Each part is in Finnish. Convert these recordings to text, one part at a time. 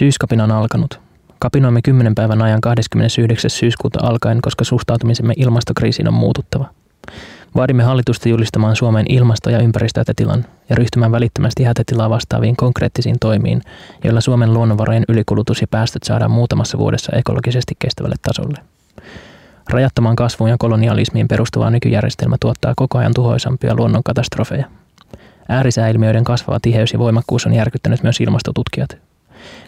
Syyskapina on alkanut. Kapinoimme kymmenen päivän ajan 29. syyskuuta alkaen, koska suhtautumisemme ilmastokriisiin on muututtava. Vaadimme hallitusta julistamaan Suomeen ilmasto- ja ympäristöhätätilan ja ryhtymään välittömästi hätätilaa vastaaviin konkreettisiin toimiin, joilla Suomen luonnonvarojen ylikulutus ja päästöt saadaan muutamassa vuodessa ekologisesti kestävälle tasolle. Rajattomaan kasvuun ja kolonialismiin perustuva nykyjärjestelmä tuottaa koko ajan tuhoisampia luonnonkatastrofeja. Äärisääilmiöiden kasvava tiheys ja voimakkuus on järkyttänyt myös ilmastotutkijat.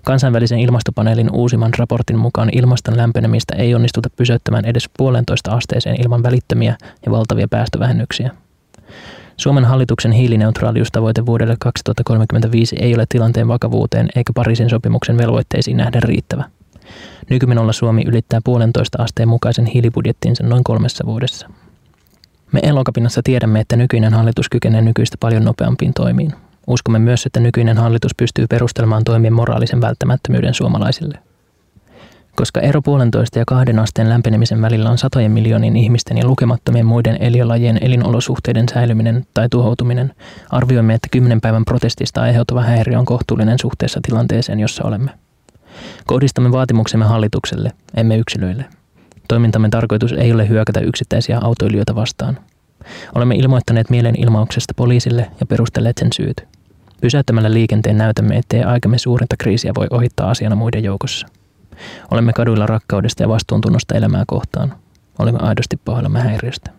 Kansainvälisen ilmastopaneelin uusimman raportin mukaan ilmaston lämpenemistä ei onnistuta pysäyttämään edes puolentoista asteeseen ilman välittömiä ja valtavia päästövähennyksiä. Suomen hallituksen hiilineutraaliustavoite vuodelle 2035 ei ole tilanteen vakavuuteen eikä Pariisin sopimuksen velvoitteisiin nähden riittävä. Nykymenolla Suomi ylittää puolentoista asteen mukaisen hiilibudjettinsa noin kolmessa vuodessa. Me Elokapinassa tiedämme, että nykyinen hallitus kykenee nykyistä paljon nopeampiin toimiin. Uskomme myös, että nykyinen hallitus pystyy perustelemaan toimien moraalisen välttämättömyyden suomalaisille. Koska ero puolentoista ja kahden asteen lämpenemisen välillä on satojen miljoonien ihmisten ja lukemattomien muiden eliölajien elinolosuhteiden säilyminen tai tuhoutuminen, arvioimme, että kymmenen päivän protestista aiheutuva häiriö on kohtuullinen suhteessa tilanteeseen, jossa olemme. Kohdistamme vaatimuksemme hallitukselle, emme yksilöille. Toimintamme tarkoitus ei ole hyökätä yksittäisiä autoilijoita vastaan. Olemme ilmoittaneet mielenilmauksesta poliisille ja perustelleet sen syyt. Pysäyttämällä liikenteen näytämme, ettei aikamme suurinta kriisiä voi ohittaa asiana muiden joukossa. Olemme kaduilla rakkaudesta ja vastuuntunnosta elämää kohtaan. Olemme aidosti pahoillamme häiriöstä.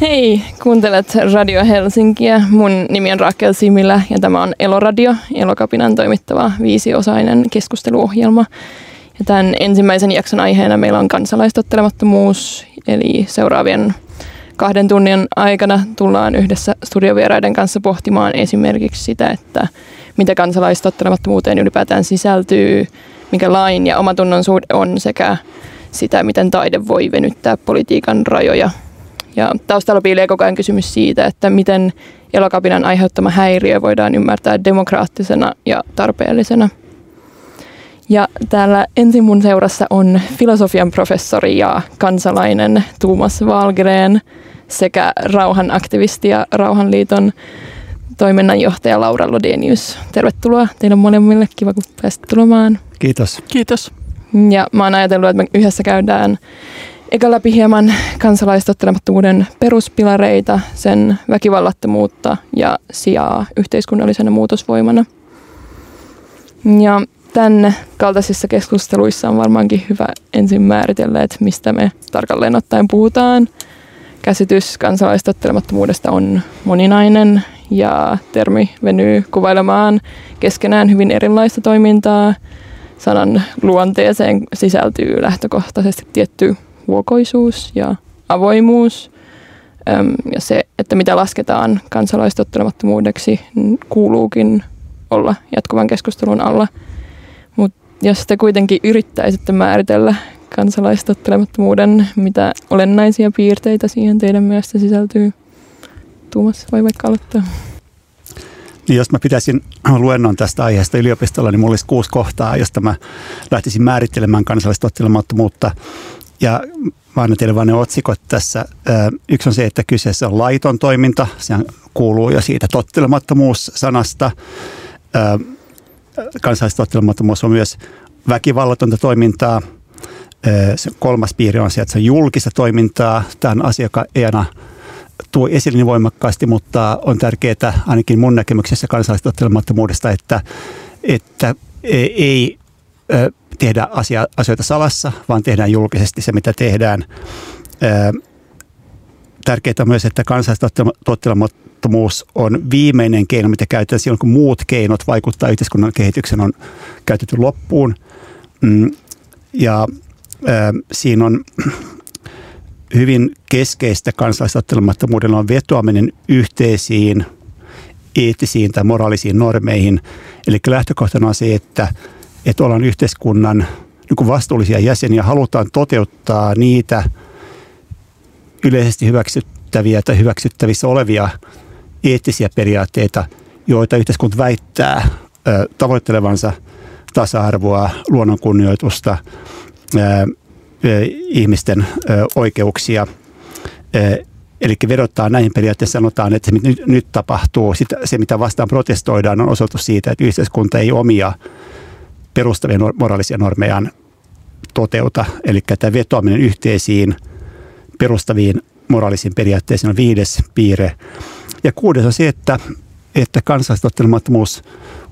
Hei, kuuntelet Radio Helsinkiä. Mun nimi on Rakel Similä ja tämä on Eloradio, Elokapinan toimittava viisiosainen keskusteluohjelma. Ja tämän ensimmäisen jakson aiheena meillä on kansalaistottelemattomuus, eli seuraavien kahden tunnin aikana tullaan yhdessä studiovieraiden kanssa pohtimaan esimerkiksi sitä, että mitä kansalaistottelemattomuuteen ylipäätään sisältyy, mikä lain ja omatunnon suhde on sekä sitä, miten taide voi venyttää politiikan rajoja. Ja taustalla piilee koko ajan kysymys siitä, että miten elokapinan aiheuttama häiriö voidaan ymmärtää demokraattisena ja tarpeellisena. Ja täällä ensin mun seurassa on filosofian professori ja kansalainen Tuomas Valgren sekä rauhanaktivisti ja Rauhanliiton toiminnanjohtaja Laura Lodenius. Tervetuloa teille molemmille. Kiva, kun pääsit tulemaan. Kiitos. Kiitos. Ja mä oon ajatellut, että me yhdessä käydään eka läpi hieman kansalaistottelemattomuuden peruspilareita, sen väkivallattomuutta ja sijaa yhteiskunnallisena muutosvoimana. Ja tämän kaltaisissa keskusteluissa on varmaankin hyvä ensin määritellä, että mistä me tarkalleen ottaen puhutaan. Käsitys kansalaistottelemattomuudesta on moninainen ja termi venyy kuvailemaan keskenään hyvin erilaista toimintaa. Sanan luonteeseen sisältyy lähtökohtaisesti tietty huokoisuus ja avoimuus. Ja se, että mitä lasketaan kansalaistottelemattomuudeksi, kuuluukin olla jatkuvan keskustelun alla. Mutta jos te kuitenkin yrittäisitte määritellä kansalaistottelemattomuuden, mitä olennaisia piirteitä siihen teidän mielestä sisältyy? Tuomas voi vaikka aloittaa. Niin jos mä pitäisin luennon tästä aiheesta yliopistolla, niin mulla olisi kuusi kohtaa, josta mä lähtisin määrittelemään kansalaistottelemattomuutta. Ja mä annan teille vain ne otsikot tässä. Yksi on se, että kyseessä on laiton toiminta. Se kuuluu jo siitä tottelemattomuus-sanasta. Kansalaistottelemattomuus on myös väkivallatonta toimintaa. Se kolmas piiri on se, että se on julkista toimintaa. Tämä on asia, joka ei tuo esille niin voimakkaasti, mutta on tärkeää ainakin mun näkemyksessä kansalaistottelemattomuudesta, että, että ei tehdä asia, asioita salassa, vaan tehdään julkisesti se, mitä tehdään. Tärkeää on myös, että kansalaistottelemattomuus on viimeinen keino, mitä käytetään silloin, kun muut keinot vaikuttaa yhteiskunnan kehityksen on käytetty loppuun. Mm, ja siinä on hyvin keskeistä kansalaistottelemattomuudella on vetoaminen yhteisiin eettisiin tai moraalisiin normeihin. Eli lähtökohtana on se, että, että ollaan yhteiskunnan niin vastuullisia jäseniä, halutaan toteuttaa niitä yleisesti hyväksyttäviä tai hyväksyttävissä olevia eettisiä periaatteita, joita yhteiskunta väittää tavoittelevansa tasa-arvoa, luonnon kunnioitusta, ihmisten oikeuksia. Eli vedottaa näihin periaatteessa sanotaan, että se nyt, nyt tapahtuu, se mitä vastaan protestoidaan on osoitus siitä, että yhteiskunta ei omia perustavia moraalisia normeja toteuta. Eli tämä vetoaminen yhteisiin perustaviin moraalisiin periaatteisiin on viides piirre. Ja kuudes on se, että, että kansalaistottelemattomuus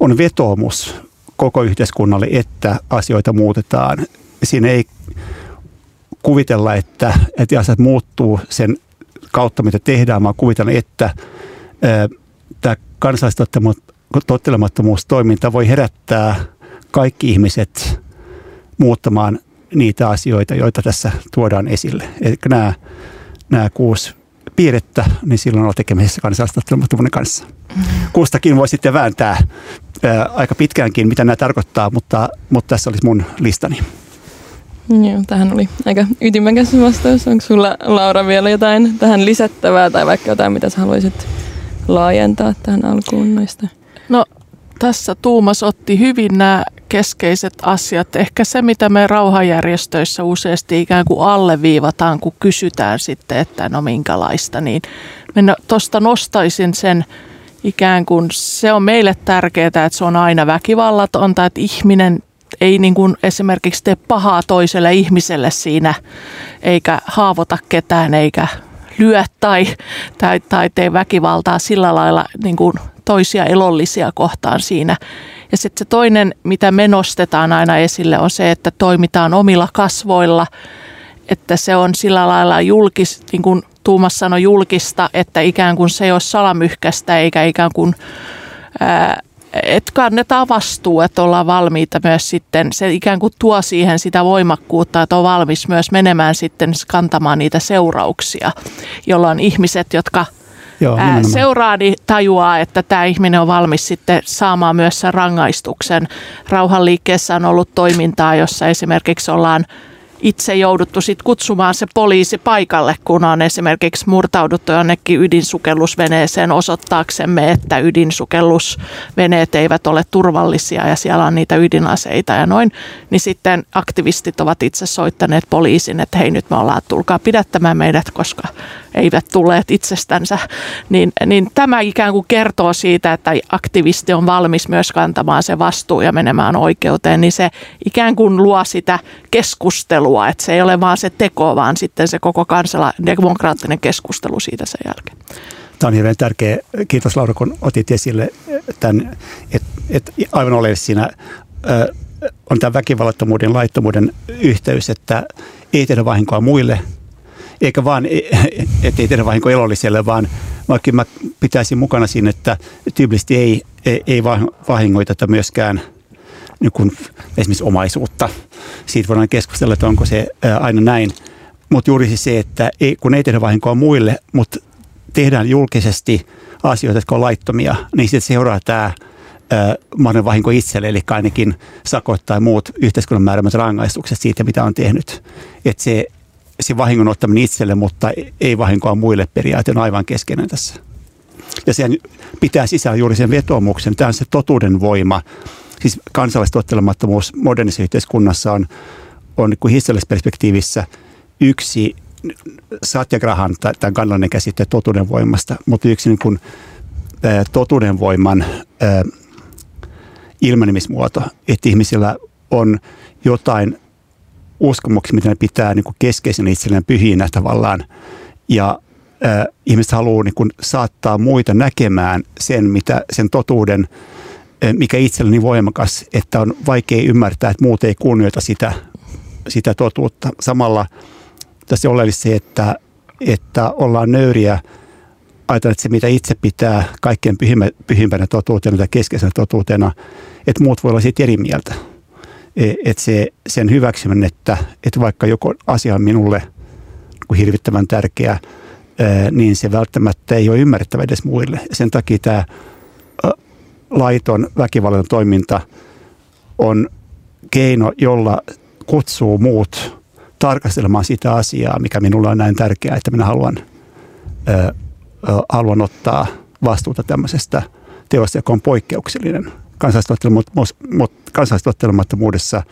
on vetoomus koko yhteiskunnalle, että asioita muutetaan. Siinä ei kuvitella, että, että asiat muuttuu sen kautta, mitä tehdään, vaan kuvitella, että tämä kansalaistottelemattomuustoiminta voi herättää kaikki ihmiset muuttamaan niitä asioita, joita tässä tuodaan esille. Eli nämä, nämä kuusi piirrettä, niin silloin on tekemisissä kansalaistottelemattomuuden kanssa. Mm. Kustakin voi sitten vääntää ää, aika pitkäänkin, mitä nämä tarkoittaa, mutta, mutta tässä olisi mun listani. Joo, tähän oli aika ytimekäs vastaus. Onko sulla Laura vielä jotain tähän lisättävää tai vaikka jotain, mitä sä haluaisit laajentaa tähän alkuun noista? No tässä Tuumas otti hyvin nämä keskeiset asiat. Ehkä se, mitä me rauhajärjestöissä useasti ikään kuin alleviivataan, kun kysytään sitten, että no minkälaista, niin minä tuosta nostaisin sen ikään kuin, se on meille tärkeää, että se on aina väkivallatonta, että ihminen ei niin kuin esimerkiksi tee pahaa toiselle ihmiselle siinä, eikä haavoita ketään, eikä lyö tai, tai, tai tee väkivaltaa sillä lailla niin kuin toisia elollisia kohtaan siinä. Ja sitten se toinen, mitä me nostetaan aina esille, on se, että toimitaan omilla kasvoilla, että se on sillä lailla julkis, niin kuin Tuumas sanoi julkista, että ikään kuin se ei ole salamyhkästä eikä ikään kuin ää, että kannetaan vastuu, että ollaan valmiita myös sitten, se ikään kuin tuo siihen sitä voimakkuutta, että on valmis myös menemään sitten kantamaan niitä seurauksia, jolloin ihmiset, jotka Joo, ää, seuraa, niin tajuaa, että tämä ihminen on valmis sitten saamaan myös sen rangaistuksen. Rauhanliikkeessä on ollut toimintaa, jossa esimerkiksi ollaan itse jouduttu sit kutsumaan se poliisi paikalle, kun on esimerkiksi murtauduttu jonnekin ydinsukellusveneeseen osoittaaksemme, että ydinsukellusveneet eivät ole turvallisia ja siellä on niitä ydinaseita ja noin, niin sitten aktivistit ovat itse soittaneet poliisin, että hei nyt me ollaan, tulkaa pidättämään meidät, koska eivät tulleet itsestänsä, niin, niin tämä ikään kuin kertoo siitä, että aktivisti on valmis myös kantamaan se vastuu ja menemään oikeuteen, niin se ikään kuin luo sitä keskustelua, että se ei ole vaan se teko, vaan sitten se koko kansala, demokraattinen keskustelu siitä sen jälkeen. Tämä on hirveän tärkeä. Kiitos Laura, kun otit esille tämän, että et aivan oleellisesti siinä on tämä väkivallattomuuden laittomuuden yhteys, että ei tehdä vahinkoa muille – eikä vaan, e, ettei tehdä vahinko elolliselle, vaan vaikka mä pitäisin mukana siinä, että tyypillisesti ei, ei, ei vahingoiteta myöskään niin kuin esimerkiksi omaisuutta. Siitä voidaan keskustella, että onko se aina näin. Mutta juuri siis se, että ei, kun ei tehdä vahinkoa muille, mutta tehdään julkisesti asioita, jotka on laittomia, niin sitten seuraa tämä mahdollinen vahinko itselle, eli ainakin sakot tai muut yhteiskunnan määräämät rangaistukset siitä, mitä on tehnyt. Että se se vahingon ottaminen itselle, mutta ei vahinkoa muille periaate on aivan keskeinen tässä. Ja sehän pitää sisällä juuri sen vetoomuksen. Tämä on se totuuden voima. Siis kansalaistottelemattomuus modernissa yhteiskunnassa on, on niin historiallisessa perspektiivissä yksi Satyagrahan, tämän kannallinen käsite totuuden voimasta, mutta yksi niin kuin, totuuden voiman ilmenemismuoto, että ihmisillä on jotain uskomuksia, mitä ne pitää niin kuin keskeisenä itselleen pyhinä tavallaan. Ja äh, ihmiset haluaa niin kuin saattaa muita näkemään sen, mitä, sen totuuden, mikä itsellä niin voimakas, että on vaikea ymmärtää, että muut ei kunnioita sitä, sitä totuutta. Samalla tässä oleellista se, että, että ollaan nöyriä ajatella, että se mitä itse pitää kaikkein pyhimpänä totuutena tai keskeisenä totuutena, että muut voi olla siitä eri mieltä E, että se, sen hyväksyminen, että, että vaikka joku asia on minulle hirvittävän tärkeä, niin se välttämättä ei ole ymmärrettävä edes muille. Sen takia tämä laiton väkivallan toiminta on keino, jolla kutsuu muut tarkastelemaan sitä asiaa, mikä minulla on näin tärkeää, että minä haluan, haluan ottaa vastuuta tämmöisestä teosta, joka on poikkeuksellinen kansalaistottelemattomuudessa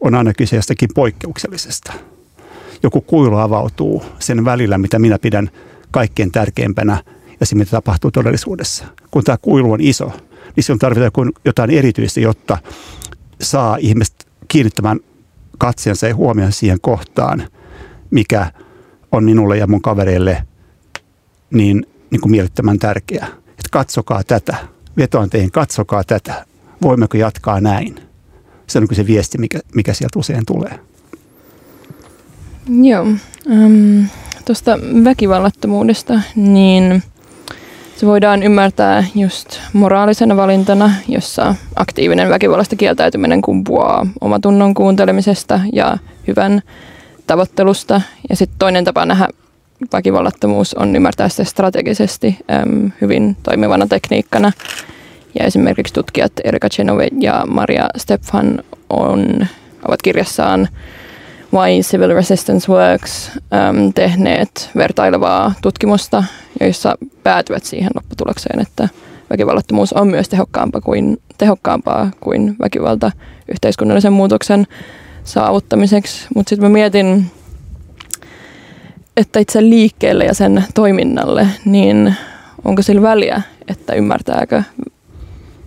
on aina kyse jostakin poikkeuksellisesta. Joku kuilu avautuu sen välillä, mitä minä pidän kaikkein tärkeimpänä ja se, mitä tapahtuu todellisuudessa. Kun tämä kuilu on iso, niin silloin tarvitaan jotain erityistä, jotta saa ihmiset kiinnittämään katseensa ja huomioon siihen kohtaan, mikä on minulle ja mun kavereille niin, niin kuin mielettömän tärkeä. Että katsokaa tätä, vetoan teihin, katsokaa tätä, voimmeko jatkaa näin. Se on niin se viesti, mikä, mikä sieltä usein tulee. Joo. Um, Tuosta väkivallattomuudesta, niin se voidaan ymmärtää just moraalisena valintana, jossa aktiivinen väkivallasta kieltäytyminen kumpuaa omatunnon kuuntelemisesta ja hyvän tavoittelusta. Ja sitten toinen tapa nähdä väkivallattomuus on ymmärtää sitä strategisesti äm, hyvin toimivana tekniikkana. Ja esimerkiksi tutkijat Erika Chenove ja Maria Stefan on, ovat kirjassaan Why Civil Resistance Works äm, tehneet vertailevaa tutkimusta, joissa päätyvät siihen lopputulokseen, että väkivallattomuus on myös tehokkaampaa kuin, tehokkaampaa kuin väkivalta yhteiskunnallisen muutoksen saavuttamiseksi. Mutta sitten mä mietin, että itse liikkeelle ja sen toiminnalle, niin onko sillä väliä, että ymmärtääkö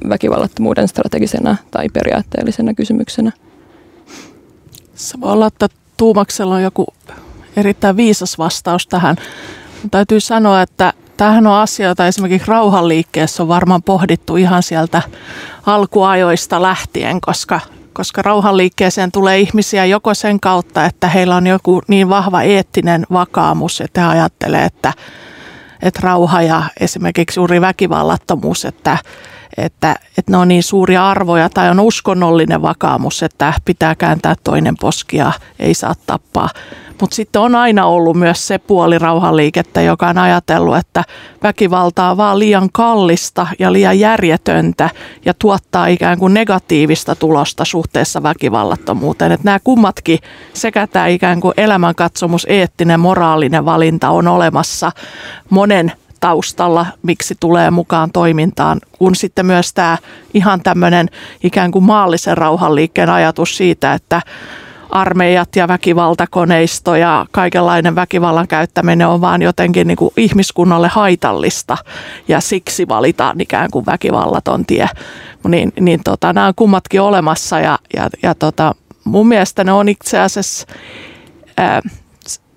väkivallattomuuden strategisena tai periaatteellisena kysymyksenä? Se voi olla, että Tuumaksella on joku erittäin viisas vastaus tähän. Mutta täytyy sanoa, että tämähän on asia, jota esimerkiksi rauhanliikkeessä on varmaan pohdittu ihan sieltä alkuajoista lähtien, koska, koska rauhanliikkeeseen tulee ihmisiä joko sen kautta, että heillä on joku niin vahva eettinen vakaamus, että he ajattelee, että, että rauha ja esimerkiksi juuri väkivallattomuus, että että, että ne on niin suuria arvoja tai on uskonnollinen vakaamus, että pitää kääntää toinen poski ja ei saa tappaa. Mutta sitten on aina ollut myös se puoli rauhanliikettä, joka on ajatellut, että väkivalta on vaan liian kallista ja liian järjetöntä ja tuottaa ikään kuin negatiivista tulosta suhteessa väkivallattomuuteen. Että nämä kummatkin, sekä tämä ikään kuin elämänkatsomus, eettinen, moraalinen valinta on olemassa monen taustalla, miksi tulee mukaan toimintaan, kun sitten myös tämä ihan tämmöinen ikään kuin maallisen rauhanliikkeen ajatus siitä, että armeijat ja väkivaltakoneisto ja kaikenlainen väkivallan käyttäminen on vaan jotenkin niin kuin ihmiskunnalle haitallista ja siksi valitaan ikään kuin väkivallaton tie. Niin, niin tota, nämä on kummatkin olemassa ja, ja, ja tota, mun mielestä ne on itse asiassa ää,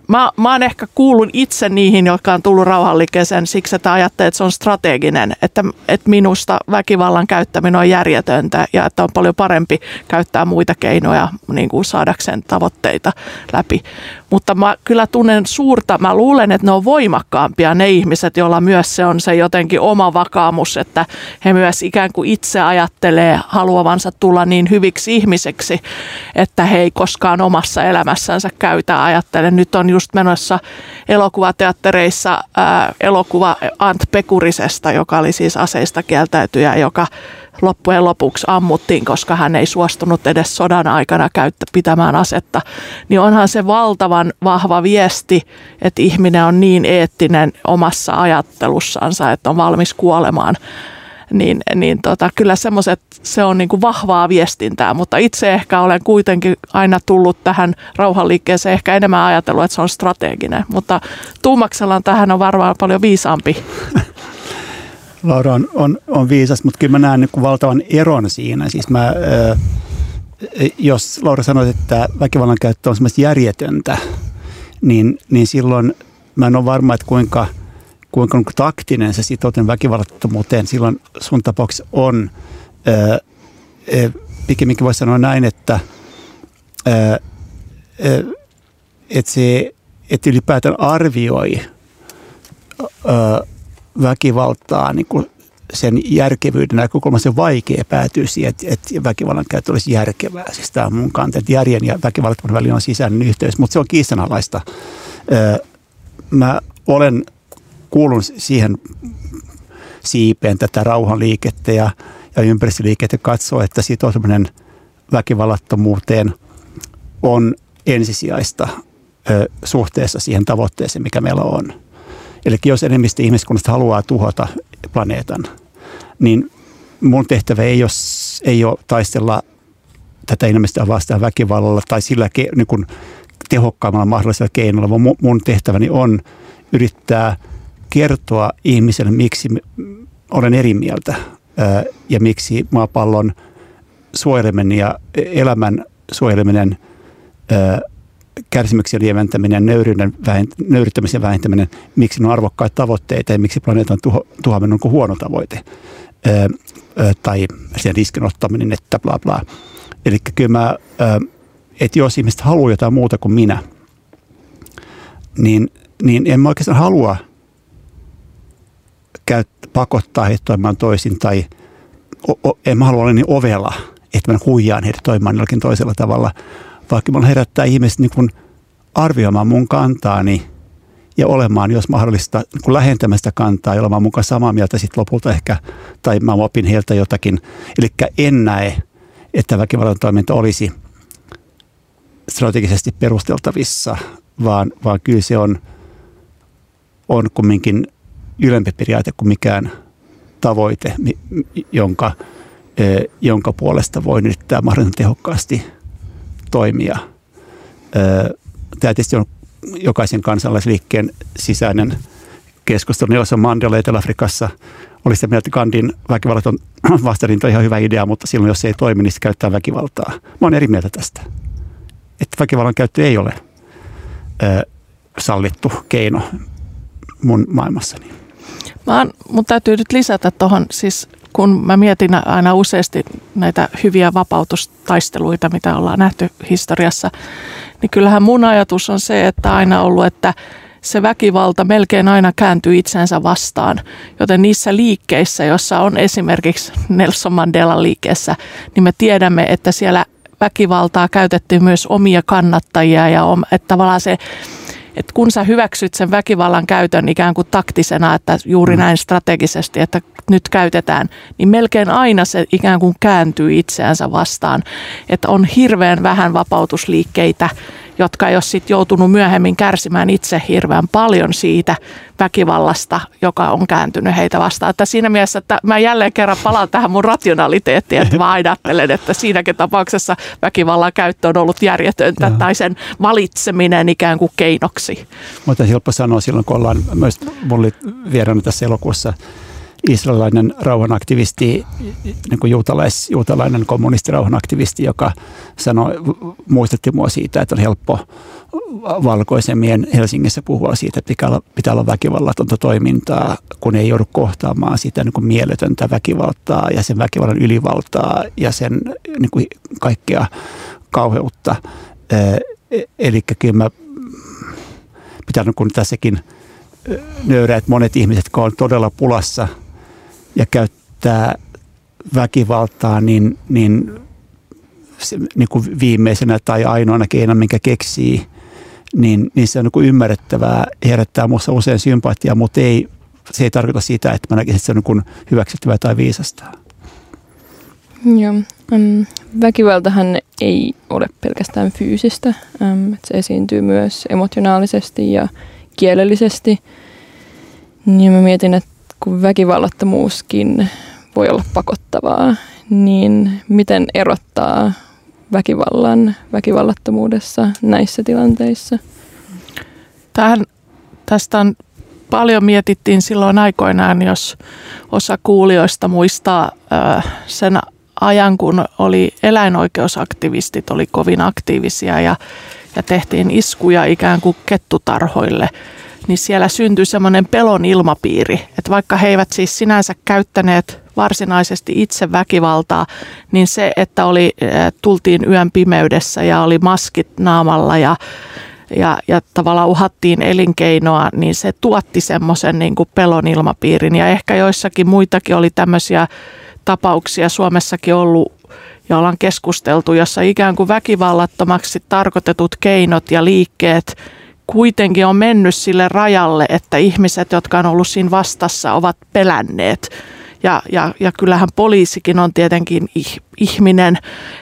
Mä, mä oon ehkä kuulun itse niihin, jotka on tullut rauhanliikkeeseen siksi, että ajattelee, että se on strateginen, että, että minusta väkivallan käyttäminen on järjetöntä ja että on paljon parempi käyttää muita keinoja niin kuin saadakseen tavoitteita läpi. Mutta mä kyllä tunnen suurta, mä luulen, että ne on voimakkaampia ne ihmiset, joilla myös se on se jotenkin oma vakaamus, että he myös ikään kuin itse ajattelee haluavansa tulla niin hyviksi ihmiseksi, että he ei koskaan omassa elämässänsä käytä ajattele. Nyt on just menossa elokuvateattereissa ää, elokuva Ant Pekurisesta, joka oli siis aseista kieltäytyjä, joka loppujen lopuksi ammuttiin, koska hän ei suostunut edes sodan aikana käyttä, pitämään asetta, niin onhan se valtavan vahva viesti, että ihminen on niin eettinen omassa ajattelussansa, että on valmis kuolemaan niin, niin tota, kyllä semmoiset, se on niin kuin vahvaa viestintää, mutta itse ehkä olen kuitenkin aina tullut tähän rauhanliikkeeseen ehkä enemmän ajatellut, että se on strateginen, mutta Tuumaksella tähän on varmaan paljon viisaampi. Laura on, on, on viisas, mutta kyllä mä näen niin valtavan eron siinä. Siis mä, jos Laura sanoi, että väkivallan käyttö on semmoista järjetöntä, niin, niin silloin mä en ole varma, että kuinka – kuinka taktinen se sitoutuminen väkivallattomuuteen silloin sun tapauksessa on. pikemminkin voisi sanoa näin, että, että se että ylipäätään arvioi väkivaltaa niin kuin sen järkevyyden näkökulmasta on vaikea päätyä siihen, että, että väkivallan käyttö olisi järkevää. Siis tämä on mun kanta, että järjen ja väkivallattomuuden välillä on sisäinen yhteys, mutta se on kiistanalaista. Mä olen kuulun siihen siipeen tätä rauhanliikettä ja, ja ympäristöliikettä katsoo, että sitoutuminen väkivallattomuuteen on ensisijaista ö, suhteessa siihen tavoitteeseen, mikä meillä on. Eli jos enemmistö ihmiskunnasta haluaa tuhota planeetan, niin mun tehtävä ei ole, ei ole taistella tätä enemmistöä vastaan väkivallalla tai sillä niin kuin tehokkaammalla mahdollisella keinolla, vaan mun tehtäväni on yrittää – kertoa ihmiselle, miksi olen eri mieltä ja miksi maapallon suojeleminen ja elämän suojeleminen, kärsimyksen lieventäminen, nöyryyden vähent- nöyryttämisen vähentäminen, miksi ne on arvokkaita tavoitteita ja miksi planeetan tuho, tuhoaminen on huono tavoite. Tai sen riskin ottaminen, että bla bla. Eli kyllä mä, että jos ihmiset haluaa jotain muuta kuin minä, niin, niin en mä oikeastaan halua käyt, pakottaa heitä toimimaan toisin tai o, o, en mä halua olla niin ovela, että mä huijaan heitä toimimaan jollakin toisella tavalla, vaikka mä herättää ihmiset niin kuin arvioimaan mun kantaani ja olemaan, jos mahdollista, niin kuin lähentämästä kantaa ja olemaan mukaan samaa mieltä sitten lopulta ehkä, tai mä opin heiltä jotakin. Eli en näe, että väkivallan toiminta olisi strategisesti perusteltavissa, vaan, vaan kyllä se on, on kumminkin ylempi periaate kuin mikään tavoite, jonka, e, jonka puolesta voi yrittää mahdollisimman tehokkaasti toimia. E, tämä tietysti on jokaisen kansalaisliikkeen sisäinen keskustelu. Nelson Mandela Etelä-Afrikassa oli sitä mieltä, että Gandhin väkivallaton vastarinta on ihan hyvä idea, mutta silloin jos se ei toimi, niin se käyttää väkivaltaa. Mä olen eri mieltä tästä. Että väkivallan käyttö ei ole ö, sallittu keino mun maailmassani. Mä mun täytyy nyt lisätä tuohon, siis kun mä mietin aina useasti näitä hyviä vapautustaisteluita, mitä ollaan nähty historiassa, niin kyllähän mun ajatus on se, että aina ollut, että se väkivalta melkein aina kääntyy itsensä vastaan. Joten niissä liikkeissä, jossa on esimerkiksi Nelson Mandela liikkeessä, niin me tiedämme, että siellä väkivaltaa käytettiin myös omia kannattajia ja että tavallaan se että kun sä hyväksyt sen väkivallan käytön ikään kuin taktisena, että juuri mm. näin strategisesti, että nyt käytetään, niin melkein aina se ikään kuin kääntyy itseänsä vastaan. Että on hirveän vähän vapautusliikkeitä, jotka ei ole sitten joutunut myöhemmin kärsimään itse hirveän paljon siitä väkivallasta, joka on kääntynyt heitä vastaan. Että siinä mielessä, että mä jälleen kerran palaan tähän mun rationaliteettiin, että mä ajattelen, että siinäkin tapauksessa väkivallan käyttö on ollut järjetöntä Joo. tai sen valitseminen ikään kuin keinoksi. Mutta helppo sanoa silloin, kun ollaan myös, mulla vieraana tässä elokuussa israelilainen rauhanaktivisti, niin kuin juutalais, juutalainen kommunistirauhanaktivisti, joka sanoi, muistutti mua siitä, että on helppo valkoisemmin Helsingissä puhua siitä, että pitää olla, pitää olla väkivallatonta toimintaa, kun ei joudu kohtaamaan sitä niin kuin mieletöntä väkivaltaa ja sen väkivallan ylivaltaa ja sen niin kuin kaikkea kauheutta. Eli kyllä mä pitää niin kuin tässäkin nöyrä, että monet ihmiset, jotka on todella pulassa – ja käyttää väkivaltaa, niin, niin, se, niin kuin viimeisenä tai ainoana keinoina, minkä keksii, niin, niin se on niin kuin ymmärrettävää, herättää minussa usein sympatiaa, mutta ei, se ei tarkoita sitä, että mä näkisin, että se on niin kuin hyväksyttävää tai viisasta. Joo. Um, väkivaltahan ei ole pelkästään fyysistä. Um, se esiintyy myös emotionaalisesti ja kielellisesti. Niin mä mietin, että kun väkivallattomuuskin voi olla pakottavaa, niin miten erottaa väkivallan väkivallattomuudessa näissä tilanteissa? Tähän, tästä on paljon mietittiin silloin aikoinaan, jos osa kuulijoista muistaa sen ajan, kun oli eläinoikeusaktivistit, oli kovin aktiivisia ja, ja tehtiin iskuja ikään kuin kettutarhoille – niin siellä syntyi semmoinen pelon ilmapiiri, että vaikka he eivät siis sinänsä käyttäneet varsinaisesti itse väkivaltaa, niin se, että oli, tultiin yön pimeydessä ja oli maskit naamalla ja, ja, ja tavallaan uhattiin elinkeinoa, niin se tuotti semmoisen niin kuin pelon ilmapiirin. Ja ehkä joissakin muitakin oli tämmöisiä tapauksia Suomessakin ollut ja ollaan keskusteltu, jossa ikään kuin väkivallattomaksi tarkoitetut keinot ja liikkeet – kuitenkin on mennyt sille rajalle, että ihmiset, jotka on ollut siinä vastassa, ovat pelänneet. Ja, ja, ja kyllähän poliisikin on tietenkin ihminen,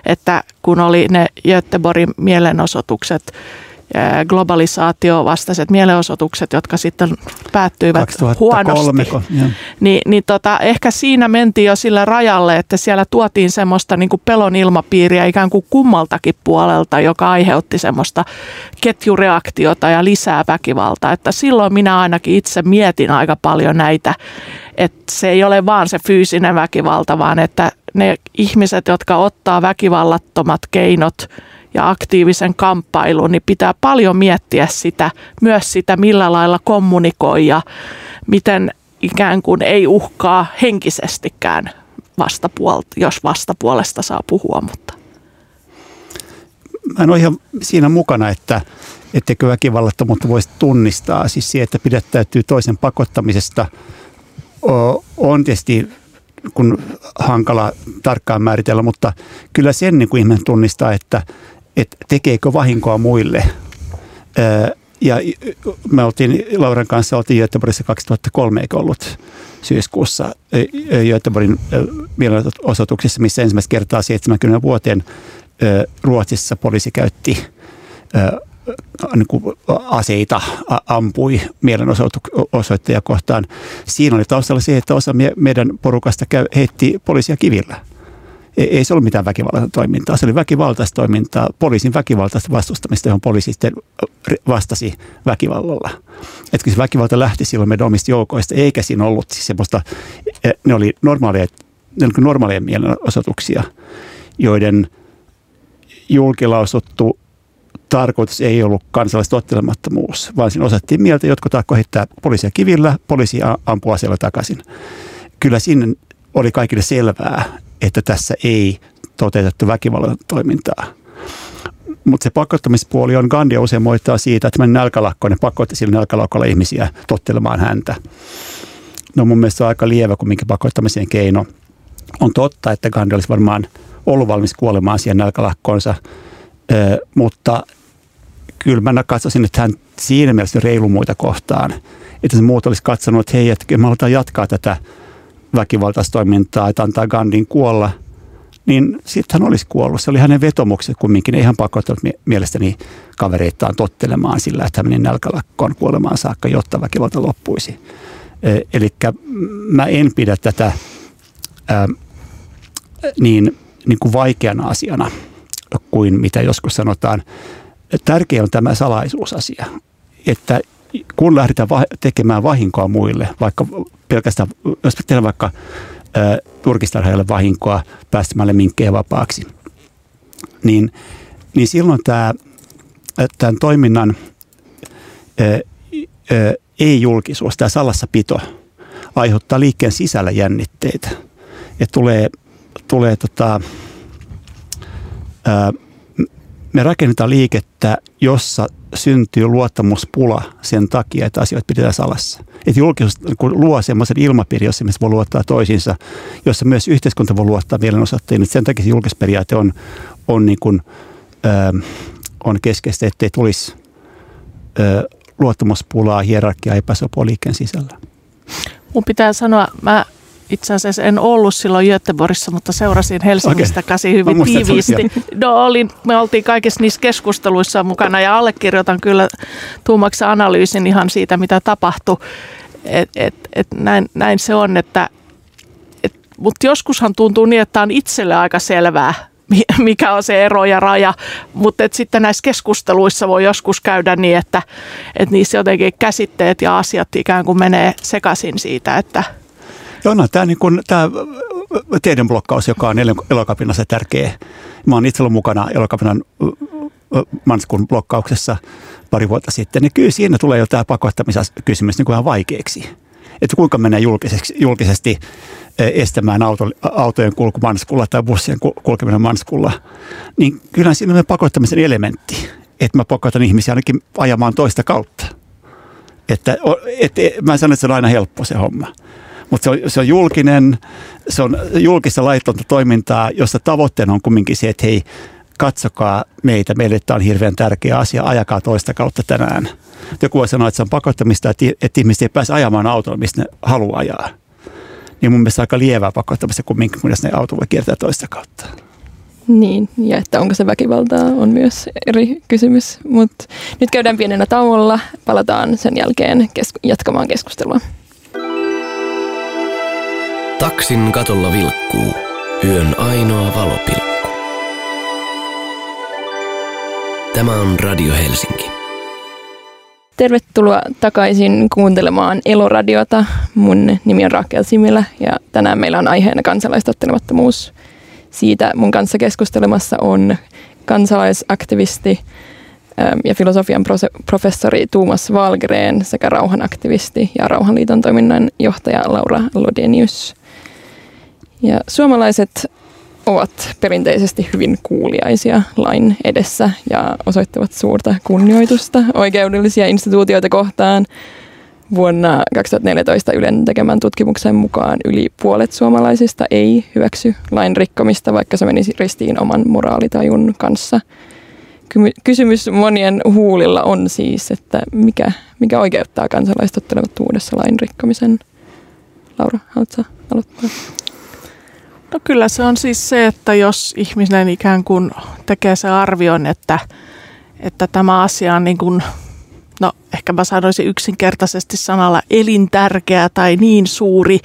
että kun oli ne Göteborgin mielenosoitukset globalisaatio vastaiset mielenosoitukset, jotka sitten päättyivät 2003, huonosti. Niin, niin tota, ehkä siinä mentiin jo sillä rajalle, että siellä tuotiin semmoista niin kuin pelon ilmapiiriä ikään kuin kummaltakin puolelta, joka aiheutti semmoista ketjureaktiota ja lisää väkivaltaa. Että silloin minä ainakin itse mietin aika paljon näitä, että se ei ole vaan se fyysinen väkivalta, vaan että ne ihmiset, jotka ottaa väkivallattomat keinot ja aktiivisen kamppailun, niin pitää paljon miettiä sitä, myös sitä, millä lailla kommunikoi ja miten ikään kuin ei uhkaa henkisestikään vastapuolta, jos vastapuolesta saa puhua. Mutta. Mä en ole ihan siinä mukana, että etteikö väkivallattomuutta voisi tunnistaa. Siis se, että pidättäytyy toisen pakottamisesta on tietysti kun hankala tarkkaan määritellä, mutta kyllä sen niin kuin ihminen tunnistaa, että, että tekeekö vahinkoa muille. Ja me oltiin Lauran kanssa oltiin Göteborgissa 2003, eikö ollut syyskuussa Göteborgin mielenosoituksissa, missä ensimmäistä kertaa 70 vuoteen Ruotsissa poliisi käytti niin aseita ampui mielenosoittajia kohtaan. Siinä oli taustalla se, että osa meidän porukasta heitti poliisia kivillä. Ei se ollut mitään väkivaltaista toimintaa. Se oli väkivaltaista toimintaa, poliisin väkivaltaista vastustamista, johon poliisi sitten vastasi väkivallalla. Että se väkivalta lähti silloin meidän omista joukoista, eikä siinä ollut siis semmoista, e, ne oli normaaleja, ne oli normaaleja mielenosoituksia, joiden julkilausuttu tarkoitus ei ollut kansalaistottelemattomuus, vaan siinä osattiin mieltä, jotkut taakko heittää poliisia kivillä, poliisi ampuu aseella takaisin. Kyllä siinä oli kaikille selvää, että tässä ei toteutettu väkivallan toimintaa. Mutta se pakottamispuoli on, Gandhi usein moittaa siitä, että meni nälkälakkoon ja pakotti sillä nälkälakolla ihmisiä tottelemaan häntä. No mun mielestä se on aika lievä minkä pakottamisen keino. On totta, että Gandhi olisi varmaan ollut valmis kuolemaan siihen nälkälakkoonsa, mutta kyllä mä katsoisin, että hän siinä mielessä reilu muita kohtaan. Että se muut olisi katsonut, että hei, että me halutaan jatkaa tätä väkivaltaista toimintaa, että antaa Gandhin kuolla, niin sitten hän olisi kuollut. Se oli hänen vetomukset kumminkin. Ei hän pakottanut mielestäni kavereittaan tottelemaan sillä, että hän meni nälkälakkoon kuolemaan saakka, jotta väkivalta loppuisi. E, Eli mä en pidä tätä ää, niin, niin kuin vaikeana asiana kuin mitä joskus sanotaan tärkeä on tämä salaisuusasia, että kun lähdetään tekemään vahinkoa muille, vaikka pelkästään, jos tehdään vaikka turkistarhaajalle vahinkoa päästämälle minkkejä vapaaksi, niin, niin silloin tämä, tämän toiminnan ei-julkisuus, tämä salassapito, aiheuttaa liikkeen sisällä jännitteitä. että tulee, tulee tota, ää, me rakennetaan liikettä, jossa syntyy luottamuspula sen takia, että asioita pidetään salassa. Että julkisuus kun luo sellaisen ilmapiiri, jossa ihmiset voi luottaa toisiinsa, jossa myös yhteiskunta voi luottaa mielenosoittajiin. Sen takia se julkisperiaate on, on, niin kuin, ö, on keskeistä, ettei tulisi ö, luottamuspulaa, hierarkiaa epäsopua liikkeen sisällä. Mun pitää sanoa, mä itse asiassa en ollut silloin Göteborgissa, mutta seurasin Helsingistä okay. käsi hyvin no, tiiviisti. No, olin, me oltiin kaikissa niissä keskusteluissa mukana ja allekirjoitan kyllä tuumaksi analyysin ihan siitä, mitä tapahtui. Et, et, et näin, näin se on, että et, mutta joskushan tuntuu niin, että on itselle aika selvää, mikä on se ero ja raja, mutta sitten näissä keskusteluissa voi joskus käydä niin, että, että niissä jotenkin käsitteet ja asiat ikään kuin menee sekaisin siitä, että – Joo, no, tämä, niin tämä teidän blokkaus, joka on elokapinassa tärkeä. Mä oon itse ollut mukana elokapinan Manskun blokkauksessa pari vuotta sitten, niin kyllä siinä tulee jo tämä pakottamiskysymys niin kuin ihan vaikeaksi. Että kuinka menee julkisesti, estämään auto, autojen kulku Manskulla tai bussien kulkeminen Manskulla, niin kyllä siinä on pakottamisen elementti, että mä pakotan ihmisiä ainakin ajamaan toista kautta. Että, et, mä sanon, että se on aina helppo se homma mutta se on, se on julkinen, se on julkista laitonta toimintaa, jossa tavoitteena on kumminkin se, että hei, katsokaa meitä, meille tämä on hirveän tärkeä asia, ajakaa toista kautta tänään. Joku voi sanoa, että se on pakottamista, että, ihmiset ei pääse ajamaan autolla, mistä ne haluaa ajaa. Niin mun mielestä aika lievää pakottamista kumminkin, kun ne auto voi kiertää toista kautta. Niin, ja että onko se väkivaltaa on myös eri kysymys. Mutta nyt käydään pienenä tauolla, palataan sen jälkeen jatkamaan keskustelua. Taksin katolla vilkkuu yön ainoa valopilkku. Tämä on Radio Helsinki. Tervetuloa takaisin kuuntelemaan Eloradiota. Mun nimi on Rakel Similä ja tänään meillä on aiheena kansalaistottelemattomuus. Siitä mun kanssa keskustelemassa on kansalaisaktivisti ähm, ja filosofian professori Tuumas Valgren sekä rauhanaktivisti ja Rauhanliiton toiminnan johtaja Laura Lodenius. Ja suomalaiset ovat perinteisesti hyvin kuuliaisia lain edessä ja osoittavat suurta kunnioitusta oikeudellisia instituutioita kohtaan. Vuonna 2014 Ylen tekemän tutkimuksen mukaan yli puolet suomalaisista ei hyväksy lain rikkomista, vaikka se menisi ristiin oman moraalitajun kanssa. Kysymys monien huulilla on siis, että mikä, mikä oikeuttaa kansalaistottelemattomuudessa lain rikkomisen? Laura, haluatko aloittaa? No kyllä se on siis se, että jos ihminen ikään kuin tekee se arvion, että, että tämä asia on niin kuin, no ehkä mä sanoisin yksinkertaisesti sanalla elintärkeä tai niin suuri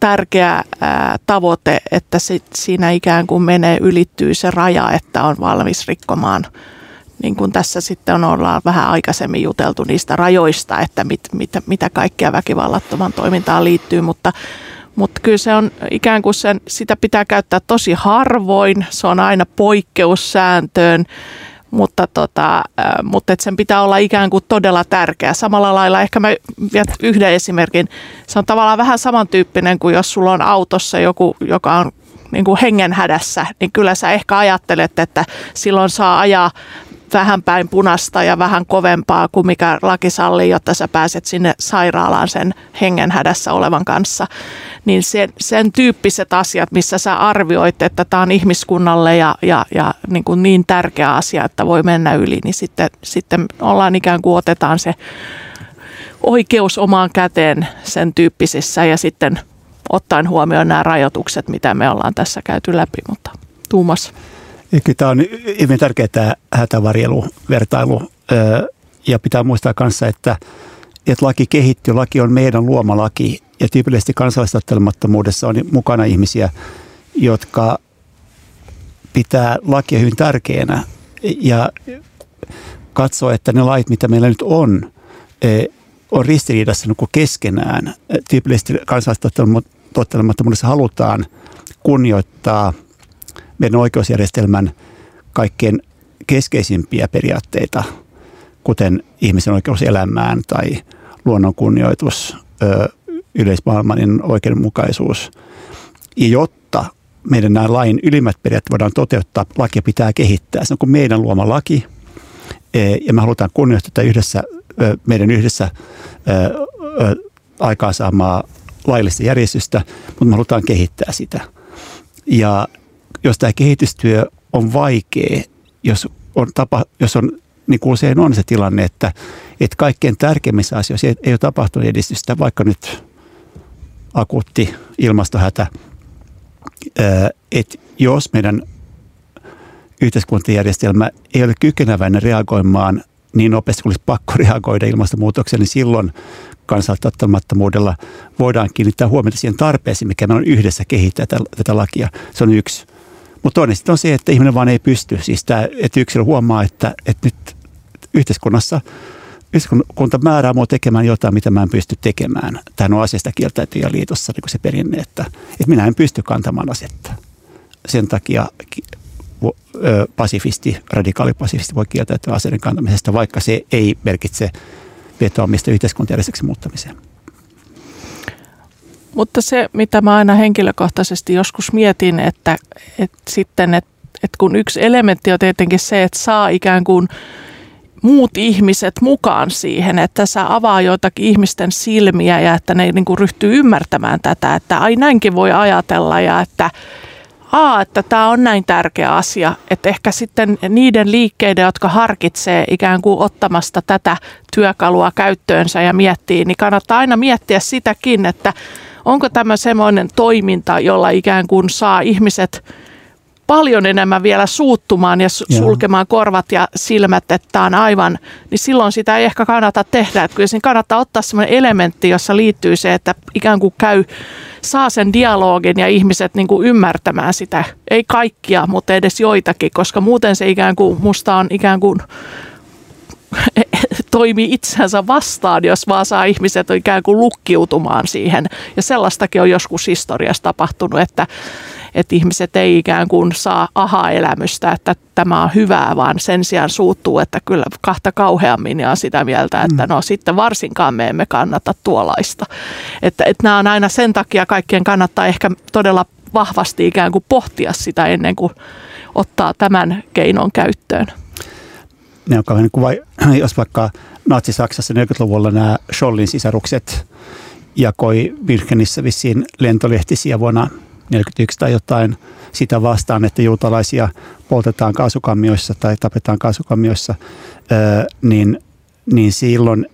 tärkeä ää, tavoite, että sit siinä ikään kuin menee, ylittyy se raja, että on valmis rikkomaan. Niin kuin tässä sitten on ollaan vähän aikaisemmin juteltu niistä rajoista, että mit, mit, mitä kaikkea väkivallattoman toimintaan liittyy, mutta mutta kyllä se on ikään kuin sen, sitä pitää käyttää tosi harvoin, se on aina poikkeussääntöön, mutta, tota, mutta et sen pitää olla ikään kuin todella tärkeä. Samalla lailla ehkä mä viet yhden esimerkin. Se on tavallaan vähän samantyyppinen kuin jos sulla on autossa joku, joka on niin kuin hengenhädässä, niin kyllä sä ehkä ajattelet, että silloin saa ajaa vähän päin punasta ja vähän kovempaa kuin mikä laki sallii, jotta sä pääset sinne sairaalaan sen hengenhädässä olevan kanssa. Niin sen, sen tyyppiset asiat, missä sä arvioit, että tämä on ihmiskunnalle ja, ja, ja niin, kuin niin tärkeä asia, että voi mennä yli, niin sitten, sitten ollaan ikään kuin otetaan se oikeus omaan käteen sen tyyppisissä ja sitten ottaen huomioon nämä rajoitukset, mitä me ollaan tässä käyty läpi, mutta Tuumas. Kyllä tämä on hyvin tärkeä tämä hätävarjelu, vertailu. Ja pitää muistaa kanssa, että, että laki kehittyy, laki on meidän luoma laki. Ja tyypillisesti kansalaistottelemattomuudessa on mukana ihmisiä, jotka pitää lakia hyvin tärkeänä ja katsoo, että ne lait, mitä meillä nyt on, on ristiriidassa niin keskenään. Tyypillisesti kansalaistottelemattomuudessa halutaan kunnioittaa – meidän oikeusjärjestelmän kaikkein keskeisimpiä periaatteita, kuten ihmisen oikeus elämään tai luonnon kunnioitus, yleismaailmanin oikeudenmukaisuus. Ja jotta meidän nämä lain ylimmät periaatteet voidaan toteuttaa, lakia pitää kehittää. Se on kuin meidän luoma laki, e, ja me halutaan kunnioittaa yhdessä, meidän yhdessä aikaansaamaa laillista järjestystä, mutta me halutaan kehittää sitä. Ja jos tämä kehitystyö on vaikea, jos on, tapa, jos on niin kuin usein on se tilanne, että, että kaikkein tärkeimmissä asioissa ei, ei ole tapahtunut edistystä, vaikka nyt akuutti ilmastohätä, että jos meidän yhteiskuntajärjestelmä ei ole kykeneväinen reagoimaan niin nopeasti kuin olisi pakko reagoida ilmastonmuutokseen, niin silloin kansalaistottamattomuudella voidaan kiinnittää huomiota siihen tarpeeseen, mikä me on yhdessä kehittää tätä, tätä lakia. Se on yksi. Mutta toinen sitten on se, että ihminen vaan ei pysty. Siis tämä, että yksilö huomaa, että, että nyt yhteiskunnassa yhteiskunta määrää mua tekemään jotain, mitä mä en pysty tekemään. Tämä on asiasta kieltäytyjä liitossa niin se perinne, että, että minä en pysty kantamaan asetta. Sen takia pasifisti, radikaali pasifisti voi kieltäytyä aseiden kantamisesta, vaikka se ei merkitse vetoamista yhteiskuntajärjestyksen muuttamiseen. Mutta se, mitä mä aina henkilökohtaisesti joskus mietin, että, että sitten, että, että kun yksi elementti on tietenkin se, että saa ikään kuin muut ihmiset mukaan siihen, että sä avaa joitakin ihmisten silmiä ja että ne niin kuin ryhtyy ymmärtämään tätä, että ai näinkin voi ajatella ja että Aa, että tämä on näin tärkeä asia, että ehkä sitten niiden liikkeiden, jotka harkitsee ikään kuin ottamasta tätä työkalua käyttöönsä ja miettii, niin kannattaa aina miettiä sitäkin, että onko tämä semmoinen toiminta, jolla ikään kuin saa ihmiset paljon enemmän vielä suuttumaan ja sulkemaan korvat ja silmät, että tämä on aivan, niin silloin sitä ei ehkä kannata tehdä. Että kyllä siinä kannattaa ottaa sellainen elementti, jossa liittyy se, että ikään kuin käy, saa sen dialogin ja ihmiset niin kuin ymmärtämään sitä. Ei kaikkia, mutta edes joitakin, koska muuten se ikään kuin, musta on ikään kuin toimii itsensä vastaan, jos vaan saa ihmiset ikään kuin lukkiutumaan siihen. Ja sellaistakin on joskus historiassa tapahtunut, että, että ihmiset ei ikään kuin saa aha-elämystä, että tämä on hyvää, vaan sen sijaan suuttuu, että kyllä kahta kauheammin ja on sitä mieltä, että no sitten varsinkaan me emme kannata tuollaista. Että, että nämä on aina sen takia kaikkien kannattaa ehkä todella vahvasti ikään kuin pohtia sitä ennen kuin ottaa tämän keinon käyttöön ne on kauhean kuva, jos vaikka Natsi-Saksassa 40-luvulla nämä Schollin sisarukset jakoi Münchenissä vissiin lentolehtisiä vuonna 1941 tai jotain sitä vastaan, että juutalaisia poltetaan kaasukammioissa tai tapetaan kaasukammioissa, niin, niin silloin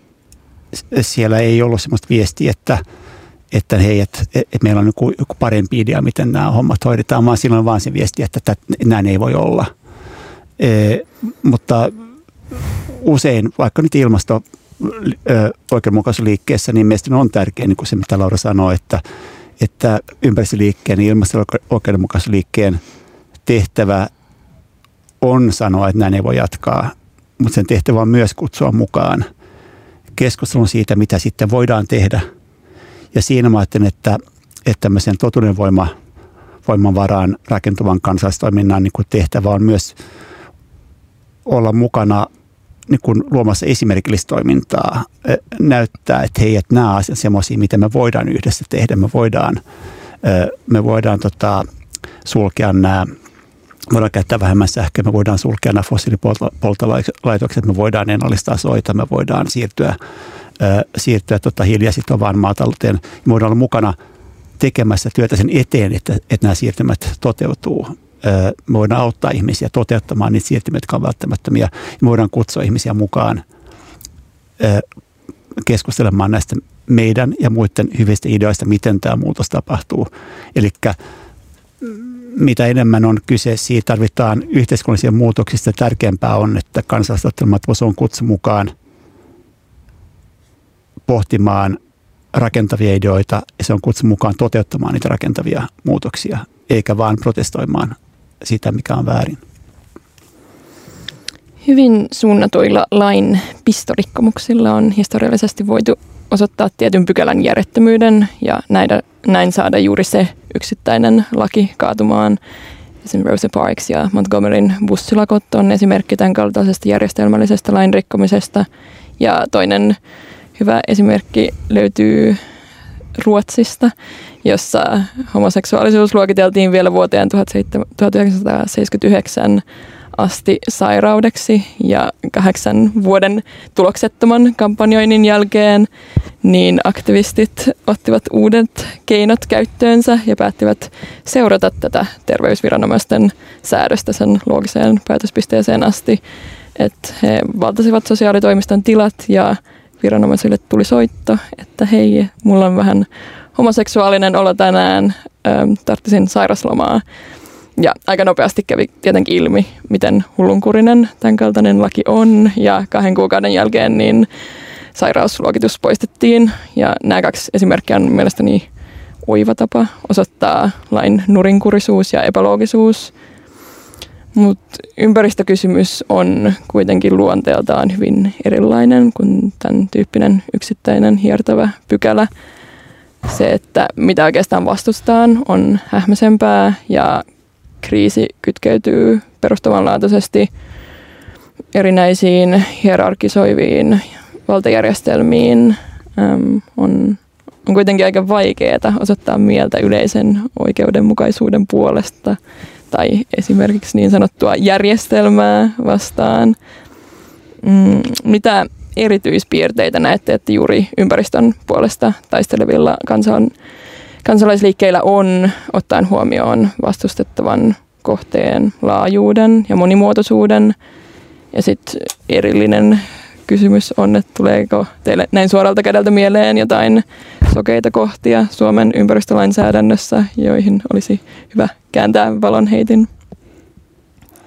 siellä ei ollut sellaista viestiä, että, että hei, että, että meillä on joku, joku parempi idea, miten nämä hommat hoidetaan, vaan silloin vaan se viesti, että, että näin ei voi olla. E, mutta usein, vaikka nyt ilmasto oikeudenmukaisuusliikkeessä, niin mielestäni on tärkeää, niin kuin se mitä Laura sanoi, että, että ympäristöliikkeen ja ilmasto oikeudenmukaisuusliikkeen tehtävä on sanoa, että näin ei voi jatkaa, mutta sen tehtävä on myös kutsua mukaan keskustelun siitä, mitä sitten voidaan tehdä. Ja siinä mä ajattelen, että, että tämmöisen totuudenvoima, voiman varaan rakentuvan kansalaistoiminnan niin kuin tehtävä on myös olla mukana niin kuin luomassa esimerkillistä toimintaa, näyttää, että hei, että nämä asiat semmoisia, mitä me voidaan yhdessä tehdä. Me voidaan, me voidaan tota, sulkea nämä voidaan käyttää vähemmän sähköä, me voidaan sulkea nämä fossiilipoltolaitokset, me voidaan ennallistaa soita, me voidaan siirtyä, siirtyä tota hiilijäsitovaan maatalouteen. Me voidaan olla mukana tekemässä työtä sen eteen, että, että nämä siirtymät toteutuu me voidaan auttaa ihmisiä toteuttamaan niitä siirtymiä, jotka on välttämättömiä. Me voidaan kutsua ihmisiä mukaan keskustelemaan näistä meidän ja muiden hyvistä ideoista, miten tämä muutos tapahtuu. Eli mitä enemmän on kyse siitä, tarvitaan yhteiskunnallisia muutoksista. Tärkeämpää on, että kansalaistottelemattomuus on kutsu mukaan pohtimaan rakentavia ideoita ja se on kutsu mukaan toteuttamaan niitä rakentavia muutoksia, eikä vaan protestoimaan sitä, mikä on väärin. Hyvin suunnatuilla lain pistorikkomuksilla on historiallisesti voitu osoittaa tietyn pykälän järjettömyyden ja näitä, näin saada juuri se yksittäinen laki kaatumaan. Esimerkiksi Rosa Parks ja Montgomeryn bussilakot on esimerkki tämän kaltaisesta järjestelmällisestä lain rikkomisesta. Ja toinen hyvä esimerkki löytyy Ruotsista, jossa homoseksuaalisuus luokiteltiin vielä vuoteen 1979 asti sairaudeksi ja kahdeksan vuoden tuloksettoman kampanjoinnin jälkeen niin aktivistit ottivat uudet keinot käyttöönsä ja päättivät seurata tätä terveysviranomaisten säädöstä sen loogiseen päätöspisteeseen asti. Että he valtasivat sosiaalitoimiston tilat ja viranomaisille tuli soitto, että hei, mulla on vähän homoseksuaalinen olo tänään, ähm, tarttisin sairaslomaa. Ja aika nopeasti kävi tietenkin ilmi, miten hullunkurinen tämän kaltainen laki on. Ja kahden kuukauden jälkeen niin sairausluokitus poistettiin. Ja nämä kaksi esimerkkiä on mielestäni oiva tapa osoittaa lain nurinkurisuus ja epäloogisuus. Mutta ympäristökysymys on kuitenkin luonteeltaan hyvin erilainen kuin tämän tyyppinen yksittäinen hiertävä pykälä se, että mitä oikeastaan vastustaan, on hähmäsempää ja kriisi kytkeytyy perustavanlaatuisesti erinäisiin hierarkisoiviin valtajärjestelmiin. Äm, on, on kuitenkin aika vaikeaa osoittaa mieltä yleisen oikeudenmukaisuuden puolesta tai esimerkiksi niin sanottua järjestelmää vastaan. Mm, mitä erityispiirteitä näette, että juuri ympäristön puolesta taistelevilla kansan, kansalaisliikkeillä on, ottaen huomioon vastustettavan kohteen laajuuden ja monimuotoisuuden. Ja sitten erillinen kysymys on, että tuleeko teille näin suoralta kädeltä mieleen jotain sokeita kohtia Suomen ympäristölainsäädännössä, joihin olisi hyvä kääntää valonheitin?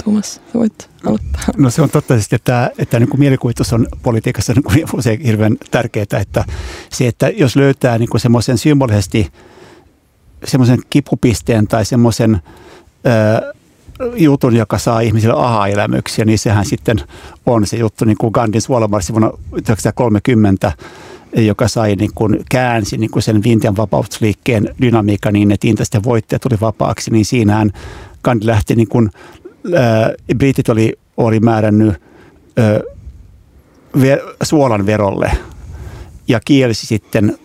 Tuomas, voit aloittaa. No se on totta, että, että niin kuin mielikuvitus on politiikassa niin kuin usein hirveän tärkeää, että se, että jos löytää niin kuin semmoisen symbolisesti semmoisen kipupisteen tai semmoisen jutun, joka saa ihmisille aha-elämyksiä, niin sehän sitten on se juttu, niin kuin Gandhin suolamarssi vuonna 1930, joka sai niin kuin, käänsi niin kuin sen Vintian vapausliikkeen dynamiikan niin, että Intiasta voittaja tuli vapaaksi, niin siinähän Gandhi lähti niin kuin, ää, britit oli, oli määrännyt ää, ver, suolan verolle ja kielsi sitten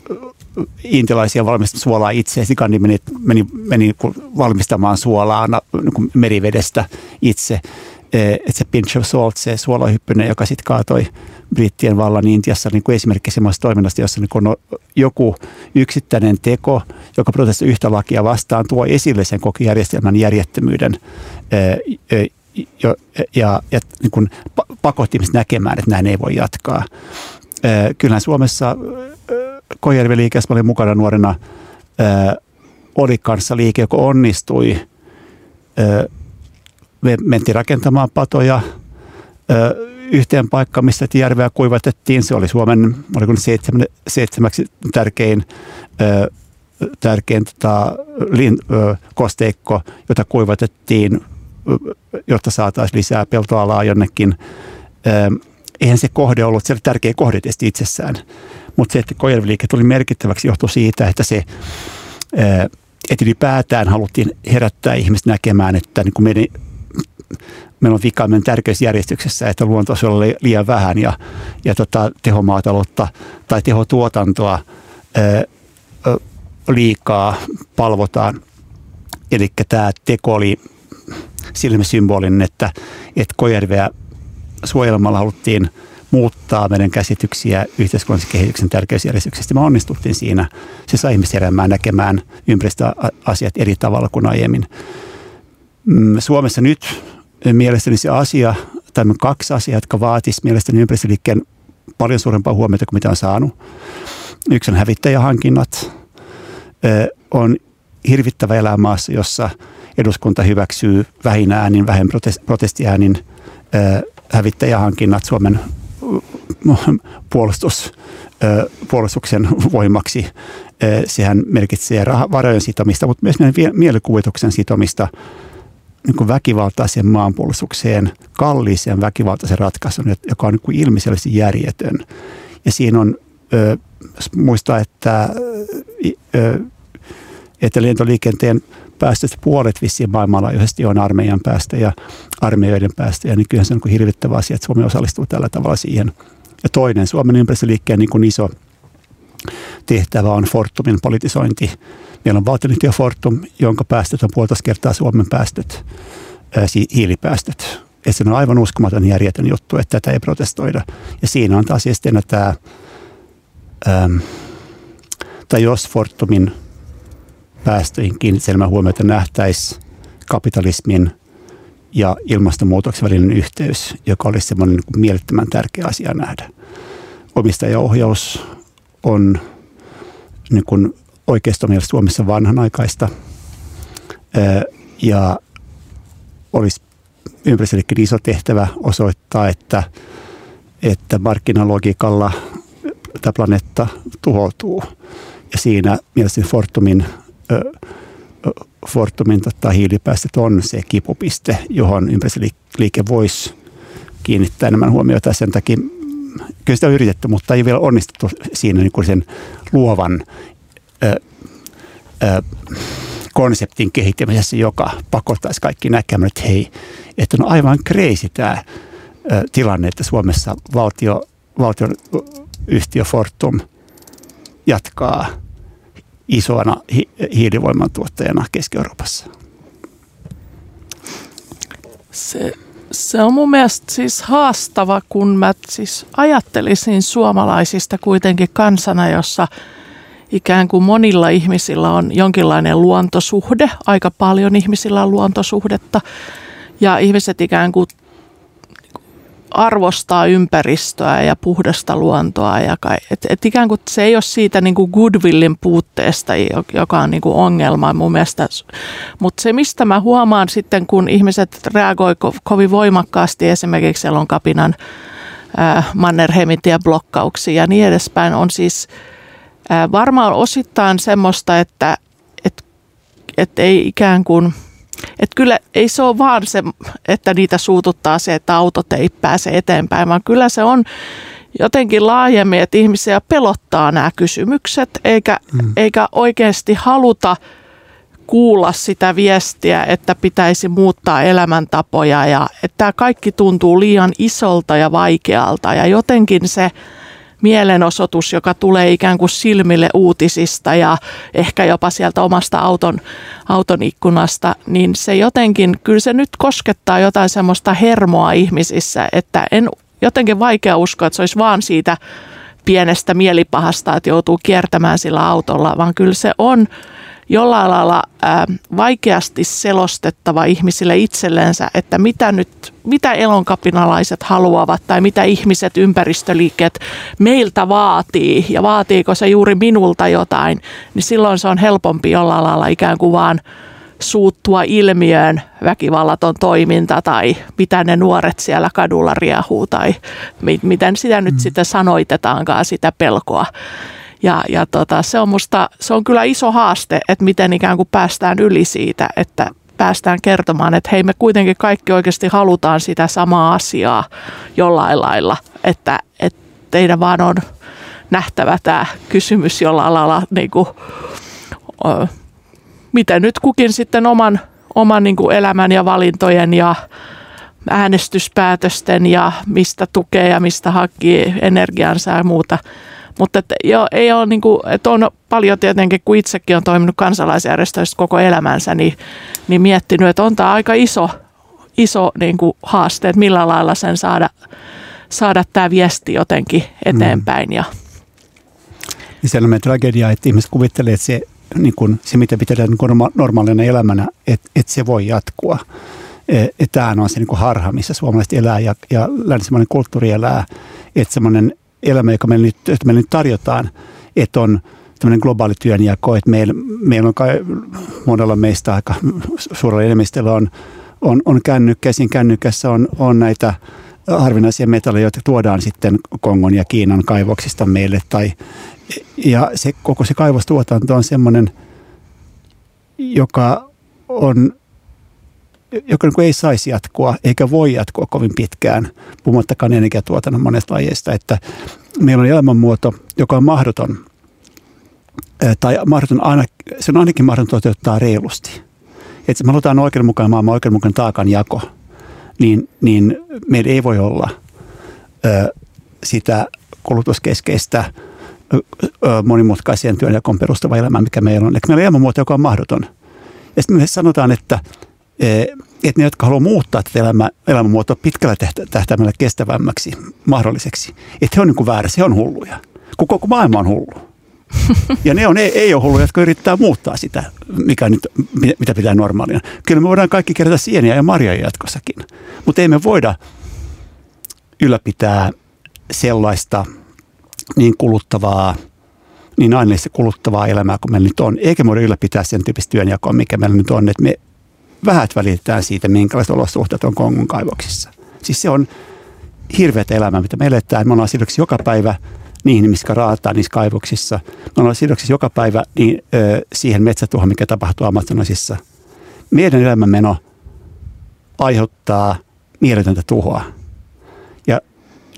intialaisia valmistaa suolaa itse. Sikandi meni, meni, meni valmistamaan suolaa niin merivedestä itse. E, että se pinch of salt, se suolahyppynen, joka sitten kaatoi brittien vallan Intiassa niin kuin esimerkki semmoista toiminnasta, jossa niin kun joku yksittäinen teko, joka protestoi yhtä lakia vastaan, tuo esille sen koko järjestelmän järjettömyyden e, e, ja, ja, ja niin kuin pakotti näkemään, että näin ei voi jatkaa. Kyllähän Suomessa Kojärvi liikeessä, mä olin mukana nuorena, ää, oli kanssa liike, joka onnistui. Ää, me mentiin rakentamaan patoja ää, yhteen paikkaan, missä järveä kuivatettiin. Se oli Suomen, oliko seitsemän, seitsemäksi tärkein, ää, tärkein tota, lin, ää, kosteikko, jota kuivatettiin, jotta saataisiin lisää peltoalaa jonnekin. Ää, eihän se kohde ollut, se oli tärkeä kohde itsessään. Mutta se, että Kojelviliike tuli merkittäväksi, johtui siitä, että se että ylipäätään haluttiin herättää ihmiset näkemään, että niin kuin meidän, meillä on vika meidän tärkeysjärjestyksessä, että luontoa oli liian vähän ja, ja tota, tehomaataloutta tai tehotuotantoa ää, liikaa palvotaan. Eli tämä teko oli sillä symbolinen, että, että Kojärveä suojelmalla haluttiin – muuttaa meidän käsityksiä yhteiskunnallisen kehityksen tärkeysjärjestyksestä. Me onnistuttiin siinä. Se sai ihmiset heräämään näkemään ympäristöasiat eri tavalla kuin aiemmin. Mm, Suomessa nyt mielestäni se asia, tai kaksi asiaa, jotka vaatisivat mielestäni ympäristöliikkeen paljon suurempaa huomiota kuin mitä on saanut. Yksi on hävittäjähankinnat. On hirvittävä elää maassa, jossa eduskunta hyväksyy vähin äänin, vähemmän protestiäänin hävittäjähankinnat Suomen puolustus, puolustuksen voimaksi. Sehän merkitsee varojen sitomista, mutta myös meidän mielikuvituksen sitomista niin kuin väkivaltaiseen maanpuolustukseen, kalliiseen väkivaltaisen ratkaisun, joka on niin kuin ilmiselvästi järjetön. Ja siinä on muistaa, että, että lentoliikenteen päästöistä puolet vissiin maailmanlaajuisesti on armeijan päästöjä, armeijoiden päästöjä, niin kyllähän se on niin hirvittävä asia, että Suomi osallistuu tällä tavalla siihen. Ja toinen Suomen ympäristöliikkeen niin kuin iso tehtävä on Fortumin politisointi. Meillä on valtionyhtiö Fortum, jonka päästöt on puolitoista kertaa Suomen päästöt, ää, hiilipäästöt. Ja se on aivan uskomaton järjetön juttu, että tätä ei protestoida. Ja siinä on taas sitten tämä, tai jos Fortumin päästöihin kiinnittämään huomiota nähtäisi kapitalismin ja ilmastonmuutoksen välinen yhteys, joka olisi semmoinen niin mielettömän tärkeä asia nähdä. Omistajaohjaus on niin kuin oikeastaan mielestä Suomessa vanhanaikaista ja olisi ympäristöllisesti iso tehtävä osoittaa, että, että markkinalogiikalla tämä planeetta tuhoutuu. Ja siinä mielestäni Fortumin Fortumin tota, hiilipäästöt on se kipupiste, johon ympäristöliike voisi kiinnittää enemmän huomiota. Sen takia kyllä sitä on yritetty, mutta ei vielä onnistuttu siinä niin kuin sen luovan ö, ö, konseptin kehittämisessä, joka pakottaisi kaikki näkemään, että hei, että on aivan crazy tämä ö, tilanne, että Suomessa valtio, valtioyhtiö Fortum jatkaa – isoana hi- hiilivoiman tuottajana Keski-Euroopassa. Se, se on mun mielestä siis haastava, kun mä siis ajattelisin suomalaisista kuitenkin kansana, jossa ikään kuin monilla ihmisillä on jonkinlainen luontosuhde. Aika paljon ihmisillä on luontosuhdetta. Ja ihmiset ikään kuin arvostaa ympäristöä ja puhdasta luontoa. Ja kai, et, et ikään kuin se ei ole siitä niin kuin goodwillin puutteesta, joka on niin kuin ongelma mun mielestä. Mutta se, mistä mä huomaan sitten, kun ihmiset reagoi ko- kovin voimakkaasti esimerkiksi Elonkapinan äh, Mannerheimin blokkauksia ja niin edespäin, on siis äh, varmaan osittain semmoista, että et, et ei ikään kuin – että kyllä ei se ole vaan se, että niitä suututtaa se, että autot ei pääse eteenpäin, vaan kyllä se on jotenkin laajemmin, että ihmisiä pelottaa nämä kysymykset, eikä, mm. eikä oikeasti haluta kuulla sitä viestiä, että pitäisi muuttaa elämäntapoja ja että tämä kaikki tuntuu liian isolta ja vaikealta ja jotenkin se mielenosoitus, joka tulee ikään kuin silmille uutisista ja ehkä jopa sieltä omasta auton, auton ikkunasta, niin se jotenkin, kyllä se nyt koskettaa jotain semmoista hermoa ihmisissä, että en jotenkin vaikea uskoa, että se olisi vaan siitä pienestä mielipahasta, että joutuu kiertämään sillä autolla, vaan kyllä se on jollain lailla ää, vaikeasti selostettava ihmisille itsellensä, että mitä nyt, mitä elonkapinalaiset haluavat tai mitä ihmiset, ympäristöliikkeet meiltä vaatii ja vaatiiko se juuri minulta jotain, niin silloin se on helpompi jollain lailla ikään kuin vaan suuttua ilmiöön väkivallaton toiminta tai mitä ne nuoret siellä kadulla riehuu tai miten sitä nyt mm. sitten sanoitetaankaan sitä pelkoa. Ja, ja tota, se on musta, se on kyllä iso haaste, että miten ikään kuin päästään yli siitä, että päästään kertomaan, että hei me kuitenkin kaikki oikeasti halutaan sitä samaa asiaa jollain lailla, että, että teidän vaan on nähtävä tämä kysymys jollain lailla, niin kuin, miten nyt kukin sitten oman, oman niin kuin elämän ja valintojen ja äänestyspäätösten ja mistä tukee ja mistä hakee energiansa ja muuta – mutta että jo, ei ole niin kuin, että on paljon tietenkin, kun itsekin on toiminut kansalaisjärjestöissä koko elämänsä, niin, niin miettinyt, että on tämä aika iso, iso niin kuin haaste, että millä lailla sen saada, saada tämä viesti jotenkin eteenpäin. Mm. Ja. Niin sellainen tragedia, että ihmiset kuvittelee, että se, niin kuin, se mitä pitää niin kuin normaalina elämänä, että, että se voi jatkua. E, että tämä on se niin kuin harha, missä suomalaiset elää ja, ja länsimainen kulttuuri elää. Että semmoinen elämä, joka meille nyt, jota meille nyt tarjotaan, että on tämmöinen globaali työnjako, että meillä, meillä on kai monella meistä aika suurella enemmistöllä on, on, on kännykkä, siinä kännykässä on, on näitä harvinaisia metalleja, joita tuodaan sitten Kongon ja Kiinan kaivoksista meille. Tai, ja se, koko se kaivostuotanto on semmoinen, joka on joka niin ei saisi jatkua eikä voi jatkua kovin pitkään, puhumattakaan energiatuotannon monesta lajeista, että meillä on elämänmuoto, joka on mahdoton, tai mahdoton aina, se on ainakin mahdoton toteuttaa reilusti. Että me halutaan oikeudenmukainen maailma, oikeudenmukainen taakanjako, niin, niin meillä ei voi olla ö, sitä kulutuskeskeistä ö, monimutkaiseen työnjakoon perustava elämä, mikä meillä on. Eli meillä on elämänmuoto, joka on mahdoton. Ja sitten me sanotaan, että että ne, jotka haluaa muuttaa tätä elämä, elämänmuotoa pitkällä tähtäimellä kestävämmäksi mahdolliseksi, että he on niin kuin väärässä, he on hulluja. Kun koko maailma on hullu. Ja ne on, ei, ei ole hulluja, jotka yrittää muuttaa sitä, mikä nyt, mitä pitää normaalina. Kyllä me voidaan kaikki kerätä sieniä ja marjoja jatkossakin, mutta ei me voida ylläpitää sellaista niin kuluttavaa, niin aineellisesti kuluttavaa elämää kuin meillä nyt on. Eikä me voida ylläpitää sen tyyppistä työnjakoa, mikä meillä nyt on, että me vähät välitetään siitä, minkälaiset olosuhteet on Kongon kaivoksissa. Siis se on hirveät elämää, mitä me eletään. Me ollaan sidoksi joka päivä niihin, missä raataan niissä kaivoksissa. Me ollaan sidoksi joka päivä niin, ö, siihen metsätuohon, mikä tapahtuu Amazonasissa. Meidän elämänmeno aiheuttaa mieletöntä tuhoa. Ja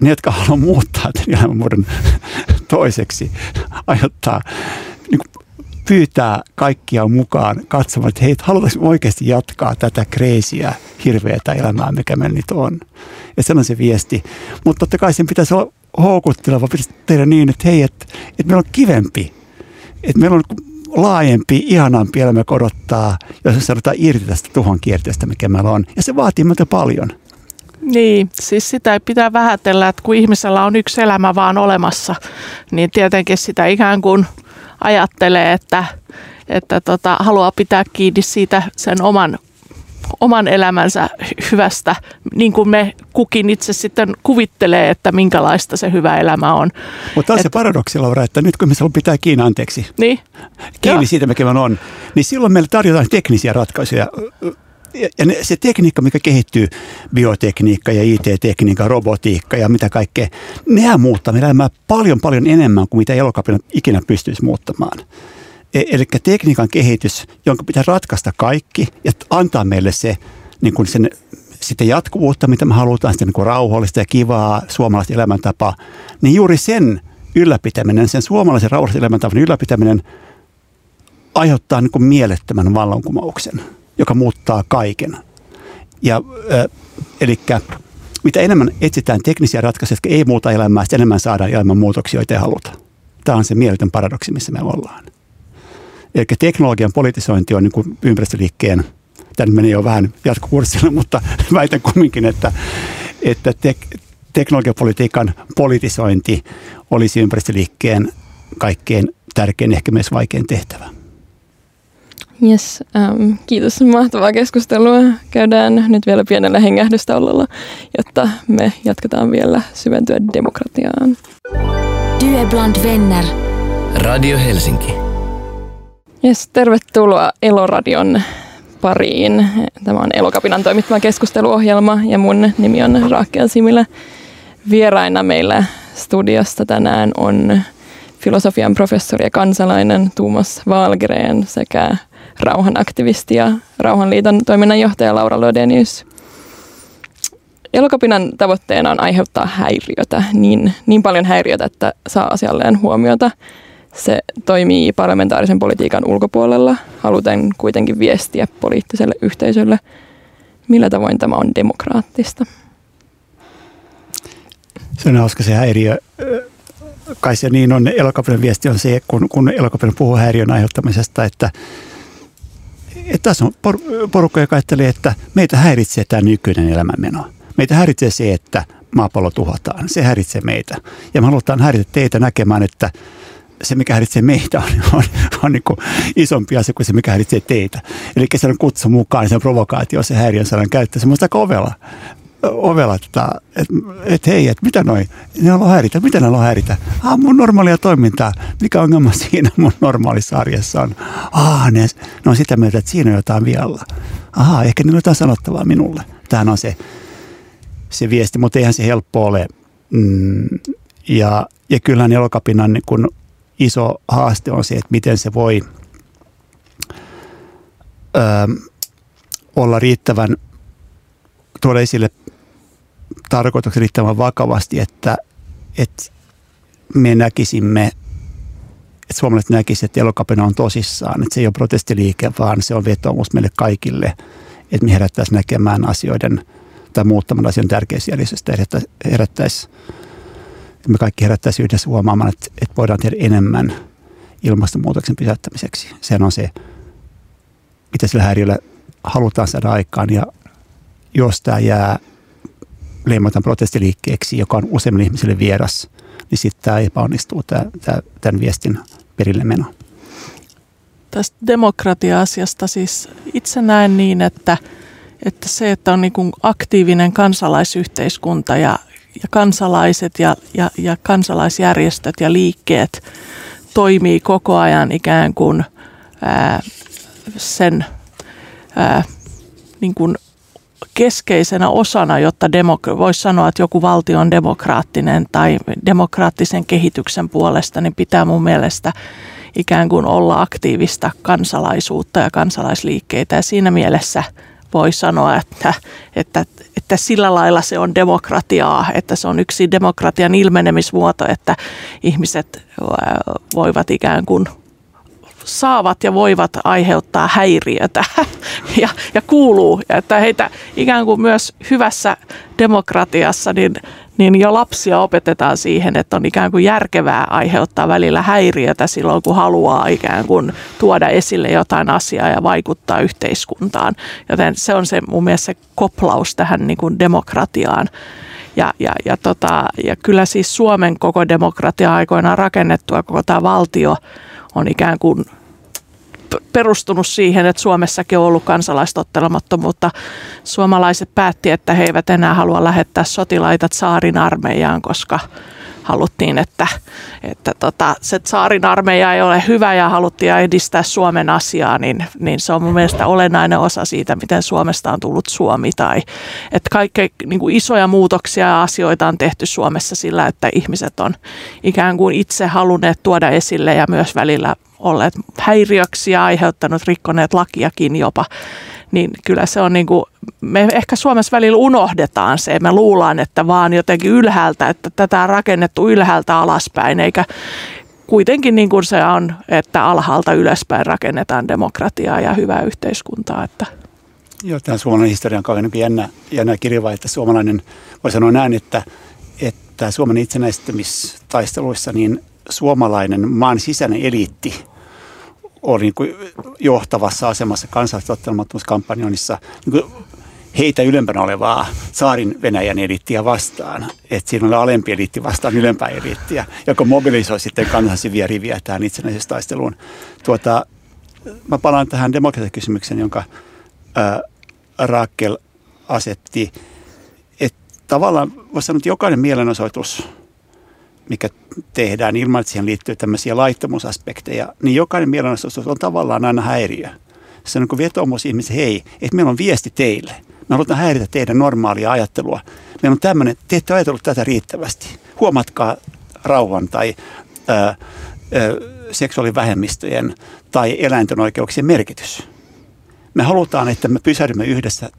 ne, jotka haluaa muuttaa tämän elämänmuodon toiseksi, aiheuttaa niin kuin pyytää kaikkia mukaan katsomaan, että hei, halutaanko oikeasti jatkaa tätä kreisiä, hirveätä elämää, mikä meillä nyt on. Ja se on se viesti. Mutta totta kai sen pitäisi olla houkutteleva, pitäisi tehdä niin, että hei, että, että meillä on kivempi, että meillä on laajempi, ihanampi elämä korottaa, jos me saadaan irti tästä tuhon kierteestä, mikä meillä on. Ja se vaatii meiltä paljon. Niin, siis sitä ei pitää vähätellä, että kun ihmisellä on yksi elämä vaan olemassa, niin tietenkin sitä ikään kuin – ajattelee, että, että tota, haluaa pitää kiinni siitä sen oman, oman elämänsä hyvästä, niin kuin me kukin itse sitten kuvittelee, että minkälaista se hyvä elämä on. Mutta on Et, se paradoksi, Laura, että nyt kun me pitää kiinni anteeksi, niin? kiinni Joo. siitä, mikä on, niin silloin meille tarjotaan teknisiä ratkaisuja ja ne, se tekniikka, mikä kehittyy, biotekniikka ja IT-tekniikka, robotiikka ja mitä kaikkea, nehän muuttaa meidän elämää paljon paljon enemmän kuin mitä elokapina ikinä pystyisi muuttamaan. E, eli tekniikan kehitys, jonka pitää ratkaista kaikki ja antaa meille se, niin kuin sen, sitten jatkuvuutta, mitä me halutaan, sitten niin kuin rauhallista ja kivaa suomalaista elämäntapaa, niin juuri sen ylläpitäminen, sen suomalaisen rauhallisen elämäntavan ylläpitäminen aiheuttaa niin kuin mielettömän vallankumouksen joka muuttaa kaiken. Ja, äh, eli mitä enemmän etsitään teknisiä ratkaisuja, jotka ei muuta elämää, sitä enemmän saadaan elämän muutoksia, joita ei haluta. Tämä on se mieletön paradoksi, missä me ollaan. Eli teknologian politisointi on niin kuin ympäristöliikkeen, tämä menee jo vähän jatkokurssille, mutta väitän kumminkin, että, että tek, teknologiapolitiikan politisointi olisi ympäristöliikkeen kaikkein tärkein, ehkä myös vaikein tehtävä. Yes, ähm, kiitos. Mahtavaa keskustelua. Käydään nyt vielä pienellä hengähdystaulolla, jotta me jatketaan vielä syventyä demokratiaan. Due bland vänner. Radio Helsinki. Yes, tervetuloa Eloradion pariin. Tämä on Elokapinan toimittama keskusteluohjelma ja mun nimi on Raakel Similä. Vieraina meillä studiosta tänään on filosofian professori ja kansalainen Tuomas Valgren sekä rauhanaktivisti ja Rauhanliiton toiminnanjohtaja Laura Lodenius. Elokapinan tavoitteena on aiheuttaa häiriötä, niin, niin paljon häiriötä, että saa asialleen huomiota. Se toimii parlamentaarisen politiikan ulkopuolella, haluten kuitenkin viestiä poliittiselle yhteisölle. Millä tavoin tämä on demokraattista? Se on hauska se häiriö. Kai se niin on, elokapinan viesti on se, kun, kun elokapina puhuu häiriön aiheuttamisesta, että että tässä on por- porukka, joka ajattelee, että meitä häiritsee tämä nykyinen elämänmeno. Meitä häiritsee se, että maapallo tuhotaan. Se häiritsee meitä. Ja me halutaan häiritä teitä näkemään, että se, mikä häiritsee meitä, on, on, on niin kuin isompi asia kuin se, mikä häiritsee teitä. Eli se on kutsu mukaan, se on provokaatio, se häiriön sanan käyttö. Se on aika ovella että et, hei, että mitä noi, ne on häiritä, mitä ne on häiritä? Ah, mun normaalia toimintaa. Mikä ongelma siinä mun normaalissa arjessa on? Ah, ne, ne on sitä mieltä, että siinä on jotain vialla. Aha, ehkä ne on jotain sanottavaa minulle. Tämähän on se, se viesti, mutta eihän se helppo ole. Mm, ja, ja kyllähän elokapinan niin kun iso haaste on se, että miten se voi ö, olla riittävän tuoda esille tarkoituksen riittävän vakavasti, että, että me näkisimme, että suomalaiset näkisivät, että elokapina on tosissaan. Että se ei ole protestiliike, vaan se on vetoomus meille kaikille, että me herättäisiin näkemään asioiden tai muuttamaan asioiden tärkeässä järjestöstä herättäisi, me kaikki herättäisiin yhdessä huomaamaan, että, että voidaan tehdä enemmän ilmastonmuutoksen pysäyttämiseksi. Se on se, mitä sillä häiriöllä halutaan saada aikaan ja jos tämä jää leimataan protestiliikkeeksi, joka on useimmille ihmisille vieras, niin sitten tämä epäonnistuu, tämä, tämä, tämän viestin perille meno. Tästä demokratia-asiasta siis itse näen niin, että, että se, että on niin aktiivinen kansalaisyhteiskunta ja, ja kansalaiset ja, ja, ja kansalaisjärjestöt ja liikkeet toimii koko ajan ikään kuin ää, sen ää, niin kuin keskeisenä osana, jotta demok- voisi sanoa, että joku valtio on demokraattinen tai demokraattisen kehityksen puolesta, niin pitää mun mielestä ikään kuin olla aktiivista kansalaisuutta ja kansalaisliikkeitä. Ja siinä mielessä voi sanoa, että, että, että sillä lailla se on demokratiaa, että se on yksi demokratian ilmenemismuoto, että ihmiset voivat ikään kuin saavat ja voivat aiheuttaa häiriötä ja, ja kuuluu, että heitä ikään kuin myös hyvässä demokratiassa, niin, niin jo lapsia opetetaan siihen, että on ikään kuin järkevää aiheuttaa välillä häiriötä silloin, kun haluaa ikään kuin tuoda esille jotain asiaa ja vaikuttaa yhteiskuntaan. Joten se on se mun mielestä se koplaus tähän niin kuin demokratiaan. Ja, ja, ja, tota, ja kyllä siis Suomen koko demokratia aikoinaan rakennettua, koko tämä valtio on ikään kuin perustunut siihen, että Suomessakin on ollut kansalaistottelemattomuutta. Suomalaiset päätti, että he eivät enää halua lähettää sotilaita saarin armeijaan, koska haluttiin, että, että tota, se saarin armeija ei ole hyvä ja haluttiin edistää Suomen asiaa, niin, niin se on mun mielestä olennainen osa siitä, miten Suomesta on tullut Suomi. Tai, että kaikki niin kuin isoja muutoksia ja asioita on tehty Suomessa sillä, että ihmiset on ikään kuin itse halunneet tuoda esille ja myös välillä olleet häiriöksi ja aiheuttanut rikkoneet lakiakin jopa niin kyllä se on niin kuin, me ehkä Suomessa välillä unohdetaan se. Me luullaan, että vaan jotenkin ylhäältä, että tätä on rakennettu ylhäältä alaspäin, eikä kuitenkin niin kuin se on, että alhaalta ylöspäin rakennetaan demokratiaa ja hyvää yhteiskuntaa. Että. Joo, tämä suomalainen historia on kauhean jännä, jännä kirjava, että suomalainen, voi sanoa näin, että, että Suomen itsenäistämistaisteluissa niin suomalainen maan sisäinen eliitti – oli niin kuin johtavassa asemassa kansallistottelemattomuuskampanjonissa niin heitä ylempänä olevaa saarin Venäjän eliittiä vastaan. Että siinä oli alempi eliitti vastaan ylempää eliittiä, joka mobilisoi sitten kansallisia riviä tähän itsenäisessä taisteluun. Tuota, mä palaan tähän demokratiakysymykseen, jonka ää, Raakel asetti. Että tavallaan voisi sanoa, että jokainen mielenosoitus – mikä tehdään ilman, että siihen liittyy tämmöisiä laittomuusaspekteja, niin jokainen mielenosoitus on tavallaan aina häiriö. Se on niin vetomus ihmisiä, hei, että meillä on viesti teille. Me halutaan häiritä teidän normaalia ajattelua. Meillä on tämmöinen, te ette ajatellut tätä riittävästi. Huomatkaa rauhan tai ää, ää, seksuaalivähemmistöjen tai eläinten oikeuksien merkitys. Me halutaan, että me pysähdymme yhdessä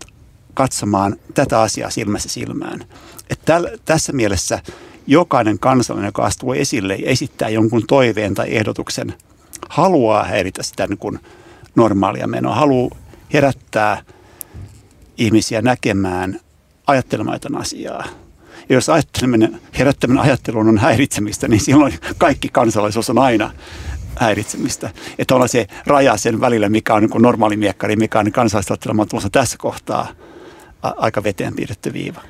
katsomaan tätä asiaa silmässä silmään. Että täl, tässä mielessä jokainen kansalainen, joka astuu esille ja esittää jonkun toiveen tai ehdotuksen, haluaa häiritä sitä niin kuin normaalia menoa, haluaa herättää ihmisiä näkemään, ajattelemaan jotain asiaa. Ja jos ajatteleminen, herättäminen ajatteluun on häiritsemistä, niin silloin kaikki kansalaisuus on aina häiritsemistä. Että on se raja sen välillä, mikä on niin normaali miekkari, mikä on kansalaistottelemattomassa tässä kohtaa aika veteen piirretty viiva.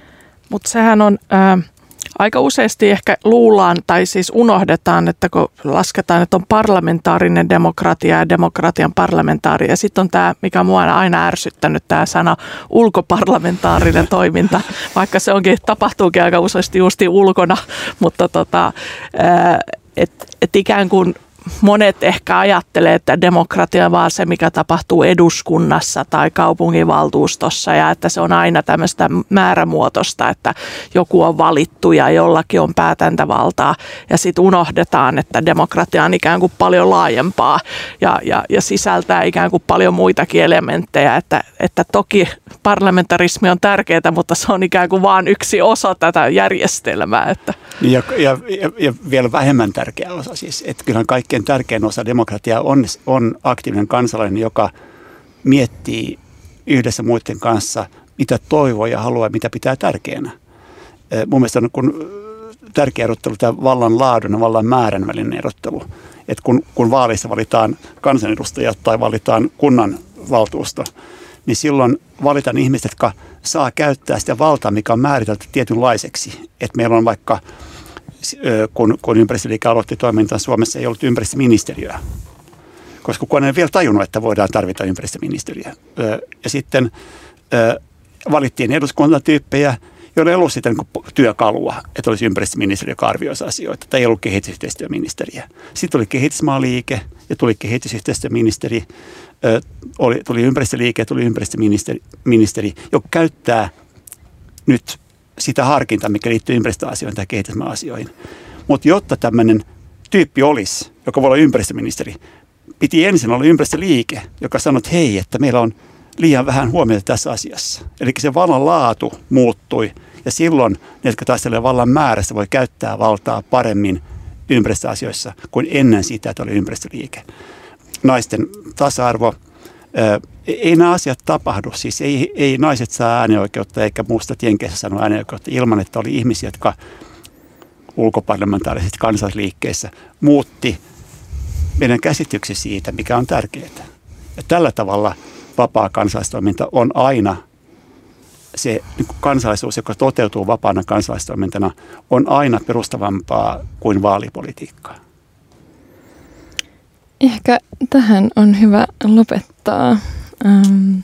Mutta sehän on... Äh aika useasti ehkä luullaan tai siis unohdetaan, että kun lasketaan, että on parlamentaarinen demokratia ja demokratian parlamentaari ja sitten on tämä, mikä mua on aina ärsyttänyt, tämä sana ulkoparlamentaarinen toiminta, vaikka se onkin, tapahtuukin aika useasti justi ulkona, mutta tota, että et ikään kuin monet ehkä ajattelee, että demokratia on vaan se, mikä tapahtuu eduskunnassa tai kaupunginvaltuustossa ja että se on aina tämmöistä määrämuotoista, että joku on valittu ja jollakin on päätäntävaltaa ja sitten unohdetaan, että demokratia on ikään kuin paljon laajempaa ja, ja, ja sisältää ikään kuin paljon muitakin elementtejä, että, että toki parlamentarismi on tärkeää, mutta se on ikään kuin vain yksi osa tätä järjestelmää. Että. Ja, ja, ja, vielä vähemmän tärkeä osa siis, että kyllähän kaikkein tärkein osa demokratiaa on, on aktiivinen kansalainen, joka miettii yhdessä muiden kanssa, mitä toivoo ja haluaa, mitä pitää tärkeänä. Mun mielestä on kun tärkeä erottelu tämä vallan laadun ja vallan määrän välinen erottelu. Että kun, kun vaaleissa valitaan kansanedustajat tai valitaan kunnan valtuusto, niin silloin valitaan ihmiset, jotka saa käyttää sitä valtaa, mikä on määritelty tietynlaiseksi. Että meillä on vaikka kun, kun ympäristöliike aloitti toimintaa Suomessa, ei ollut ympäristöministeriöä. Koska kukaan ei vielä tajunnut, että voidaan tarvita ympäristöministeriöä. Ja sitten valittiin eduskuntatyyppejä, joilla ei ollut sitä niin työkalua, että olisi ympäristöministeriö, joka arvioisi asioita, tai ei ollut kehitysyhteistyöministeriä. Sitten tuli kehitysmaaliike ja tuli kehitysyhteistyöministeri, oli, tuli ympäristöliike tuli ympäristöministeri, joka käyttää nyt sitä harkintaa, mikä liittyy ympäristöasioihin tai kehitysmaasioihin. Mutta jotta tämmöinen tyyppi olisi, joka voi olla ympäristöministeri, piti ensin olla ympäristöliike, joka sanoi, että hei, että meillä on liian vähän huomiota tässä asiassa. Eli se vallan laatu muuttui ja silloin ne, jotka taistelevat vallan määrässä, voi käyttää valtaa paremmin ympäristöasioissa kuin ennen sitä, että oli ympäristöliike. Naisten tasa-arvo, ei nämä asiat tapahdu. Siis ei, ei naiset saa äänioikeutta eikä muusta Jenkeissä sanoa äänioikeutta ilman, että oli ihmisiä, jotka ulkoparlamentaarisissa kansallisliikkeissä muutti meidän käsityksi siitä, mikä on tärkeää. Ja tällä tavalla vapaa kansalaistoiminta on aina se niin kansalaisuus, joka toteutuu vapaana kansalaistoimintana, on aina perustavampaa kuin vaalipolitiikkaa. Ehkä tähän on hyvä lopettaa. Um,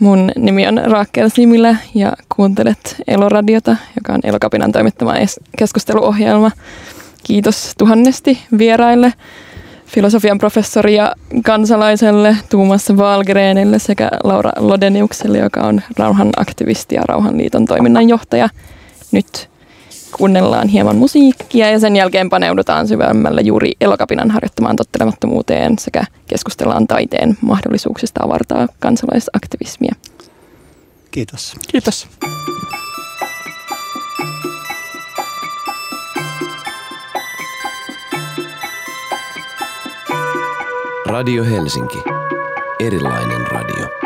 mun nimi on Raakel Similä ja kuuntelet Eloradiota, joka on Elokapinan toimittama keskusteluohjelma. Kiitos tuhannesti vieraille, filosofian professori ja kansalaiselle Tuumas Valgrenille sekä Laura Lodeniukselle, joka on rauhan aktivisti ja Rauhanliiton toiminnanjohtaja. Nyt kuunnellaan hieman musiikkia ja sen jälkeen paneudutaan syvemmälle juuri elokapinan harjoittamaan tottelemattomuuteen sekä keskustellaan taiteen mahdollisuuksista avartaa kansalaisaktivismia. Kiitos. Kiitos. Radio Helsinki. Erilainen radio.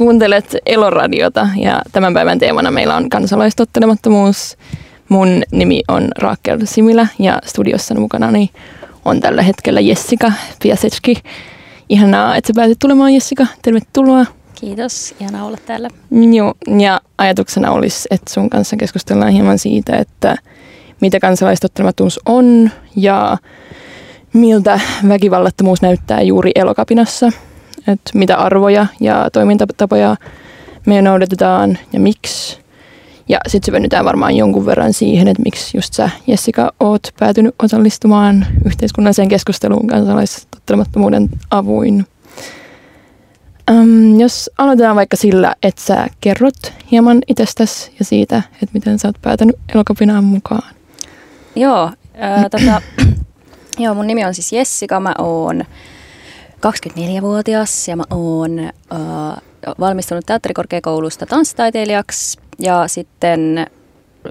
Kuuntelet Eloradiota ja tämän päivän teemana meillä on kansalaistottelemattomuus. Mun nimi on Raakel Similä ja studiossa mukanani on tällä hetkellä Jessica Piasetski. Ihanaa, että sä pääsit tulemaan Jessica. Tervetuloa. Kiitos, ihanaa olla täällä. Joo, ja ajatuksena olisi, että sun kanssa keskustellaan hieman siitä, että mitä kansalaistottelemattomuus on ja miltä väkivallattomuus näyttää juuri elokapinassa – että mitä arvoja ja toimintatapoja me noudatetaan ja miksi. Ja sitten syvennytään varmaan jonkun verran siihen, että miksi just sä, Jessica, oot päätynyt osallistumaan yhteiskunnalliseen keskusteluun kansalaistottelemattomuuden avuin. Um, jos aloitetaan vaikka sillä, että sä kerrot hieman itsestäsi ja siitä, että miten sä oot päätänyt elokapinaan mukaan. Joo, ää, tota, joo, mun nimi on siis Jessica, mä oon 24-vuotias ja mä oon äh, valmistunut teatterikorkeakoulusta tanssitaiteilijaksi ja sitten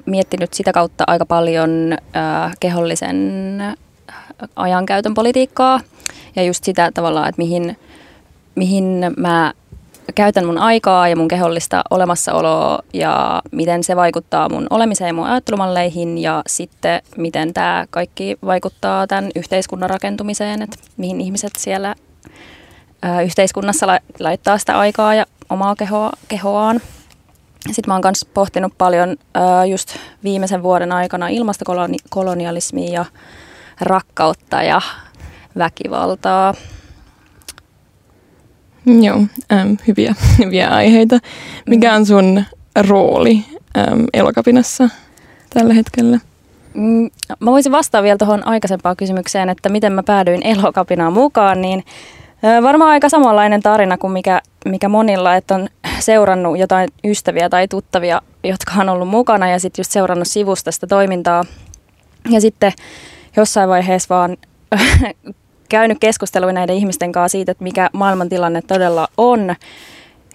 miettinyt sitä kautta aika paljon äh, kehollisen ajankäytön politiikkaa ja just sitä tavallaan, että mihin, mihin mä käytän mun aikaa ja mun kehollista olemassaoloa ja miten se vaikuttaa mun olemiseen ja mun ajattelumalleihin ja sitten miten tämä kaikki vaikuttaa tämän yhteiskunnan rakentumiseen, että mihin ihmiset siellä yhteiskunnassa la- laittaa sitä aikaa ja omaa kehoa, kehoaan. Sitten mä oon myös pohtinut paljon ää, just viimeisen vuoden aikana ilmastokolonialismia ja rakkautta ja väkivaltaa. Joo, äm, hyviä, hyviä aiheita. Mikä on sun rooli äm, elokapinassa tällä hetkellä? Mm, mä voisin vastata vielä tuohon aikaisempaan kysymykseen, että miten mä päädyin elokapinaan mukaan, niin Varmaan aika samanlainen tarina kuin mikä, mikä monilla, että on seurannut jotain ystäviä tai tuttavia, jotka on ollut mukana ja sitten just seurannut sivusta sitä toimintaa. Ja sitten jossain vaiheessa vaan käynyt keskustelua näiden ihmisten kanssa siitä, että mikä maailmantilanne todella on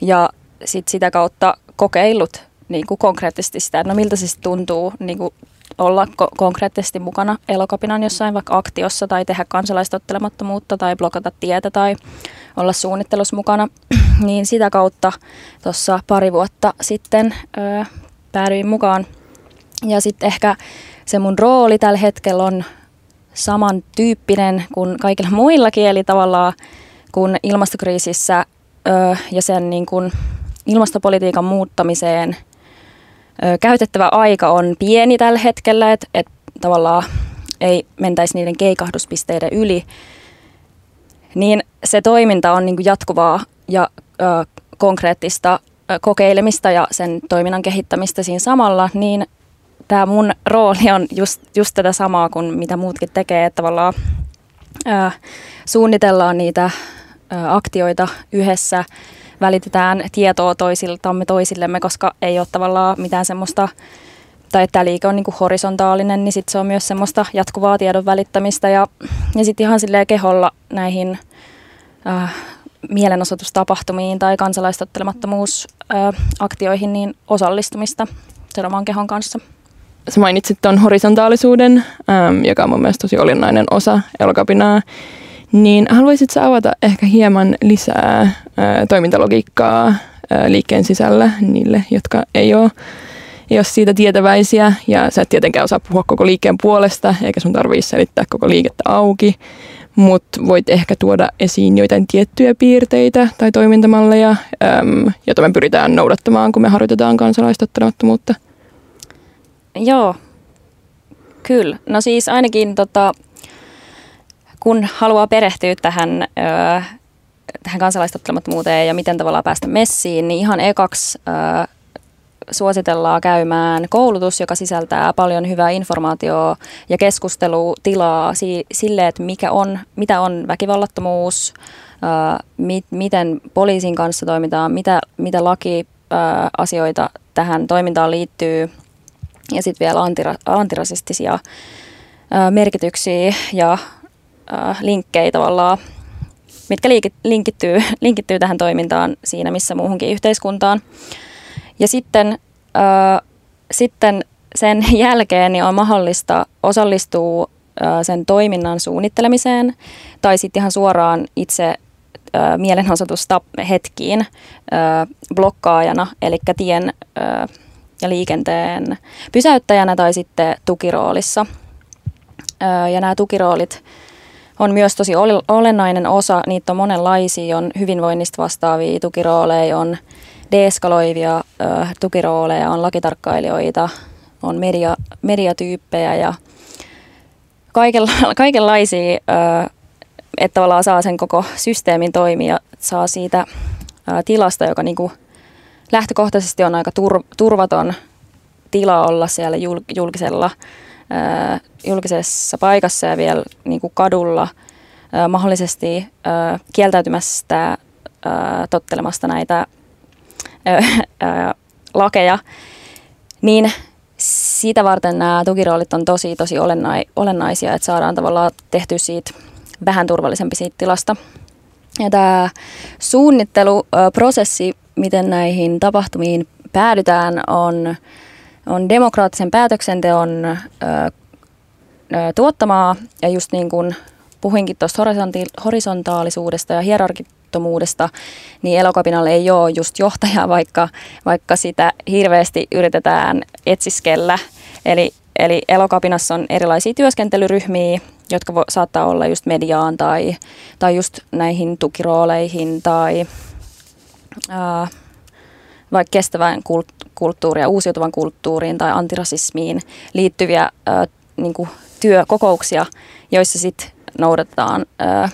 ja sitten sitä kautta kokeillut niin kuin konkreettisesti sitä, että no miltä se tuntuu niin kuin olla ko- konkreettisesti mukana elokapinan jossain vaikka aktiossa tai tehdä kansalaistottelemattomuutta tai blokata tietä tai olla suunnittelussa mukana, niin sitä kautta tuossa pari vuotta sitten ö, päädyin mukaan. Ja sitten ehkä se mun rooli tällä hetkellä on samantyyppinen kuin kaikilla muillakin, eli tavallaan kun ilmastokriisissä ö, ja sen niin kun ilmastopolitiikan muuttamiseen – käytettävä aika on pieni tällä hetkellä, että et tavallaan ei mentäisi niiden keikahduspisteiden yli, niin se toiminta on niin kuin jatkuvaa ja ö, konkreettista ö, kokeilemista ja sen toiminnan kehittämistä siinä samalla, niin tämä mun rooli on just, just tätä samaa kuin mitä muutkin tekee, että tavallaan ö, suunnitellaan niitä ö, aktioita yhdessä, välitetään tietoa toisiltamme toisillemme, koska ei ole tavallaan mitään semmoista, tai että tämä liike on niin kuin horisontaalinen, niin sitten se on myös semmoista jatkuvaa tiedon välittämistä ja, ja sitten ihan silleen keholla näihin äh, mielenosoitustapahtumiin tai kansalaistottelemattomuusaktioihin niin osallistumista sen oman kehon kanssa. Sä mainitsit tuon horisontaalisuuden, ähm, joka on mun mielestä tosi olennainen osa elokapinaa. Niin haluaisitko avata ehkä hieman lisää ää, toimintalogiikkaa liikkeen sisällä niille, jotka ei ole, ei ole siitä tietäväisiä ja sä et tietenkään osaa puhua koko liikkeen puolesta eikä sun tarvitse selittää koko liikettä auki, mutta voit ehkä tuoda esiin joitain tiettyjä piirteitä tai toimintamalleja, joita me pyritään noudattamaan, kun me harjoitetaan kansalaistottelemattomuutta. Joo, kyllä. No siis ainakin tota, kun haluaa perehtyä tähän, ö, tähän kansalaistottelemattomuuteen ja miten tavallaan päästä messiin, niin ihan ekaksi ö, suositellaan käymään koulutus, joka sisältää paljon hyvää informaatiota ja keskustelutilaa si- sille, että mikä on, mitä on väkivallattomuus, ö, mi- miten poliisin kanssa toimitaan, mitä, mitä lakiasioita tähän toimintaan liittyy ja sitten vielä antira- antirasistisia merkityksiä ja linkkejä tavallaan, mitkä linkittyy, linkittyy tähän toimintaan siinä missä muuhunkin yhteiskuntaan. Ja sitten, äh, sitten sen jälkeen niin on mahdollista osallistua äh, sen toiminnan suunnittelemiseen tai sitten ihan suoraan itse äh, mielenosoitusta hetkiin äh, blokkaajana, eli tien äh, ja liikenteen pysäyttäjänä tai sitten tukiroolissa. Äh, ja nämä tukiroolit on myös tosi olennainen osa, niitä on monenlaisia, on hyvinvoinnista vastaavia tukirooleja, on deeskaloivia ö, tukirooleja, on lakitarkkailijoita, on media, mediatyyppejä ja kaikenla, kaikenlaisia, ö, että tavallaan saa sen koko systeemin toimia, saa siitä ö, tilasta, joka niinku lähtökohtaisesti on aika tur, turvaton tila olla siellä jul, julkisella, julkisessa paikassa ja vielä niinku kadulla ö, mahdollisesti kieltäytymästä tottelemasta näitä lakeja, niin sitä varten nämä tukiroolit on tosi, tosi olennaisia, että saadaan tavallaan tehty siitä vähän turvallisempi siitä tilasta. Ja tämä suunnitteluprosessi, miten näihin tapahtumiin päädytään, on, on demokraattisen päätöksenteon ö, ö, tuottamaa. Ja just niin kuin puhuinkin tuosta horisontaalisuudesta ja hierarki, riippumattomuudesta, niin elokapinalle ei ole just johtajaa, vaikka, vaikka sitä hirveästi yritetään etsiskellä. Eli, eli elokapinassa on erilaisia työskentelyryhmiä, jotka vo, saattaa olla just mediaan tai, tai just näihin tukirooleihin tai ää, vaikka kestävään kulttuuriin ja uusiutuvan kulttuuriin tai antirasismiin liittyviä ää, niin työkokouksia, joissa sitten noudatetaan ää,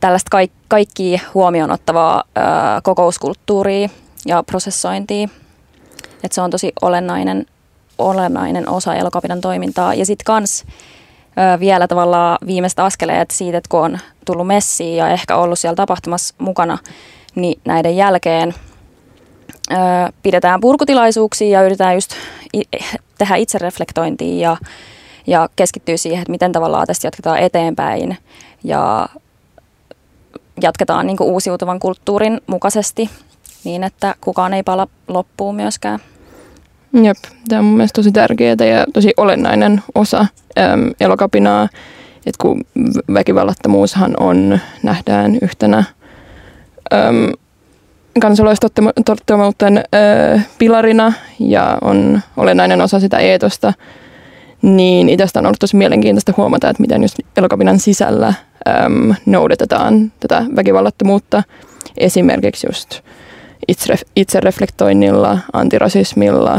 tällaista kaik- kaikki huomioon ottavaa ää, kokouskulttuuria ja prosessointia. Et se on tosi olennainen, olennainen osa elokapinan toimintaa. Ja sitten kans ää, vielä tavallaan viimeistä askeleet siitä, että kun on tullut messiin ja ehkä ollut siellä tapahtumassa mukana, niin näiden jälkeen pidetään purkutilaisuuksia ja yritetään just tehdä itsereflektointia ja, ja keskittyä siihen, että miten tavallaan tästä jatketaan eteenpäin ja jatketaan niin uusiutuvan kulttuurin mukaisesti niin, että kukaan ei pala loppuun myöskään. Jep, tämä on mun mielestä tosi tärkeää ja tosi olennainen osa äm, elokapinaa, että kun väkivallattomuushan on, nähdään yhtenä äm, kansalaistottelemuuden äh, pilarina ja on olennainen osa sitä eetosta, niin itsestä on ollut tosi mielenkiintoista huomata, että miten just elokapinan sisällä äm, noudatetaan tätä väkivallattomuutta esimerkiksi just itsereflektoinnilla, antirasismilla,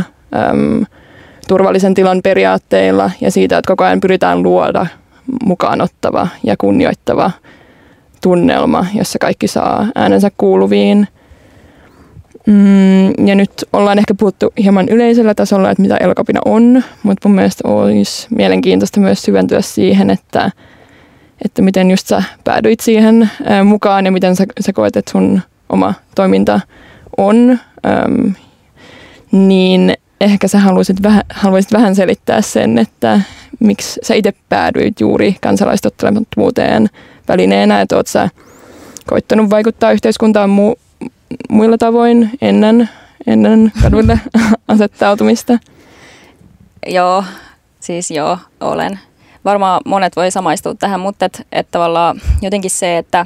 äm, turvallisen tilan periaatteilla ja siitä, että koko ajan pyritään luoda mukaanottava ja kunnioittava tunnelma, jossa kaikki saa äänensä kuuluviin. Mm, ja nyt ollaan ehkä puhuttu hieman yleisellä tasolla, että mitä elokapina on, mutta mun mielestä olisi mielenkiintoista myös syventyä siihen, että että miten just sä päädyit siihen ää, mukaan ja miten sä, sä koet, että sun oma toiminta on, äm, niin ehkä sä haluaisit vähän, haluaisit vähän selittää sen, että miksi sä itse päädyit juuri kansalaistottelemattomuuteen välineenä, että oot sä koittanut vaikuttaa yhteiskuntaan mu- muilla tavoin ennen, ennen kadulle asettautumista? Joo, siis joo, olen varmaan monet voi samaistua tähän, mutta et, et tavallaan jotenkin se, että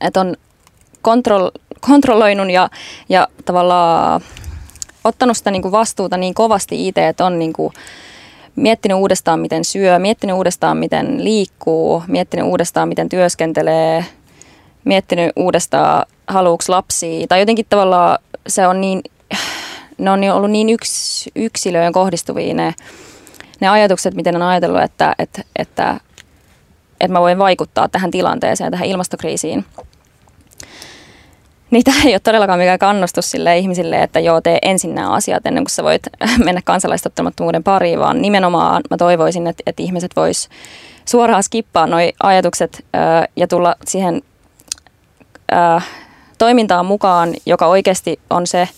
et on kontrol, kontrolloinut ja, ja tavallaan ottanut sitä niin kuin vastuuta niin kovasti itse, että on niin kuin miettinyt uudestaan, miten syö, miettinyt uudestaan, miten liikkuu, miettinyt uudestaan, miten työskentelee, miettinyt uudestaan, haluuks lapsia. Tai jotenkin tavallaan se on niin, ne on ollut niin yks, yksilöön kohdistuvia ne ne ajatukset, miten on ajatellut, että, että, että että mä voin vaikuttaa tähän tilanteeseen, tähän ilmastokriisiin. Niin tämä ei ole todellakaan mikään kannustus sille ihmisille, että joo, tee ensin nämä asiat ennen kuin sä voit mennä kansalaistottamattomuuden pariin, vaan nimenomaan mä toivoisin, että, että ihmiset vois suoraan skippaa nuo ajatukset ää, ja tulla siihen ää, toimintaan mukaan, joka oikeasti on se,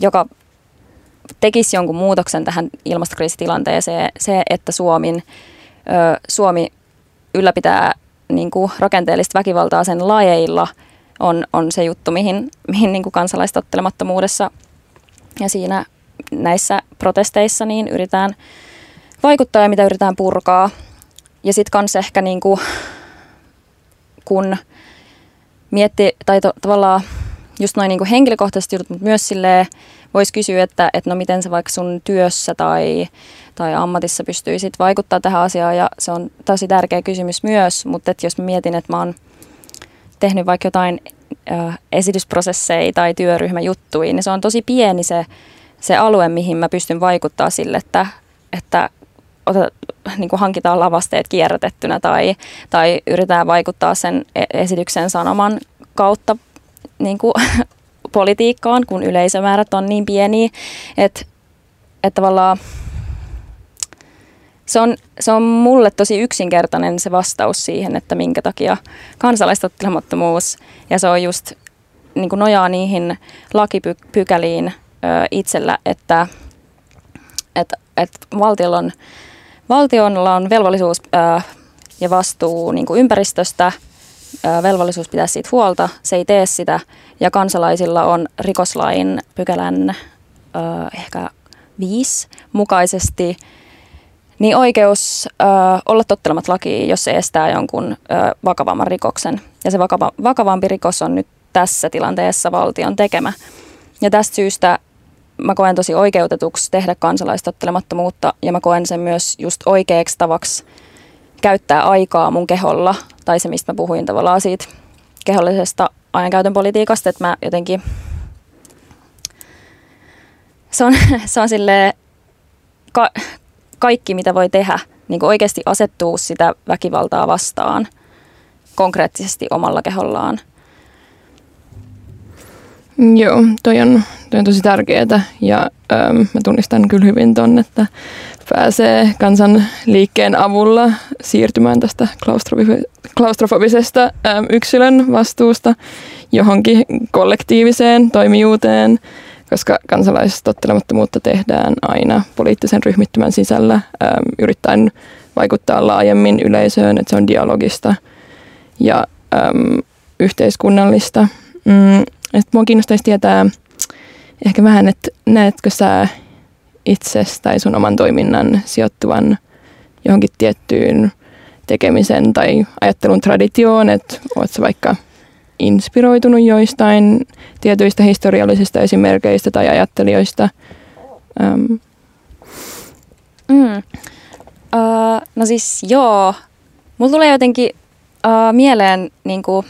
joka tekisi jonkun muutoksen tähän ilmastokriisitilanteeseen, se, että Suomin, Suomi ylläpitää niin kuin rakenteellista väkivaltaa sen lajeilla, on, on se juttu, mihin, mihin niin kuin kansalaistottelemattomuudessa ja siinä näissä protesteissa niin yritetään vaikuttaa ja mitä yritetään purkaa. Ja sitten kans ehkä niin kuin, kun miettii, tai to, tavallaan just noin niin henkilökohtaisesti jutut, mutta myös silleen voisi kysyä, että, että no miten sä vaikka sun työssä tai, tai ammatissa pystyisit vaikuttaa tähän asiaan ja se on tosi tärkeä kysymys myös, mutta että jos mä mietin, että mä oon tehnyt vaikka jotain äh, esitysprosesseja tai työryhmäjuttuja, niin se on tosi pieni se, se alue, mihin mä pystyn vaikuttaa sille, että, että niin kuin hankitaan lavasteet kierrätettynä tai, tai yritetään vaikuttaa sen e-, esityksen sanoman kautta niin kuin, politiikkaan, kun yleisömäärät on niin pieniä, että, että tavallaan se on, se on mulle tosi yksinkertainen se vastaus siihen, että minkä takia kansalaistottelemattomuus, ja se on just niin kuin nojaa niihin lakipykäliin ö, itsellä, että, että, että valtiolla on Valtiolla on velvollisuus ää, ja vastuu niin kuin ympäristöstä, ää, velvollisuus pitää siitä huolta, se ei tee sitä. Ja kansalaisilla on rikoslain pykälän ää, ehkä viisi mukaisesti niin oikeus ö, olla tottelemat lakiin, jos se estää jonkun ö, vakavamman rikoksen. Ja se vakava, vakavampi rikos on nyt tässä tilanteessa valtion tekemä. Ja tästä syystä mä koen tosi oikeutetuksi tehdä kansalaistottelemattomuutta ja mä koen sen myös just oikeaksi tavaksi käyttää aikaa mun keholla, tai se mistä mä puhuin tavallaan siitä kehollisesta ajankäytön politiikasta, että mä jotenkin, se on, se on sille ka, kaikki mitä voi tehdä, niin oikeasti asettuu sitä väkivaltaa vastaan konkreettisesti omalla kehollaan. Joo, toi on, toi on tosi tärkeää ja ähm, mä tunnistan kyllä hyvin ton, että pääsee kansan liikkeen avulla siirtymään tästä klaustrofobisesta ähm, yksilön vastuusta johonkin kollektiiviseen toimijuuteen, koska kansalaistottelemattomuutta tehdään aina poliittisen ryhmittymän sisällä ähm, yrittäen vaikuttaa laajemmin yleisöön, että se on dialogista ja ähm, yhteiskunnallista. Mm, sitten mua kiinnostaisi tietää ehkä vähän, että näetkö sä itsestä tai sun oman toiminnan sijoittuvan johonkin tiettyyn tekemisen tai ajattelun traditioon, että oot sä vaikka inspiroitunut joistain tietyistä historiallisista esimerkkeistä tai ajattelijoista? Um. Mm. Uh, no siis joo, mulla tulee jotenkin uh, mieleen niin kuin,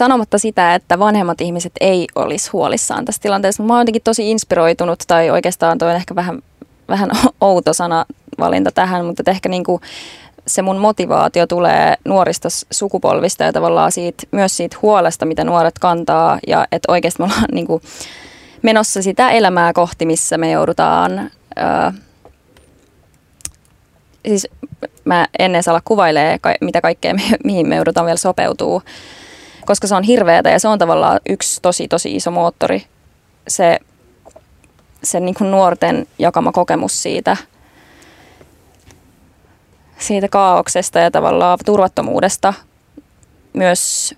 sanomatta sitä, että vanhemmat ihmiset ei olisi huolissaan tässä tilanteessa. Mä oon jotenkin tosi inspiroitunut, tai oikeastaan toi on ehkä vähän, vähän outo sana valinta tähän, mutta ehkä niin kuin se mun motivaatio tulee nuorista sukupolvista ja tavallaan siitä, myös siitä huolesta, mitä nuoret kantaa ja että oikeasti me ollaan niin kuin menossa sitä elämää kohti, missä me joudutaan, ää, siis mä ennen saa kuvailee, mitä kaikkea, mihin me joudutaan vielä sopeutuu koska se on hirveätä ja se on tavallaan yksi tosi tosi iso moottori, se, se niin kuin nuorten jakama kokemus siitä, siitä kaauksesta ja tavallaan turvattomuudesta myös,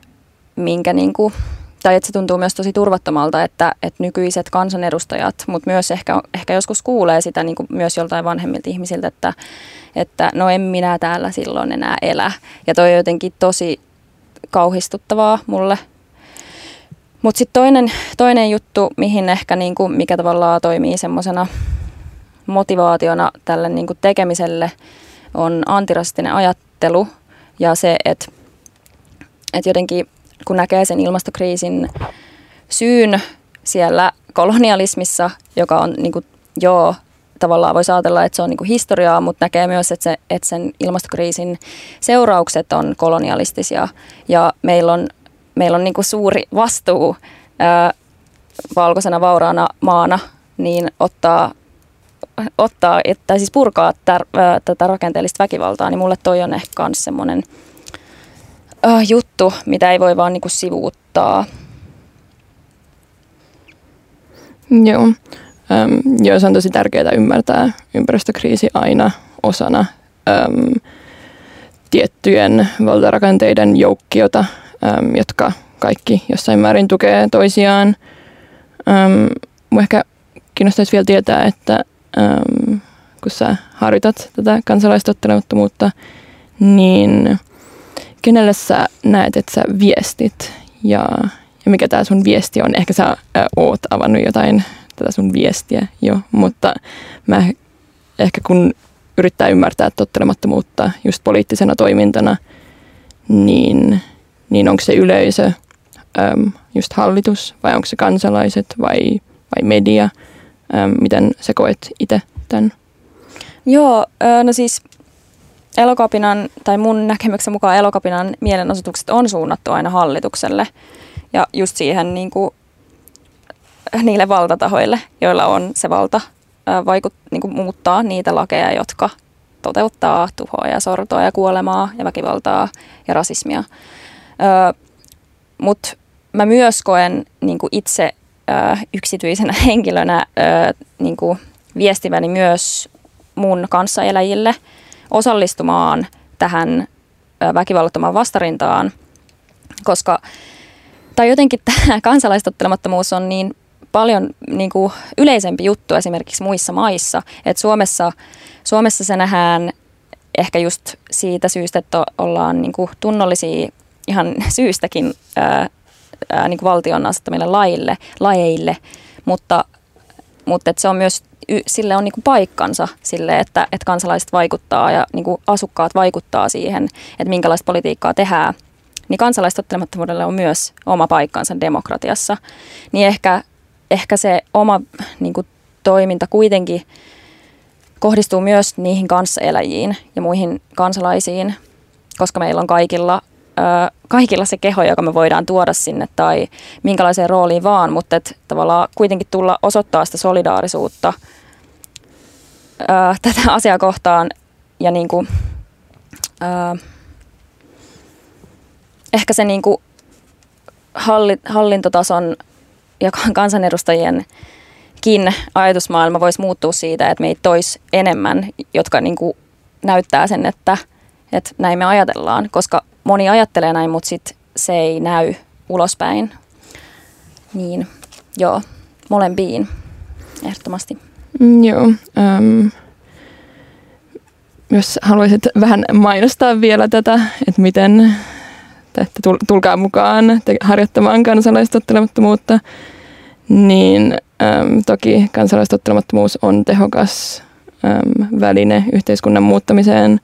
minkä niin kuin, tai että se tuntuu myös tosi turvattomalta, että, että nykyiset kansanedustajat, mutta myös ehkä, ehkä joskus kuulee sitä niin kuin myös joltain vanhemmilta ihmisiltä, että, että no en minä täällä silloin enää elä. Ja toi on jotenkin tosi kauhistuttavaa mulle. Mutta sitten toinen, toinen juttu, mihin ehkä niinku, mikä tavallaan toimii semmoisena motivaationa tälle niinku tekemiselle, on antirastinen ajattelu ja se, että et jotenkin kun näkee sen ilmastokriisin syyn siellä kolonialismissa, joka on niinku, joo, tavallaan voisi ajatella, että se on niin historiaa, mutta näkee myös, että, se, että sen ilmastokriisin seuraukset on kolonialistisia ja meillä on, meillä on niin suuri vastuu ää, valkoisena vauraana maana niin ottaa, ottaa tai siis purkaa tär, ää, tätä rakenteellista väkivaltaa, niin mulle toi on ehkä myös semmoinen juttu, mitä ei voi vaan niin sivuuttaa. Joo. Joo, se on tosi tärkeää ymmärtää ympäristökriisi aina osana öm, tiettyjen valtarakenteiden joukkiota, öm, jotka kaikki jossain määrin tukee toisiaan. Öm, ehkä kiinnostaisi vielä tietää, että öm, kun sä harjoitat tätä kansalaistottelemattomuutta, niin kenelle sä näet, että sä viestit ja, ja mikä tämä sun viesti on? Ehkä sä ä, oot avannut jotain tätä sun viestiä jo, mutta mä ehkä kun yrittää ymmärtää tottelemattomuutta just poliittisena toimintana, niin, niin onko se yleisö äm, just hallitus vai onko se kansalaiset vai, vai media? Äm, miten sä koet itse tämän? Joo, no siis elokapinan, tai mun näkemyksen mukaan elokapinan mielenosoitukset on suunnattu aina hallitukselle ja just siihen niin kuin, niille valtatahoille, joilla on se valta vaikut, niin kuin muuttaa niitä lakeja, jotka toteuttaa tuhoa ja sortoa ja kuolemaa ja väkivaltaa ja rasismia. Mutta mä myös koen niin kuin itse yksityisenä henkilönä niin kuin viestiväni myös mun kanssaeläjille osallistumaan tähän väkivallattomaan vastarintaan, koska tai jotenkin tämä kansalaistottelemattomuus on niin paljon niin kuin yleisempi juttu esimerkiksi muissa maissa. Et Suomessa, Suomessa se nähdään ehkä just siitä syystä, että ollaan niin kuin tunnollisia ihan syystäkin ää, ää, niin kuin valtion asettamille laille, lajeille, mutta, mutta et se on myös sille on niin kuin paikkansa sille, että, että kansalaiset vaikuttaa ja niin kuin asukkaat vaikuttaa siihen, että minkälaista politiikkaa tehdään, niin kansalaistottelemattomuudelle on myös oma paikkansa demokratiassa. Niin ehkä ehkä se oma niin kuin, toiminta kuitenkin kohdistuu myös niihin kanssaeläjiin ja muihin kansalaisiin, koska meillä on kaikilla, ö, kaikilla se keho, joka me voidaan tuoda sinne tai minkälaiseen rooliin vaan, mutta et, tavallaan kuitenkin tulla osoittaa sitä solidaarisuutta ö, tätä asiaa kohtaan ja niin kuin, ö, ehkä se niin kuin hallintotason ja kansanedustajienkin ajatusmaailma voisi muuttua siitä, että meitä toisi enemmän, jotka niin kuin näyttää sen, että, että näin me ajatellaan, koska moni ajattelee näin, mutta sit se ei näy ulospäin. Niin joo, molempiin ehdottomasti. Mm, joo. Um, jos haluaisit vähän mainostaa vielä tätä, että miten että tulkaa mukaan harjoittamaan kansalaistottelemattomuutta, niin äm, toki kansalaistottelemattomuus on tehokas äm, väline yhteiskunnan muuttamiseen,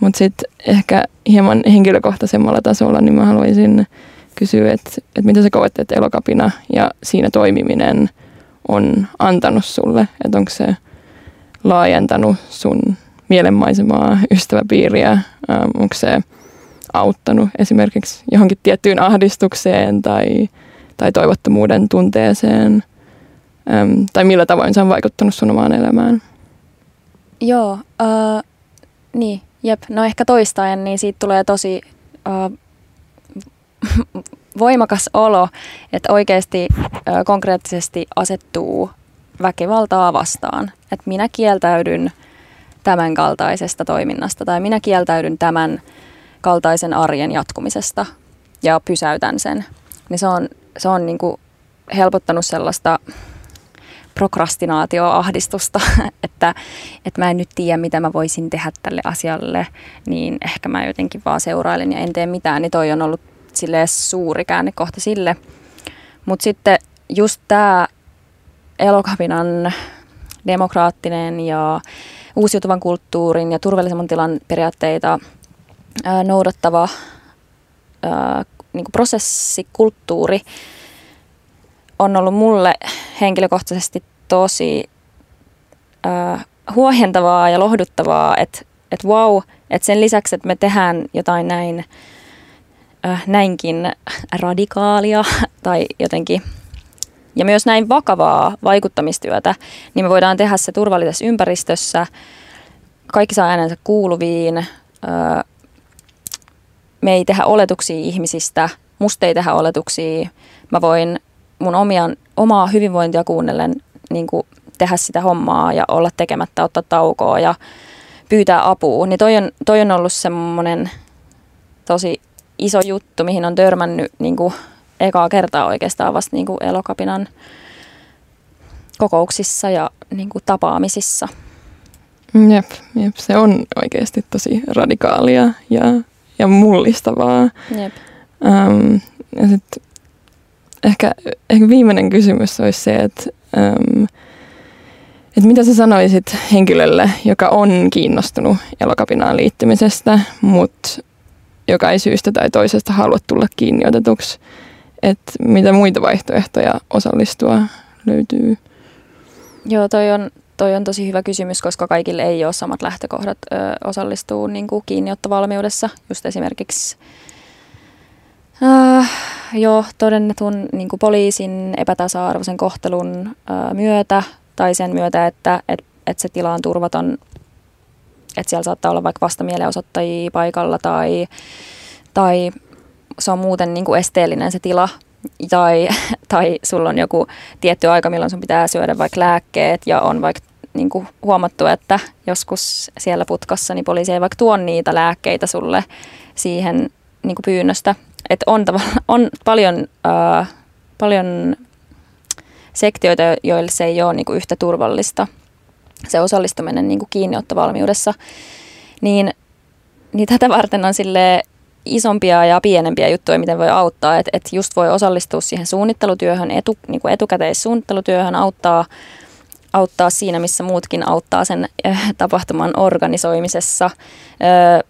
mutta sitten ehkä hieman henkilökohtaisemmalla tasolla, niin mä haluaisin kysyä, että, että mitä sä koet, että elokapina ja siinä toimiminen on antanut sulle, että onko se laajentanut sun mielenmaisemaa, ystäväpiiriä, onko se auttanut esimerkiksi johonkin tiettyyn ahdistukseen tai, tai toivottomuuden tunteeseen? Äm, tai millä tavoin se on vaikuttanut sun omaan elämään? Joo, uh, niin, jep. No ehkä toistaen, niin siitä tulee tosi uh, voimakas olo, että oikeasti uh, konkreettisesti asettuu väkivaltaa vastaan. Että minä kieltäydyn tämän kaltaisesta toiminnasta tai minä kieltäydyn tämän kaltaisen arjen jatkumisesta ja pysäytän sen, niin se on, se on niin kuin helpottanut sellaista prokrastinaatioahdistusta, että, että mä en nyt tiedä, mitä mä voisin tehdä tälle asialle, niin ehkä mä jotenkin vaan seurailen ja en tee mitään, niin toi on ollut sille suuri käännekohta sille. Mutta sitten just tämä elokapinan demokraattinen ja uusiutuvan kulttuurin ja turvallisemman tilan periaatteita ää, noudattava ää, niin kuin prosessikulttuuri on ollut mulle henkilökohtaisesti tosi äh, huojentavaa ja lohduttavaa, että et wow, että sen lisäksi, että me tehdään jotain näin, äh, näinkin radikaalia tai jotenkin ja myös näin vakavaa vaikuttamistyötä, niin me voidaan tehdä se turvallisessa ympäristössä. Kaikki saa äänensä kuuluviin. Öö, me ei tehdä oletuksia ihmisistä. Musta ei tehdä oletuksia. Mä voin mun omia, omaa hyvinvointia kuunnellen niin kuin tehdä sitä hommaa ja olla tekemättä, ottaa taukoa ja pyytää apua. Niin toi on, toi on ollut semmoinen tosi iso juttu, mihin on törmännyt niin kuin ekaa kertaa oikeastaan vasta niin kuin elokapinan kokouksissa ja niin kuin tapaamisissa. Jep, jep, se on oikeasti tosi radikaalia ja, ja mullistavaa. Jep. Um, ja sit ehkä, ehkä viimeinen kysymys olisi se, että um, et mitä sä sanoisit henkilölle, joka on kiinnostunut elokapinaan liittymisestä, mutta joka ei syystä tai toisesta halua tulla kiinni otetuksi että mitä muita vaihtoehtoja osallistua löytyy? Joo, toi on, toi on tosi hyvä kysymys, koska kaikille ei ole samat lähtökohdat ö, osallistua niin kuin kiinniottovalmiudessa. Just esimerkiksi äh, jo todennetun niin kuin poliisin epätasa-arvoisen kohtelun ö, myötä tai sen myötä, että et, et se tila on turvaton, että siellä saattaa olla vaikka vastamielenosoittajia paikalla tai, tai se on muuten niin kuin esteellinen se tila tai, tai sulla on joku tietty aika, milloin sun pitää syödä vaikka lääkkeet ja on vaikka niin kuin huomattu, että joskus siellä putkassa niin poliisi ei vaikka tuo niitä lääkkeitä sulle siihen niin kuin pyynnöstä. Että on, on paljon, äh, paljon sektioita, joille se ei ole niin kuin yhtä turvallista, se osallistuminen niin kuin kiinniottovalmiudessa. Niin, niin tätä varten on sille isompia ja pienempiä juttuja, miten voi auttaa. Että et just voi osallistua siihen suunnittelutyöhön, etu, niin kuin etukäteissuunnittelutyöhön, auttaa, auttaa siinä, missä muutkin auttaa sen äh, tapahtuman organisoimisessa.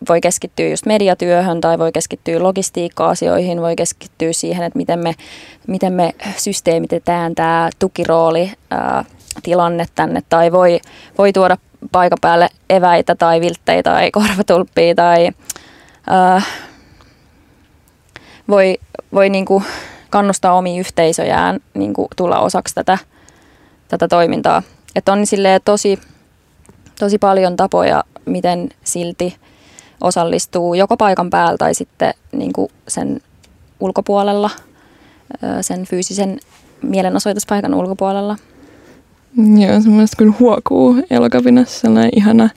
Voi keskittyä just mediatyöhön tai voi keskittyä logistiikka-asioihin, voi keskittyä siihen, että miten me, miten me systeemitetään tämä tukirooli tilanne tänne tai voi, voi tuoda paikan päälle eväitä tai vilttejä tai korvatulppia tai äh, voi, voi niin kuin kannustaa omia yhteisöjään niin kuin tulla osaksi tätä, tätä toimintaa. Että on tosi, tosi paljon tapoja, miten silti osallistuu joko paikan päällä tai sitten niin kuin sen ulkopuolella, sen fyysisen mielenosoituspaikan ulkopuolella. Joo, semmoista kyllä huokuu elokapinassa sellainen ihana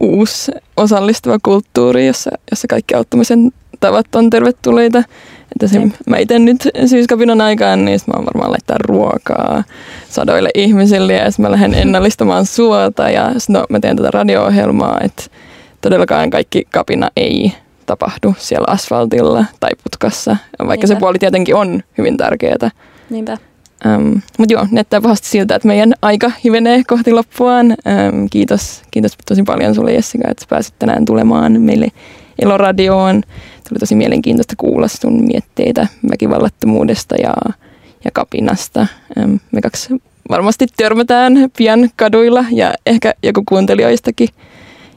uusi osallistava kulttuuri, jossa, jossa kaikki auttamisen tavat on tervetulleita. Että se, mä itse nyt syyskapinan aikaan, niin mä oon varmaan laittaa ruokaa sadoille ihmisille ja mä lähden ennallistamaan suota ja no, mä teen tätä radio-ohjelmaa, että todellakaan kaikki kapina ei tapahdu siellä asfaltilla tai putkassa, vaikka Niinpä. se puoli tietenkin on hyvin tärkeää. Niinpä. Um, Mutta joo, näyttää pahasti siltä, että meidän aika hivenee kohti loppuaan. Um, kiitos, kiitos tosi paljon sulle Jessica, että pääsit tänään tulemaan meille Eloradioon. Tuli tosi mielenkiintoista kuulla sun mietteitä väkivallattomuudesta ja, ja kapinasta. Me kaksi varmasti törmätään pian kaduilla ja ehkä joku kuuntelijoistakin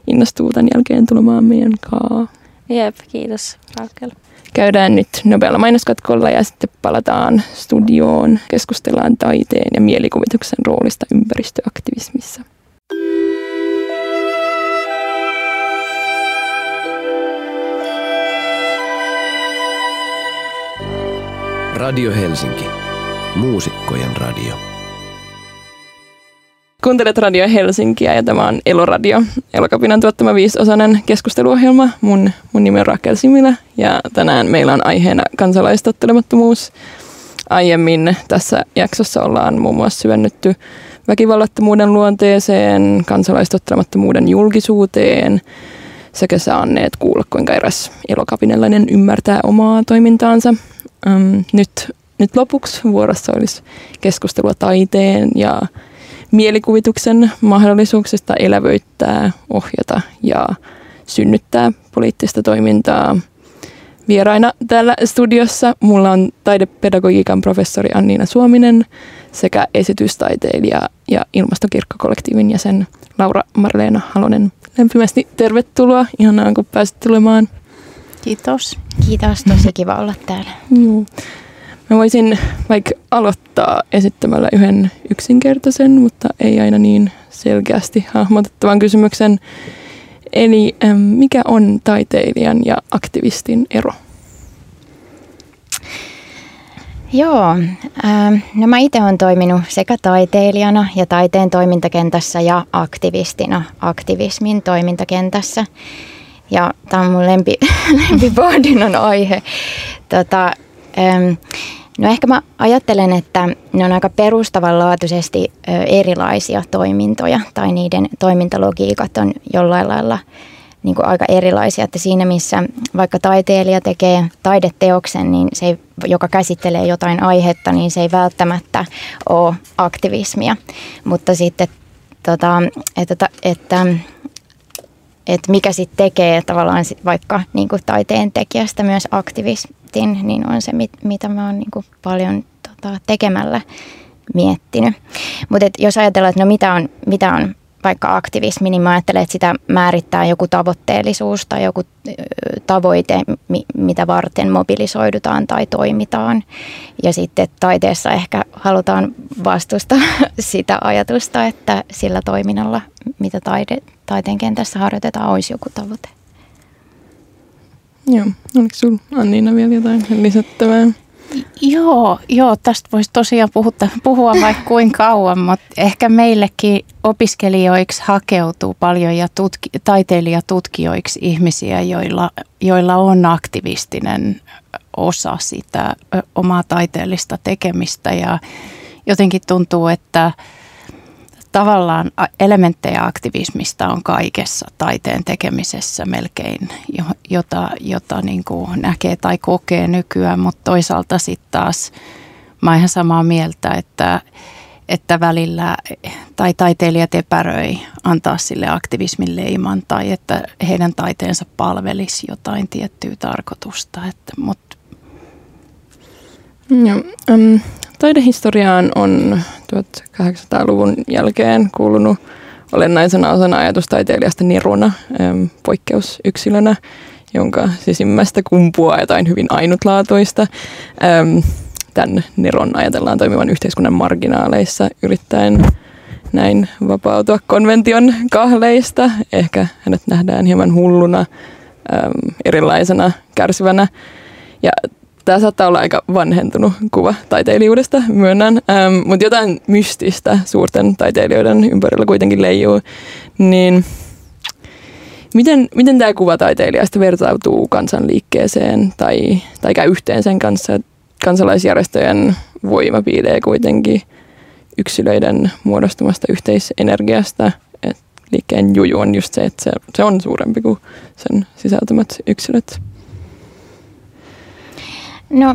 innostuu tämän jälkeen tulemaan meidän kaa. Jep, kiitos Rakel käydään nyt nopealla mainoskatkolla ja sitten palataan studioon. Keskustellaan taiteen ja mielikuvituksen roolista ympäristöaktivismissa. Radio Helsinki. Muusikkojen radio. Kuuntelet Radio Helsinkiä ja tämä on Eloradio, Elokapinan tuottama viisosainen keskusteluohjelma. Mun, mun nimi on Rakel Similä ja tänään meillä on aiheena kansalaistottelemattomuus. Aiemmin tässä jaksossa ollaan muun muassa syvennytty väkivallattomuuden luonteeseen, kansalaistottelemattomuuden julkisuuteen sekä saaneet kuulla, kuinka eräs elokapinelainen ymmärtää omaa toimintaansa. Um, nyt, nyt lopuksi vuorossa olisi keskustelua taiteen ja mielikuvituksen mahdollisuuksista elävöittää, ohjata ja synnyttää poliittista toimintaa. vieraina täällä studiossa. Mulla on taidepedagogiikan professori Anniina Suominen sekä esitystaiteilija ja ilmastokirkkokollektiivin jäsen Laura Marleena Halonen. Lämpimästi tervetuloa. Ihanaa, kun pääsit tulemaan. Kiitos. Kiitos, tosi kiva olla täällä. Joo. Mä voisin vaikka aloittaa esittämällä yhden yksinkertaisen, mutta ei aina niin selkeästi hahmotettavan kysymyksen. Eli mikä on taiteilijan ja aktivistin ero? Joo, no mä itse olen toiminut sekä taiteilijana ja taiteen toimintakentässä ja aktivistina aktivismin toimintakentässä. Ja tämä on mun lempi, lempipohdinnon aihe. Tota, No ehkä mä ajattelen, että ne on aika perustavanlaatuisesti erilaisia toimintoja tai niiden toimintalogiikat on jollain lailla niin kuin aika erilaisia. Että siinä missä vaikka taiteilija tekee taideteoksen, niin se joka käsittelee jotain aihetta, niin se ei välttämättä ole aktivismia. Mutta sitten, tota, että, että että mikä sitten tekee tavallaan sit vaikka niin kuin taiteen tekijästä myös aktivistin, niin on se, mit, mitä mä oon niin kuin paljon tota, tekemällä miettinyt. Mutta jos ajatellaan, että no mitä on, mitä on vaikka aktivismi, niin mä ajattelen, että sitä määrittää joku tavoitteellisuus tai joku tavoite, mitä varten mobilisoidutaan tai toimitaan. Ja sitten taiteessa ehkä halutaan vastustaa sitä ajatusta, että sillä toiminnalla, mitä taide, taiteen kentässä harjoitetaan, olisi joku tavoite. Joo, oliko sinulla Anniina vielä jotain lisättävää? Joo, joo, tästä voisi tosiaan puhuta, puhua vaikka kuin kauan, mutta ehkä meillekin opiskelijoiksi hakeutuu paljon ja tutki, taiteilijatutkijoiksi ihmisiä, joilla, joilla on aktivistinen osa sitä omaa taiteellista tekemistä. Ja jotenkin tuntuu, että tavallaan elementtejä aktivismista on kaikessa taiteen tekemisessä melkein, jota, jota niin kuin näkee tai kokee nykyään, mutta toisaalta sitten taas mä ihan samaa mieltä, että, että välillä tai taiteilijat epäröi antaa sille aktivismin leiman tai että heidän taiteensa palvelisi jotain tiettyä tarkoitusta. Että, mutta Joo, um, Taidehistoriaan on 1800-luvun jälkeen kuulunut olennaisena osana ajatustaiteilijasta Niruna poikkeusyksilönä, jonka sisimmästä kumpuaa jotain hyvin ainutlaatuista. Tämän Niron ajatellaan toimivan yhteiskunnan marginaaleissa yrittäen näin vapautua konvention kahleista. Ehkä hänet nähdään hieman hulluna, erilaisena, kärsivänä. Ja tämä saattaa olla aika vanhentunut kuva taiteilijuudesta, myönnän, ähm, mutta jotain mystistä suurten taiteilijoiden ympärillä kuitenkin leijuu. Niin miten, miten tämä kuva taiteilijasta vertautuu kansanliikkeeseen tai, tai käy yhteen sen kanssa? Kansalaisjärjestöjen voima piilee kuitenkin yksilöiden muodostumasta yhteisenergiasta. Et liikkeen juju on just se, että se, se on suurempi kuin sen sisältämät yksilöt. No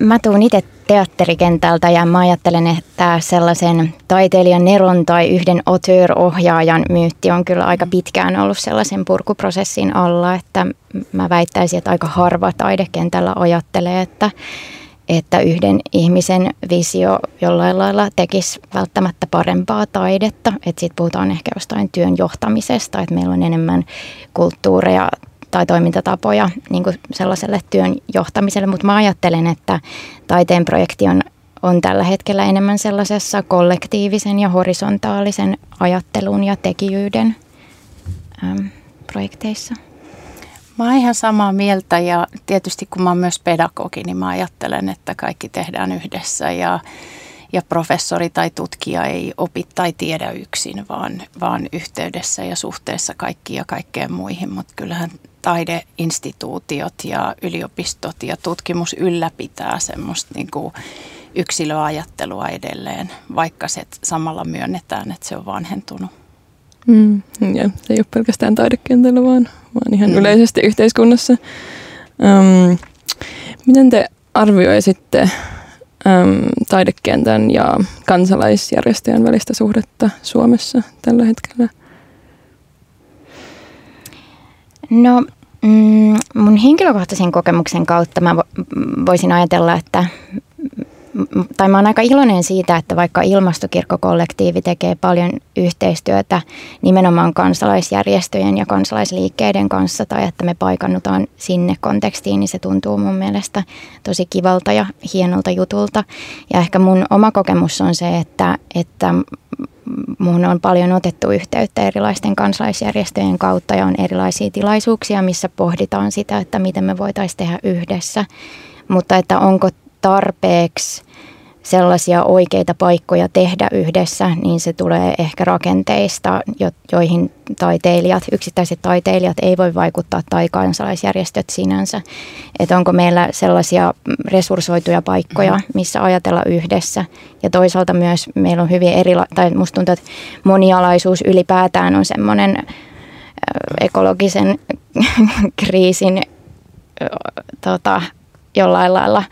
mä tuun itse teatterikentältä ja mä ajattelen, että sellaisen taiteilijan Neron tai yhden auteur-ohjaajan myytti on kyllä aika pitkään ollut sellaisen purkuprosessin alla, että mä väittäisin, että aika harva taidekentällä ajattelee, että, että yhden ihmisen visio jollain lailla tekisi välttämättä parempaa taidetta. Että sitten puhutaan ehkä jostain työn johtamisesta, että meillä on enemmän kulttuureja tai toimintatapoja niin kuin sellaiselle työn johtamiselle, mutta mä ajattelen, että taiteen projekti on, on tällä hetkellä enemmän sellaisessa kollektiivisen ja horisontaalisen ajattelun ja tekijyyden äm, projekteissa. Mä oon ihan samaa mieltä ja tietysti kun mä oon myös pedagogi, niin mä ajattelen, että kaikki tehdään yhdessä ja ja professori tai tutkija ei opi tai tiedä yksin, vaan, vaan yhteydessä ja suhteessa kaikkiin ja kaikkeen muihin. Mutta kyllähän taideinstituutiot ja yliopistot ja tutkimus ylläpitää semmoista niin kuin yksilöajattelua edelleen, vaikka se samalla myönnetään, että se on vanhentunut. Mm, ja se ei ole pelkästään taidekentällä, vaan, vaan ihan mm. yleisesti yhteiskunnassa. Um, miten te arvioisitte äm, taidekentän ja kansalaisjärjestöjen välistä suhdetta Suomessa tällä hetkellä? No Mm, mun henkilökohtaisen kokemuksen kautta mä voisin ajatella, että tai mä oon aika iloinen siitä, että vaikka ilmastokirkkokollektiivi tekee paljon yhteistyötä nimenomaan kansalaisjärjestöjen ja kansalaisliikkeiden kanssa tai että me paikannutaan sinne kontekstiin, niin se tuntuu mun mielestä tosi kivalta ja hienolta jutulta. Ja ehkä mun oma kokemus on se, että, että Muuhun on paljon otettu yhteyttä erilaisten kansalaisjärjestöjen kautta ja on erilaisia tilaisuuksia, missä pohditaan sitä, että miten me voitaisiin tehdä yhdessä. Mutta että onko tarpeeksi sellaisia oikeita paikkoja tehdä yhdessä, niin se tulee ehkä rakenteista, joihin taiteilijat, yksittäiset taiteilijat ei voi vaikuttaa tai kansalaisjärjestöt sinänsä. Että onko meillä sellaisia resurssoituja paikkoja, mm-hmm. missä ajatella yhdessä. Ja toisaalta myös meillä on hyvin eri, tai musta tuntuu, että monialaisuus ylipäätään on semmoinen ekologisen kriisin tota, jollain lailla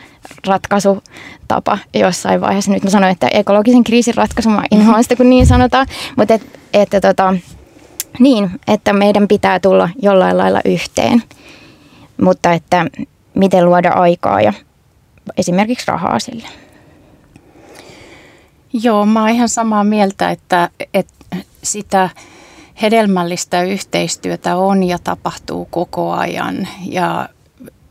ratkaisutapa jossain vaiheessa. Nyt mä sanoin, että ekologisen kriisin ratkaisu, mä inhoan sitä, kun niin sanotaan. Mutta et, että tota, niin, että meidän pitää tulla jollain lailla yhteen. Mutta että miten luoda aikaa ja esimerkiksi rahaa sille. Joo, mä oon ihan samaa mieltä, että, että sitä hedelmällistä yhteistyötä on ja tapahtuu koko ajan. Ja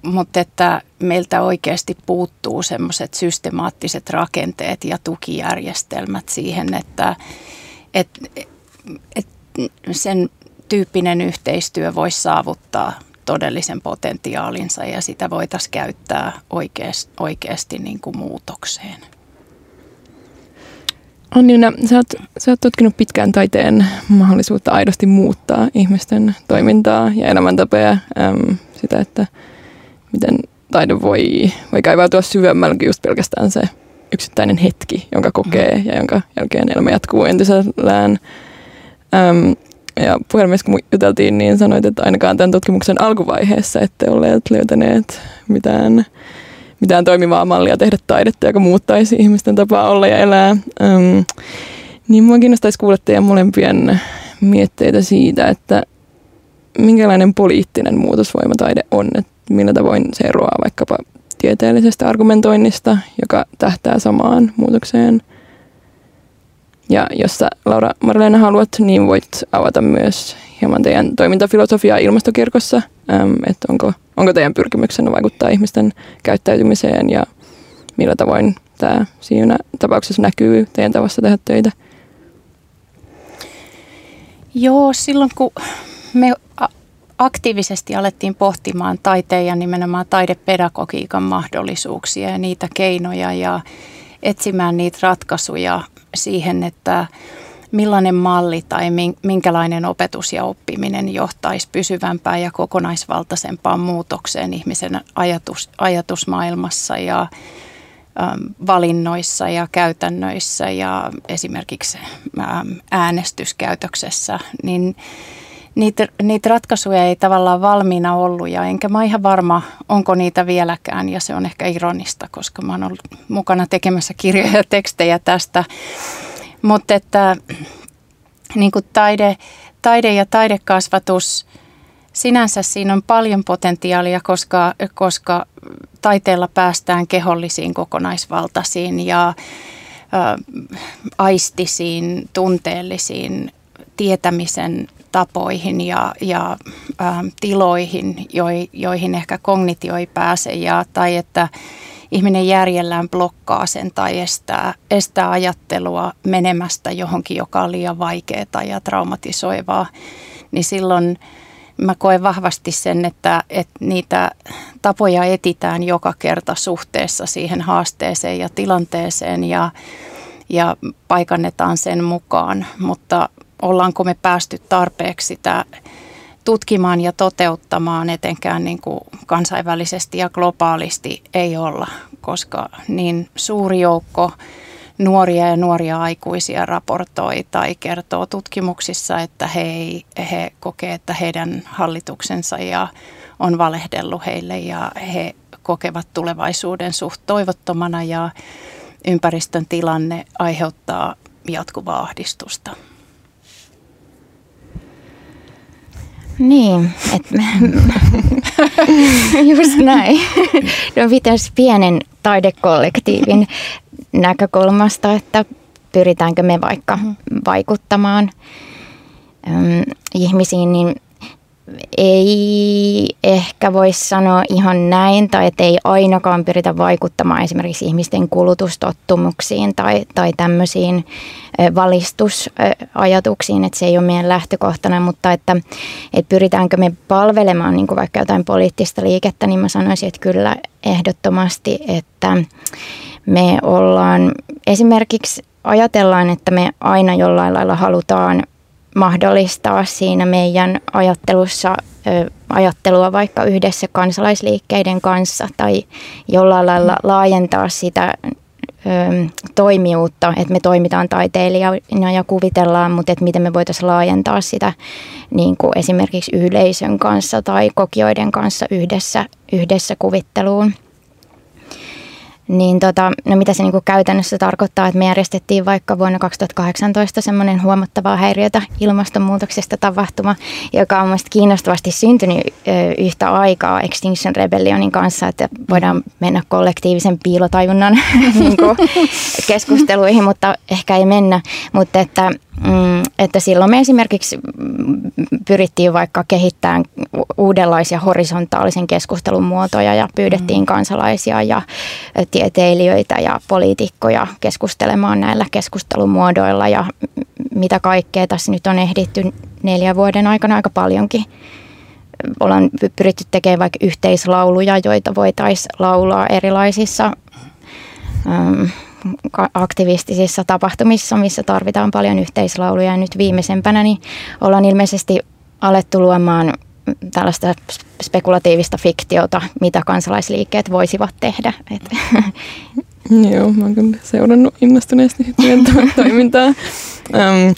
mutta että meiltä oikeasti puuttuu semmoiset systemaattiset rakenteet ja tukijärjestelmät siihen, että et, et sen tyyppinen yhteistyö voisi saavuttaa todellisen potentiaalinsa ja sitä voitaisiin käyttää oikeasti, oikeasti niin kuin muutokseen. Annina, sä sä oot tutkinut pitkään taiteen mahdollisuutta aidosti muuttaa ihmisten toimintaa ja elämäntapoja. Äm, sitä, että miten taide voi, voi kaivautua syvemmällä just pelkästään se yksittäinen hetki, jonka kokee ja jonka jälkeen elämä jatkuu entisellään. Öm, ja puhelimies, kun juteltiin, niin sanoit, että ainakaan tämän tutkimuksen alkuvaiheessa ette olleet löytäneet mitään, mitään toimivaa mallia tehdä taidetta, joka muuttaisi ihmisten tapaa olla ja elää. Öm, niin minua kiinnostaisi kuulla teidän molempien mietteitä siitä, että minkälainen poliittinen muutosvoima taide on, että millä tavoin se eroaa vaikkapa tieteellisestä argumentoinnista, joka tähtää samaan muutokseen. Ja jos sä, Laura Marlena haluat, niin voit avata myös hieman teidän toimintafilosofiaa ilmastokirkossa, että onko, onko teidän pyrkimyksenä vaikuttaa ihmisten käyttäytymiseen ja millä tavoin tämä siinä tapauksessa näkyy teidän tavassa tehdä töitä? Joo, silloin kun me aktiivisesti alettiin pohtimaan taiteen ja nimenomaan taidepedagogiikan mahdollisuuksia ja niitä keinoja ja etsimään niitä ratkaisuja siihen, että millainen malli tai minkälainen opetus ja oppiminen johtaisi pysyvämpään ja kokonaisvaltaisempaan muutokseen ihmisen ajatus, ajatusmaailmassa ja valinnoissa ja käytännöissä ja esimerkiksi äänestyskäytöksessä, niin niitä, niitä ratkaisuja ei tavallaan valmiina ollut ja enkä mä ihan varma, onko niitä vieläkään ja se on ehkä ironista, koska mä oon ollut mukana tekemässä kirjoja ja tekstejä tästä. Mutta että niin kuin taide, taide ja taidekasvatus, sinänsä siinä on paljon potentiaalia, koska, koska taiteella päästään kehollisiin kokonaisvaltaisiin ja ä, aistisiin, tunteellisiin tietämisen tapoihin ja, ja ä, tiloihin, joihin ehkä kognitio ei pääse ja, tai että ihminen järjellään blokkaa sen tai estää, estää ajattelua menemästä johonkin, joka on liian vaikeaa ja traumatisoivaa, niin silloin mä koen vahvasti sen, että, että niitä tapoja etitään joka kerta suhteessa siihen haasteeseen ja tilanteeseen ja, ja paikannetaan sen mukaan, mutta ollaanko me päästy tarpeeksi sitä tutkimaan ja toteuttamaan etenkään niin kuin kansainvälisesti ja globaalisti ei olla, koska niin suuri joukko nuoria ja nuoria aikuisia raportoi tai kertoo tutkimuksissa, että he, ei, he kokee, että heidän hallituksensa ja on valehdellut heille ja he kokevat tulevaisuuden suht toivottomana ja ympäristön tilanne aiheuttaa jatkuvaa ahdistusta. Niin, että just näin. No pitäisi pienen taidekollektiivin näkökulmasta, että pyritäänkö me vaikka vaikuttamaan äm, ihmisiin, niin ei ehkä voi sanoa ihan näin, tai että ei ainakaan pyritä vaikuttamaan esimerkiksi ihmisten kulutustottumuksiin tai, tai tämmöisiin valistusajatuksiin, että se ei ole meidän lähtökohtana, mutta että, että pyritäänkö me palvelemaan niin kuin vaikka jotain poliittista liikettä, niin mä sanoisin, että kyllä ehdottomasti, että me ollaan esimerkiksi ajatellaan, että me aina jollain lailla halutaan mahdollistaa siinä meidän ajattelussa ajattelua vaikka yhdessä kansalaisliikkeiden kanssa tai jollain lailla laajentaa sitä toimijuutta, että me toimitaan taiteilijana ja kuvitellaan, mutta että miten me voitaisiin laajentaa sitä niin kuin esimerkiksi yleisön kanssa tai kokijoiden kanssa yhdessä, yhdessä kuvitteluun. Niin tota, no mitä se niin käytännössä tarkoittaa, että me järjestettiin vaikka vuonna 2018 semmoinen huomattavaa häiriötä ilmastonmuutoksesta tapahtuma, joka on mielestäni kiinnostavasti syntynyt yhtä aikaa Extinction Rebellionin kanssa, että voidaan mennä kollektiivisen piilotajunnan niin keskusteluihin, mutta ehkä ei mennä. Mutta että Mm, että silloin me esimerkiksi pyrittiin vaikka kehittämään uudenlaisia horisontaalisen keskustelun muotoja ja pyydettiin mm. kansalaisia ja tieteilijöitä ja poliitikkoja keskustelemaan näillä keskustelumuodoilla ja mitä kaikkea tässä nyt on ehditty neljän vuoden aikana aika paljonkin. Ollaan pyritty tekemään vaikka yhteislauluja, joita voitaisiin laulaa erilaisissa aktivistisissa tapahtumissa, missä tarvitaan paljon yhteislauluja. Ja nyt viimeisempänä niin ollaan ilmeisesti alettu luomaan tällaista spekulatiivista fiktiota, mitä kansalaisliikkeet voisivat tehdä. Et. Joo, mä oon kyllä seurannut innostuneesti to- toimintaa. Um,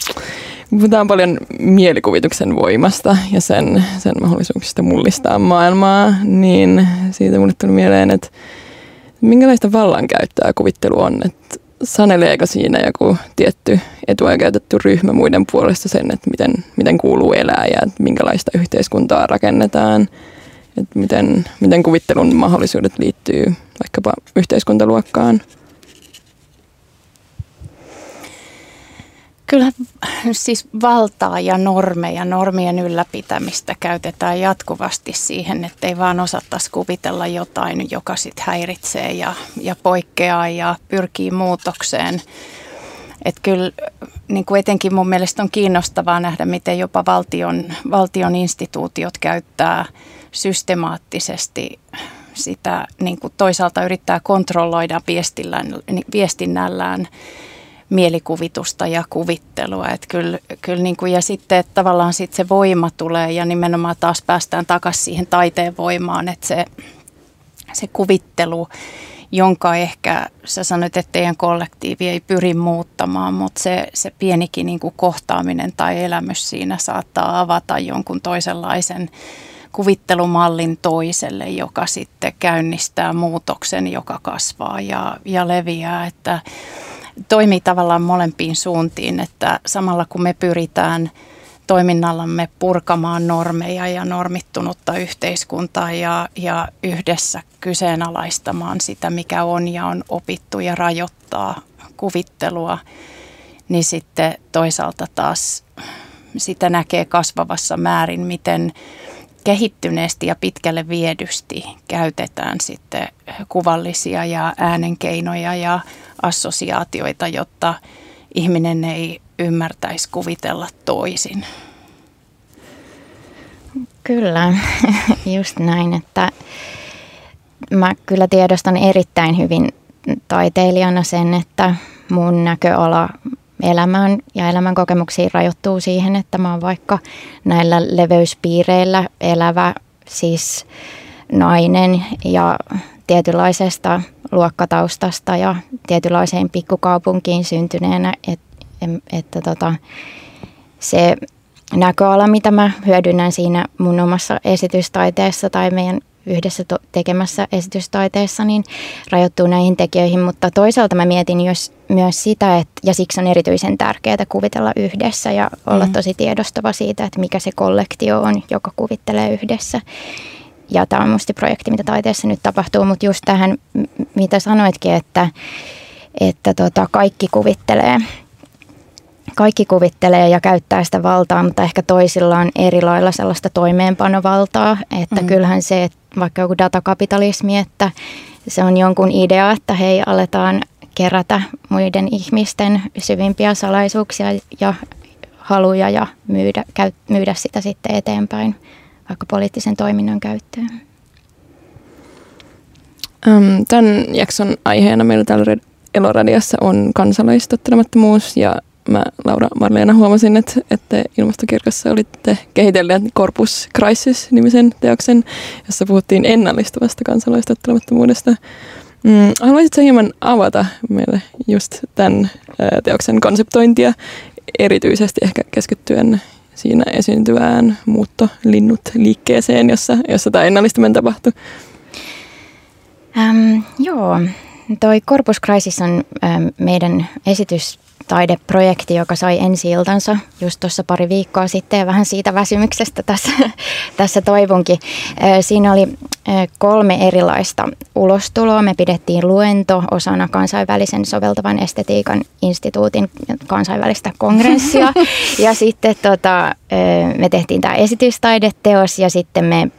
puhutaan paljon mielikuvituksen voimasta ja sen, sen mahdollisuuksista mullistaa maailmaa, niin siitä mulle tuli mieleen, että minkälaista vallankäyttöä kuvittelu on? Että saneleeko siinä joku tietty etuoikeutettu ryhmä muiden puolesta sen, että miten, miten kuuluu elää ja minkälaista yhteiskuntaa rakennetaan? Että miten, miten kuvittelun mahdollisuudet liittyy vaikkapa yhteiskuntaluokkaan? Kyllä siis valtaa ja normeja, normien ylläpitämistä käytetään jatkuvasti siihen, että ei vaan osattaisi kuvitella jotain, joka sitten häiritsee ja, ja poikkeaa ja pyrkii muutokseen. Että kyllä niin kuin etenkin mun mielestä on kiinnostavaa nähdä, miten jopa valtion, valtion instituutiot käyttää systemaattisesti sitä, niin kuin toisaalta yrittää kontrolloida viestinnällään mielikuvitusta ja kuvittelua. Et kyllä, kyllä niin kuin, ja sitten että tavallaan sit se voima tulee ja nimenomaan taas päästään takaisin siihen taiteen voimaan, että se, se kuvittelu, jonka ehkä sä sanoit, että teidän kollektiivi ei pyri muuttamaan, mutta se, se pienikin niin kuin kohtaaminen tai elämys siinä saattaa avata jonkun toisenlaisen kuvittelumallin toiselle, joka sitten käynnistää muutoksen, joka kasvaa ja, ja leviää, että toimii tavallaan molempiin suuntiin, että samalla kun me pyritään toiminnallamme purkamaan normeja ja normittunutta yhteiskuntaa ja, ja yhdessä kyseenalaistamaan sitä, mikä on ja on opittu ja rajoittaa kuvittelua, niin sitten toisaalta taas sitä näkee kasvavassa määrin, miten kehittyneesti ja pitkälle viedysti käytetään sitten kuvallisia ja äänenkeinoja ja assosiaatioita, jotta ihminen ei ymmärtäisi kuvitella toisin. Kyllä, just näin, että mä kyllä tiedostan erittäin hyvin taiteilijana sen, että mun näköala elämään ja elämän kokemuksiin rajoittuu siihen, että mä oon vaikka näillä leveyspiireillä elävä siis nainen ja tietynlaisesta luokkataustasta ja tietynlaiseen pikkukaupunkiin syntyneenä, et, että tota, se näköala, mitä mä hyödynnän siinä mun omassa esitystaiteessa tai meidän yhdessä to- tekemässä esitystaiteessa, niin rajoittuu näihin tekijöihin. Mutta toisaalta mä mietin jos, myös sitä, että, ja siksi on erityisen tärkeää kuvitella yhdessä ja olla mm. tosi tiedostava siitä, että mikä se kollektio on, joka kuvittelee yhdessä. Ja tämä on musta projekti, mitä taiteessa nyt tapahtuu, mutta just tähän, mitä sanoitkin, että, että tota, kaikki kuvittelee kaikki kuvittelee ja käyttää sitä valtaa, mutta ehkä toisilla on eri lailla sellaista toimeenpanovaltaa. Että mm-hmm. kyllähän se, että vaikka joku datakapitalismi, että se on jonkun idea, että hei aletaan kerätä muiden ihmisten syvimpiä salaisuuksia ja haluja ja myydä, käy, myydä sitä sitten eteenpäin vaikka poliittisen toiminnan käyttöön. Tämän jakson aiheena meillä täällä Eloradiossa on kansalaistottelemattomuus ja mä Laura Marleena huomasin, että, että ilmastokirkassa olitte kehitelleet Corpus Crisis-nimisen teoksen, jossa puhuttiin ennallistavasta kansalaistottelemattomuudesta. Mm, haluaisitko hieman avata meille just tämän teoksen konseptointia, erityisesti ehkä keskittyen siinä esiintyvään muuttolinnut liikkeeseen, jossa, jossa tämä ennallistaminen tapahtui? Ähm, joo, toi Corpus Crisis on ähm, meidän esitys taideprojekti, joka sai ensi iltansa just tuossa pari viikkoa sitten ja vähän siitä väsymyksestä tässä, tässä toivunkin. Siinä oli kolme erilaista ulostuloa. Me pidettiin luento osana kansainvälisen soveltavan estetiikan instituutin kansainvälistä kongressia ja sitten tota, me tehtiin tämä esitystaideteos ja sitten me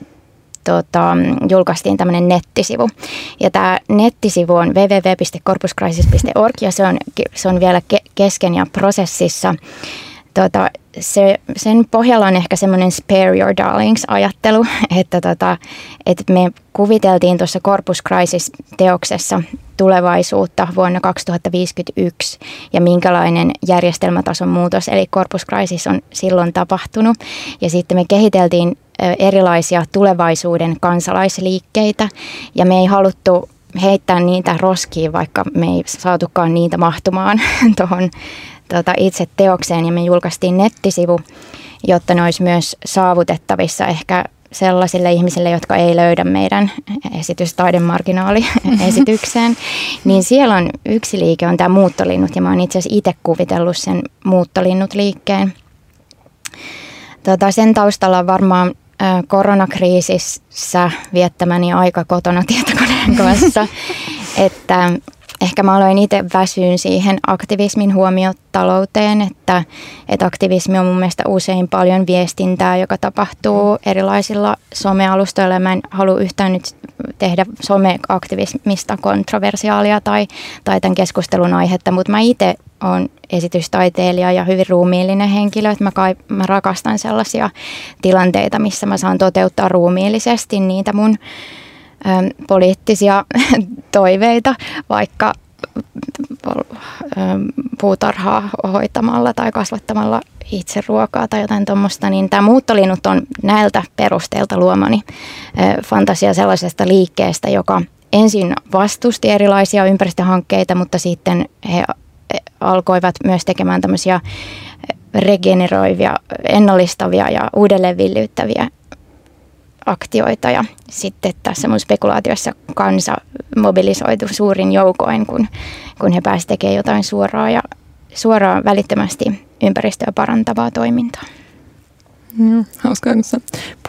tota, julkaistiin tämmöinen nettisivu. Ja tämä nettisivu on www.corpuscrisis.org ja se on, se on vielä ke- kesken ja prosessissa. Tota, se, sen pohjalla on ehkä semmoinen spare your darlings-ajattelu, että, tota, että me kuviteltiin tuossa Corpus Crisis-teoksessa tulevaisuutta vuonna 2051 ja minkälainen järjestelmätason muutos, eli Corpus Crisis on silloin tapahtunut. Ja sitten me kehiteltiin erilaisia tulevaisuuden kansalaisliikkeitä ja me ei haluttu heittää niitä roskiin, vaikka me ei saatukaan niitä mahtumaan tuohon tota, itse teokseen ja me julkaistiin nettisivu, jotta ne olisi myös saavutettavissa ehkä sellaisille ihmisille, jotka ei löydä meidän esitystaidemarginaali-esitykseen, niin siellä on yksi liike, on tämä muuttolinnut, ja mä oon itse asiassa itse kuvitellut sen muuttolinnut liikkeen. Tota, sen taustalla on varmaan koronakriisissä viettämäni aika kotona tietokoneen kanssa, että ehkä mä aloin itse väsyyn siihen aktivismin huomiotalouteen, että, että aktivismi on mun mielestä usein paljon viestintää, joka tapahtuu erilaisilla somealustoilla. Mä en halua yhtään nyt tehdä someaktivismista kontroversiaalia tai, tai tämän keskustelun aihetta, mutta mä itse olen esitystaiteilija ja hyvin ruumiillinen henkilö, että mä, kai, mä rakastan sellaisia tilanteita, missä mä saan toteuttaa ruumiillisesti niitä mun poliittisia toiveita, vaikka puutarhaa hoitamalla tai kasvattamalla itse ruokaa tai jotain tuommoista, niin tämä muuttolinnut on näiltä perusteelta luomani fantasia sellaisesta liikkeestä, joka ensin vastusti erilaisia ympäristöhankkeita, mutta sitten he alkoivat myös tekemään tämmöisiä regeneroivia, ennallistavia ja uudelleenvillyyttäviä aktioita ja sitten tässä mun spekulaatiossa kansa mobilisoitu suurin joukoin, kun, kun he pääsivät tekemään jotain suoraa ja suoraan välittömästi ympäristöä parantavaa toimintaa. Mm, hauskaa, kun sä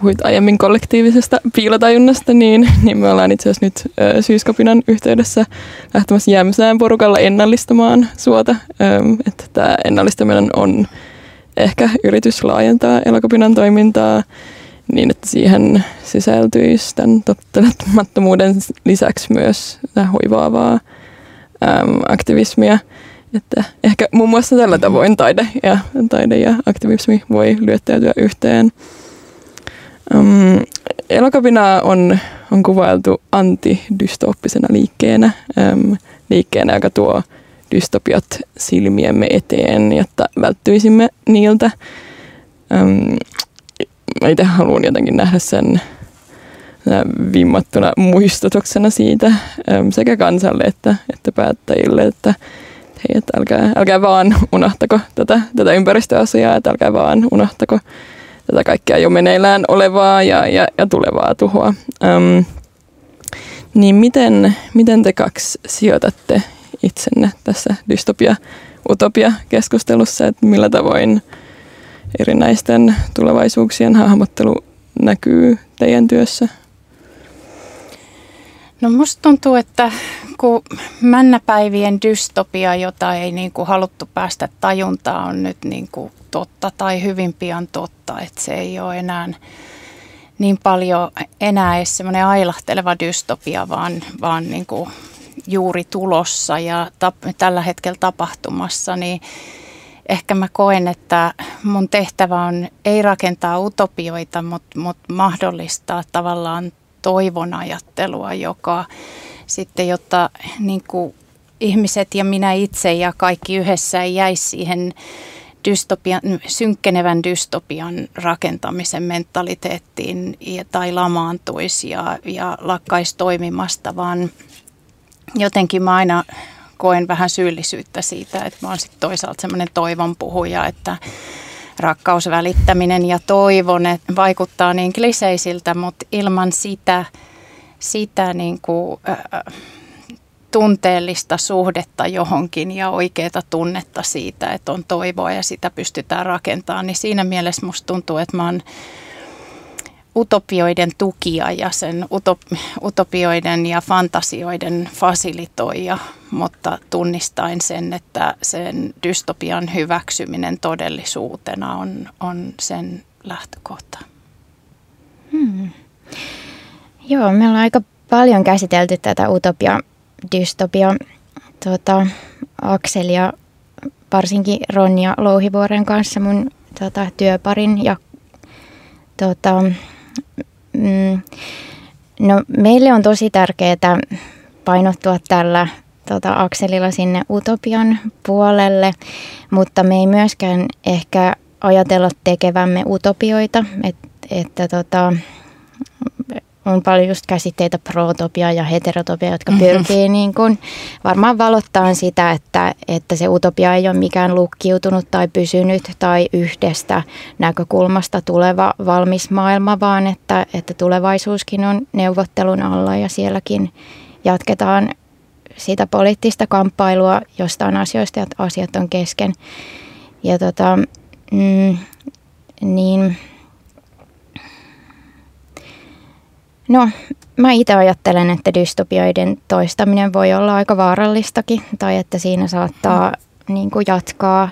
puhuit aiemmin kollektiivisesta piilotajunnasta, niin, niin me ollaan itse asiassa nyt ö, syyskapinan yhteydessä lähtemässä Jämsään porukalla ennallistamaan suota. Ö, että tämä ennallistaminen on ehkä yritys laajentaa elokapinan toimintaa niin, että siihen sisältyisi tämän tottelemattomuuden lisäksi myös hoivaavaa äm, aktivismia. Että ehkä muun muassa tällä tavoin taide ja, taide ja aktivismi voi lyöttäytyä yhteen. Um, elokapina on, on kuvailtu antidystooppisena liikkeenä, um, liikkeenä, joka tuo dystopiat silmiemme eteen, jotta välttyisimme niiltä. Um, mä itse haluan jotenkin nähdä sen vimmattuna muistutuksena siitä sekä kansalle että, että päättäjille, että hei, että älkää, älkää vaan unohtako tätä, tätä ympäristöasiaa, että älkää vaan unohtako tätä kaikkea jo meneillään olevaa ja, ja, ja tulevaa tuhoa. Öm, niin miten, miten te kaksi sijoitatte itsenne tässä dystopia-utopia-keskustelussa, että millä tavoin erinäisten tulevaisuuksien hahmottelu näkyy teidän työssä? No musta tuntuu, että kun männäpäivien dystopia, jota ei niin kuin haluttu päästä tajuntaan, on nyt niin kuin totta tai hyvin pian totta, että se ei ole enää niin paljon enää edes semmoinen ailahteleva dystopia, vaan, vaan niin kuin juuri tulossa ja tap, tällä hetkellä tapahtumassa, niin ehkä mä koen, että mun tehtävä on ei rakentaa utopioita, mutta, mutta mahdollistaa tavallaan toivon ajattelua, joka sitten, jotta niin kuin ihmiset ja minä itse ja kaikki yhdessä ei jäisi siihen dystopian, synkkenevän dystopian rakentamisen mentaliteettiin ja, tai lamaantuisi ja, ja lakkaisi toimimasta, vaan jotenkin mä aina koen vähän syyllisyyttä siitä, että mä oon sitten toisaalta semmoinen toivon puhuja, että rakkausvälittäminen ja toivon että vaikuttaa niin kliseisiltä, mutta ilman sitä, sitä niin kuin, äh, tunteellista suhdetta johonkin ja oikeaa tunnetta siitä, että on toivoa ja sitä pystytään rakentamaan, niin siinä mielessä musta tuntuu, että mä oon utopioiden tukija ja sen utop- utopioiden ja fantasioiden fasilitoija, mutta tunnistaen sen, että sen dystopian hyväksyminen todellisuutena on, on sen lähtökohta. Hmm. Joo, me ollaan aika paljon käsitelty tätä utopia dystopia tota, Akselia, varsinkin Ronja Louhivuoren kanssa mun tota, työparin. Ja, tota, mm, no, meille on tosi tärkeää painottua tällä tota, akselilla sinne utopian puolelle, mutta me ei myöskään ehkä ajatella tekevämme utopioita, et, että tota, on paljon just käsitteitä protopia ja heterotopia, jotka mm-hmm. pyrkii mm-hmm. niin kuin varmaan valottaa sitä, että, että se utopia ei ole mikään lukkiutunut tai pysynyt tai yhdestä näkökulmasta tuleva valmis maailma, vaan että, että tulevaisuuskin on neuvottelun alla ja sielläkin jatketaan sitä poliittista kamppailua jostain asioista, että asiat on kesken. Ja tota, mm, niin No, mä itse ajattelen, että dystopioiden toistaminen voi olla aika vaarallistakin, tai että siinä saattaa niin kuin jatkaa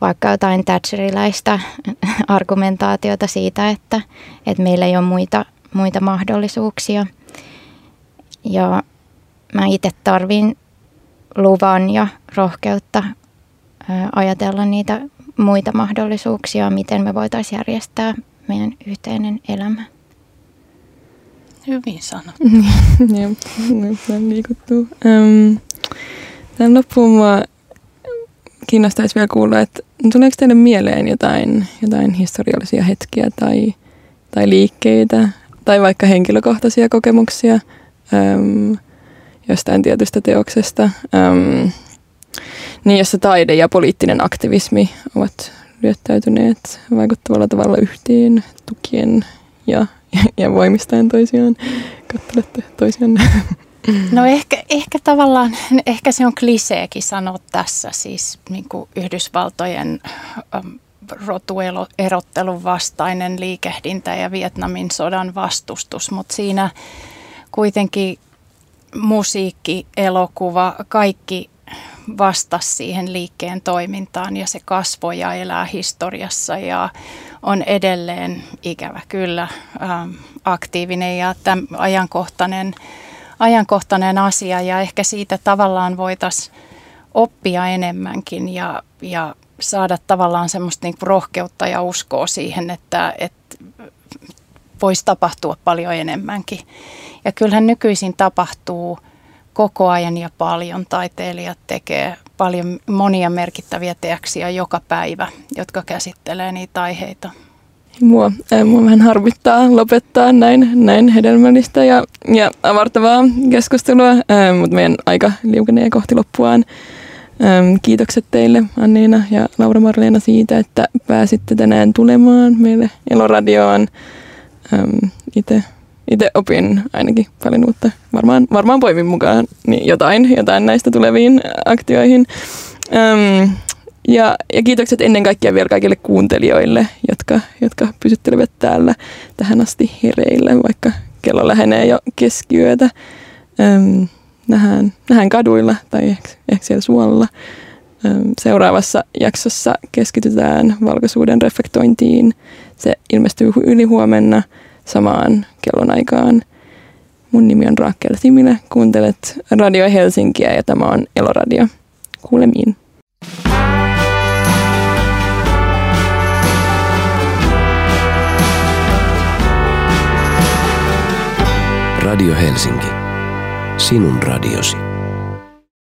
vaikka jotain Thatcheriläistä argumentaatiota siitä, että, että meillä ei ole muita, muita mahdollisuuksia. Ja mä itse tarvin luvan ja rohkeutta ajatella niitä muita mahdollisuuksia, miten me voitaisiin järjestää meidän yhteinen elämä. Hyvin sanottu. Jep, nyt liikuttuu. Um, tämän loppuun mua kiinnostaisi vielä kuulla, että tuleeko teille mieleen jotain, jotain historiallisia hetkiä tai, tai liikkeitä tai vaikka henkilökohtaisia kokemuksia um, jostain tietystä teoksesta, um, niin jossa taide ja poliittinen aktivismi ovat lyöttäytyneet vaikuttavalla tavalla yhteen tukien ja ja voimistaen toisiaan. Kattelette toisiaan. No ehkä, ehkä tavallaan, ehkä se on kliseekin sanoa tässä, siis niin kuin Yhdysvaltojen ähm, rotuerottelun vastainen liikehdintä ja Vietnamin sodan vastustus, mutta siinä kuitenkin musiikki, elokuva, kaikki vastasi siihen liikkeen toimintaan ja se kasvoi ja elää historiassa ja on edelleen ikävä kyllä ähm, aktiivinen ja tämän ajankohtainen, ajankohtainen asia ja ehkä siitä tavallaan voitaisiin oppia enemmänkin ja, ja saada tavallaan semmoista niin rohkeutta ja uskoa siihen, että, että voisi tapahtua paljon enemmänkin. Ja kyllähän nykyisin tapahtuu koko ajan ja paljon. Taiteilijat tekee paljon monia merkittäviä teoksia joka päivä, jotka käsittelee niitä aiheita. Mua, äh, mua vähän harvittaa lopettaa näin, näin hedelmällistä ja, ja avartavaa keskustelua, äh, mutta meidän aika liukenee kohti loppuaan. kiitokset teille Anniina ja Laura Marleena siitä, että pääsitte tänään tulemaan meille Eloradioon. Itse itse opin ainakin paljon uutta. Varmaan, varmaan poimin mukaan niin jotain, jotain näistä tuleviin aktioihin. Öm, ja, ja kiitokset ennen kaikkea vielä kaikille kuuntelijoille, jotka, jotka pysyttelevät täällä tähän asti hereillä, vaikka kello lähenee jo keskiyötä. Öm, nähdään, nähdään kaduilla tai ehkä, ehkä siellä suolla. Öm, seuraavassa jaksossa keskitytään valkoisuuden reflektointiin. Se ilmestyy yli huomenna samaan kellonaikaan. Mun nimi on Raakel Similä, kuuntelet Radio Helsinkiä ja tämä on Eloradio. Kuulemiin. Radio Helsinki. Sinun radiosi.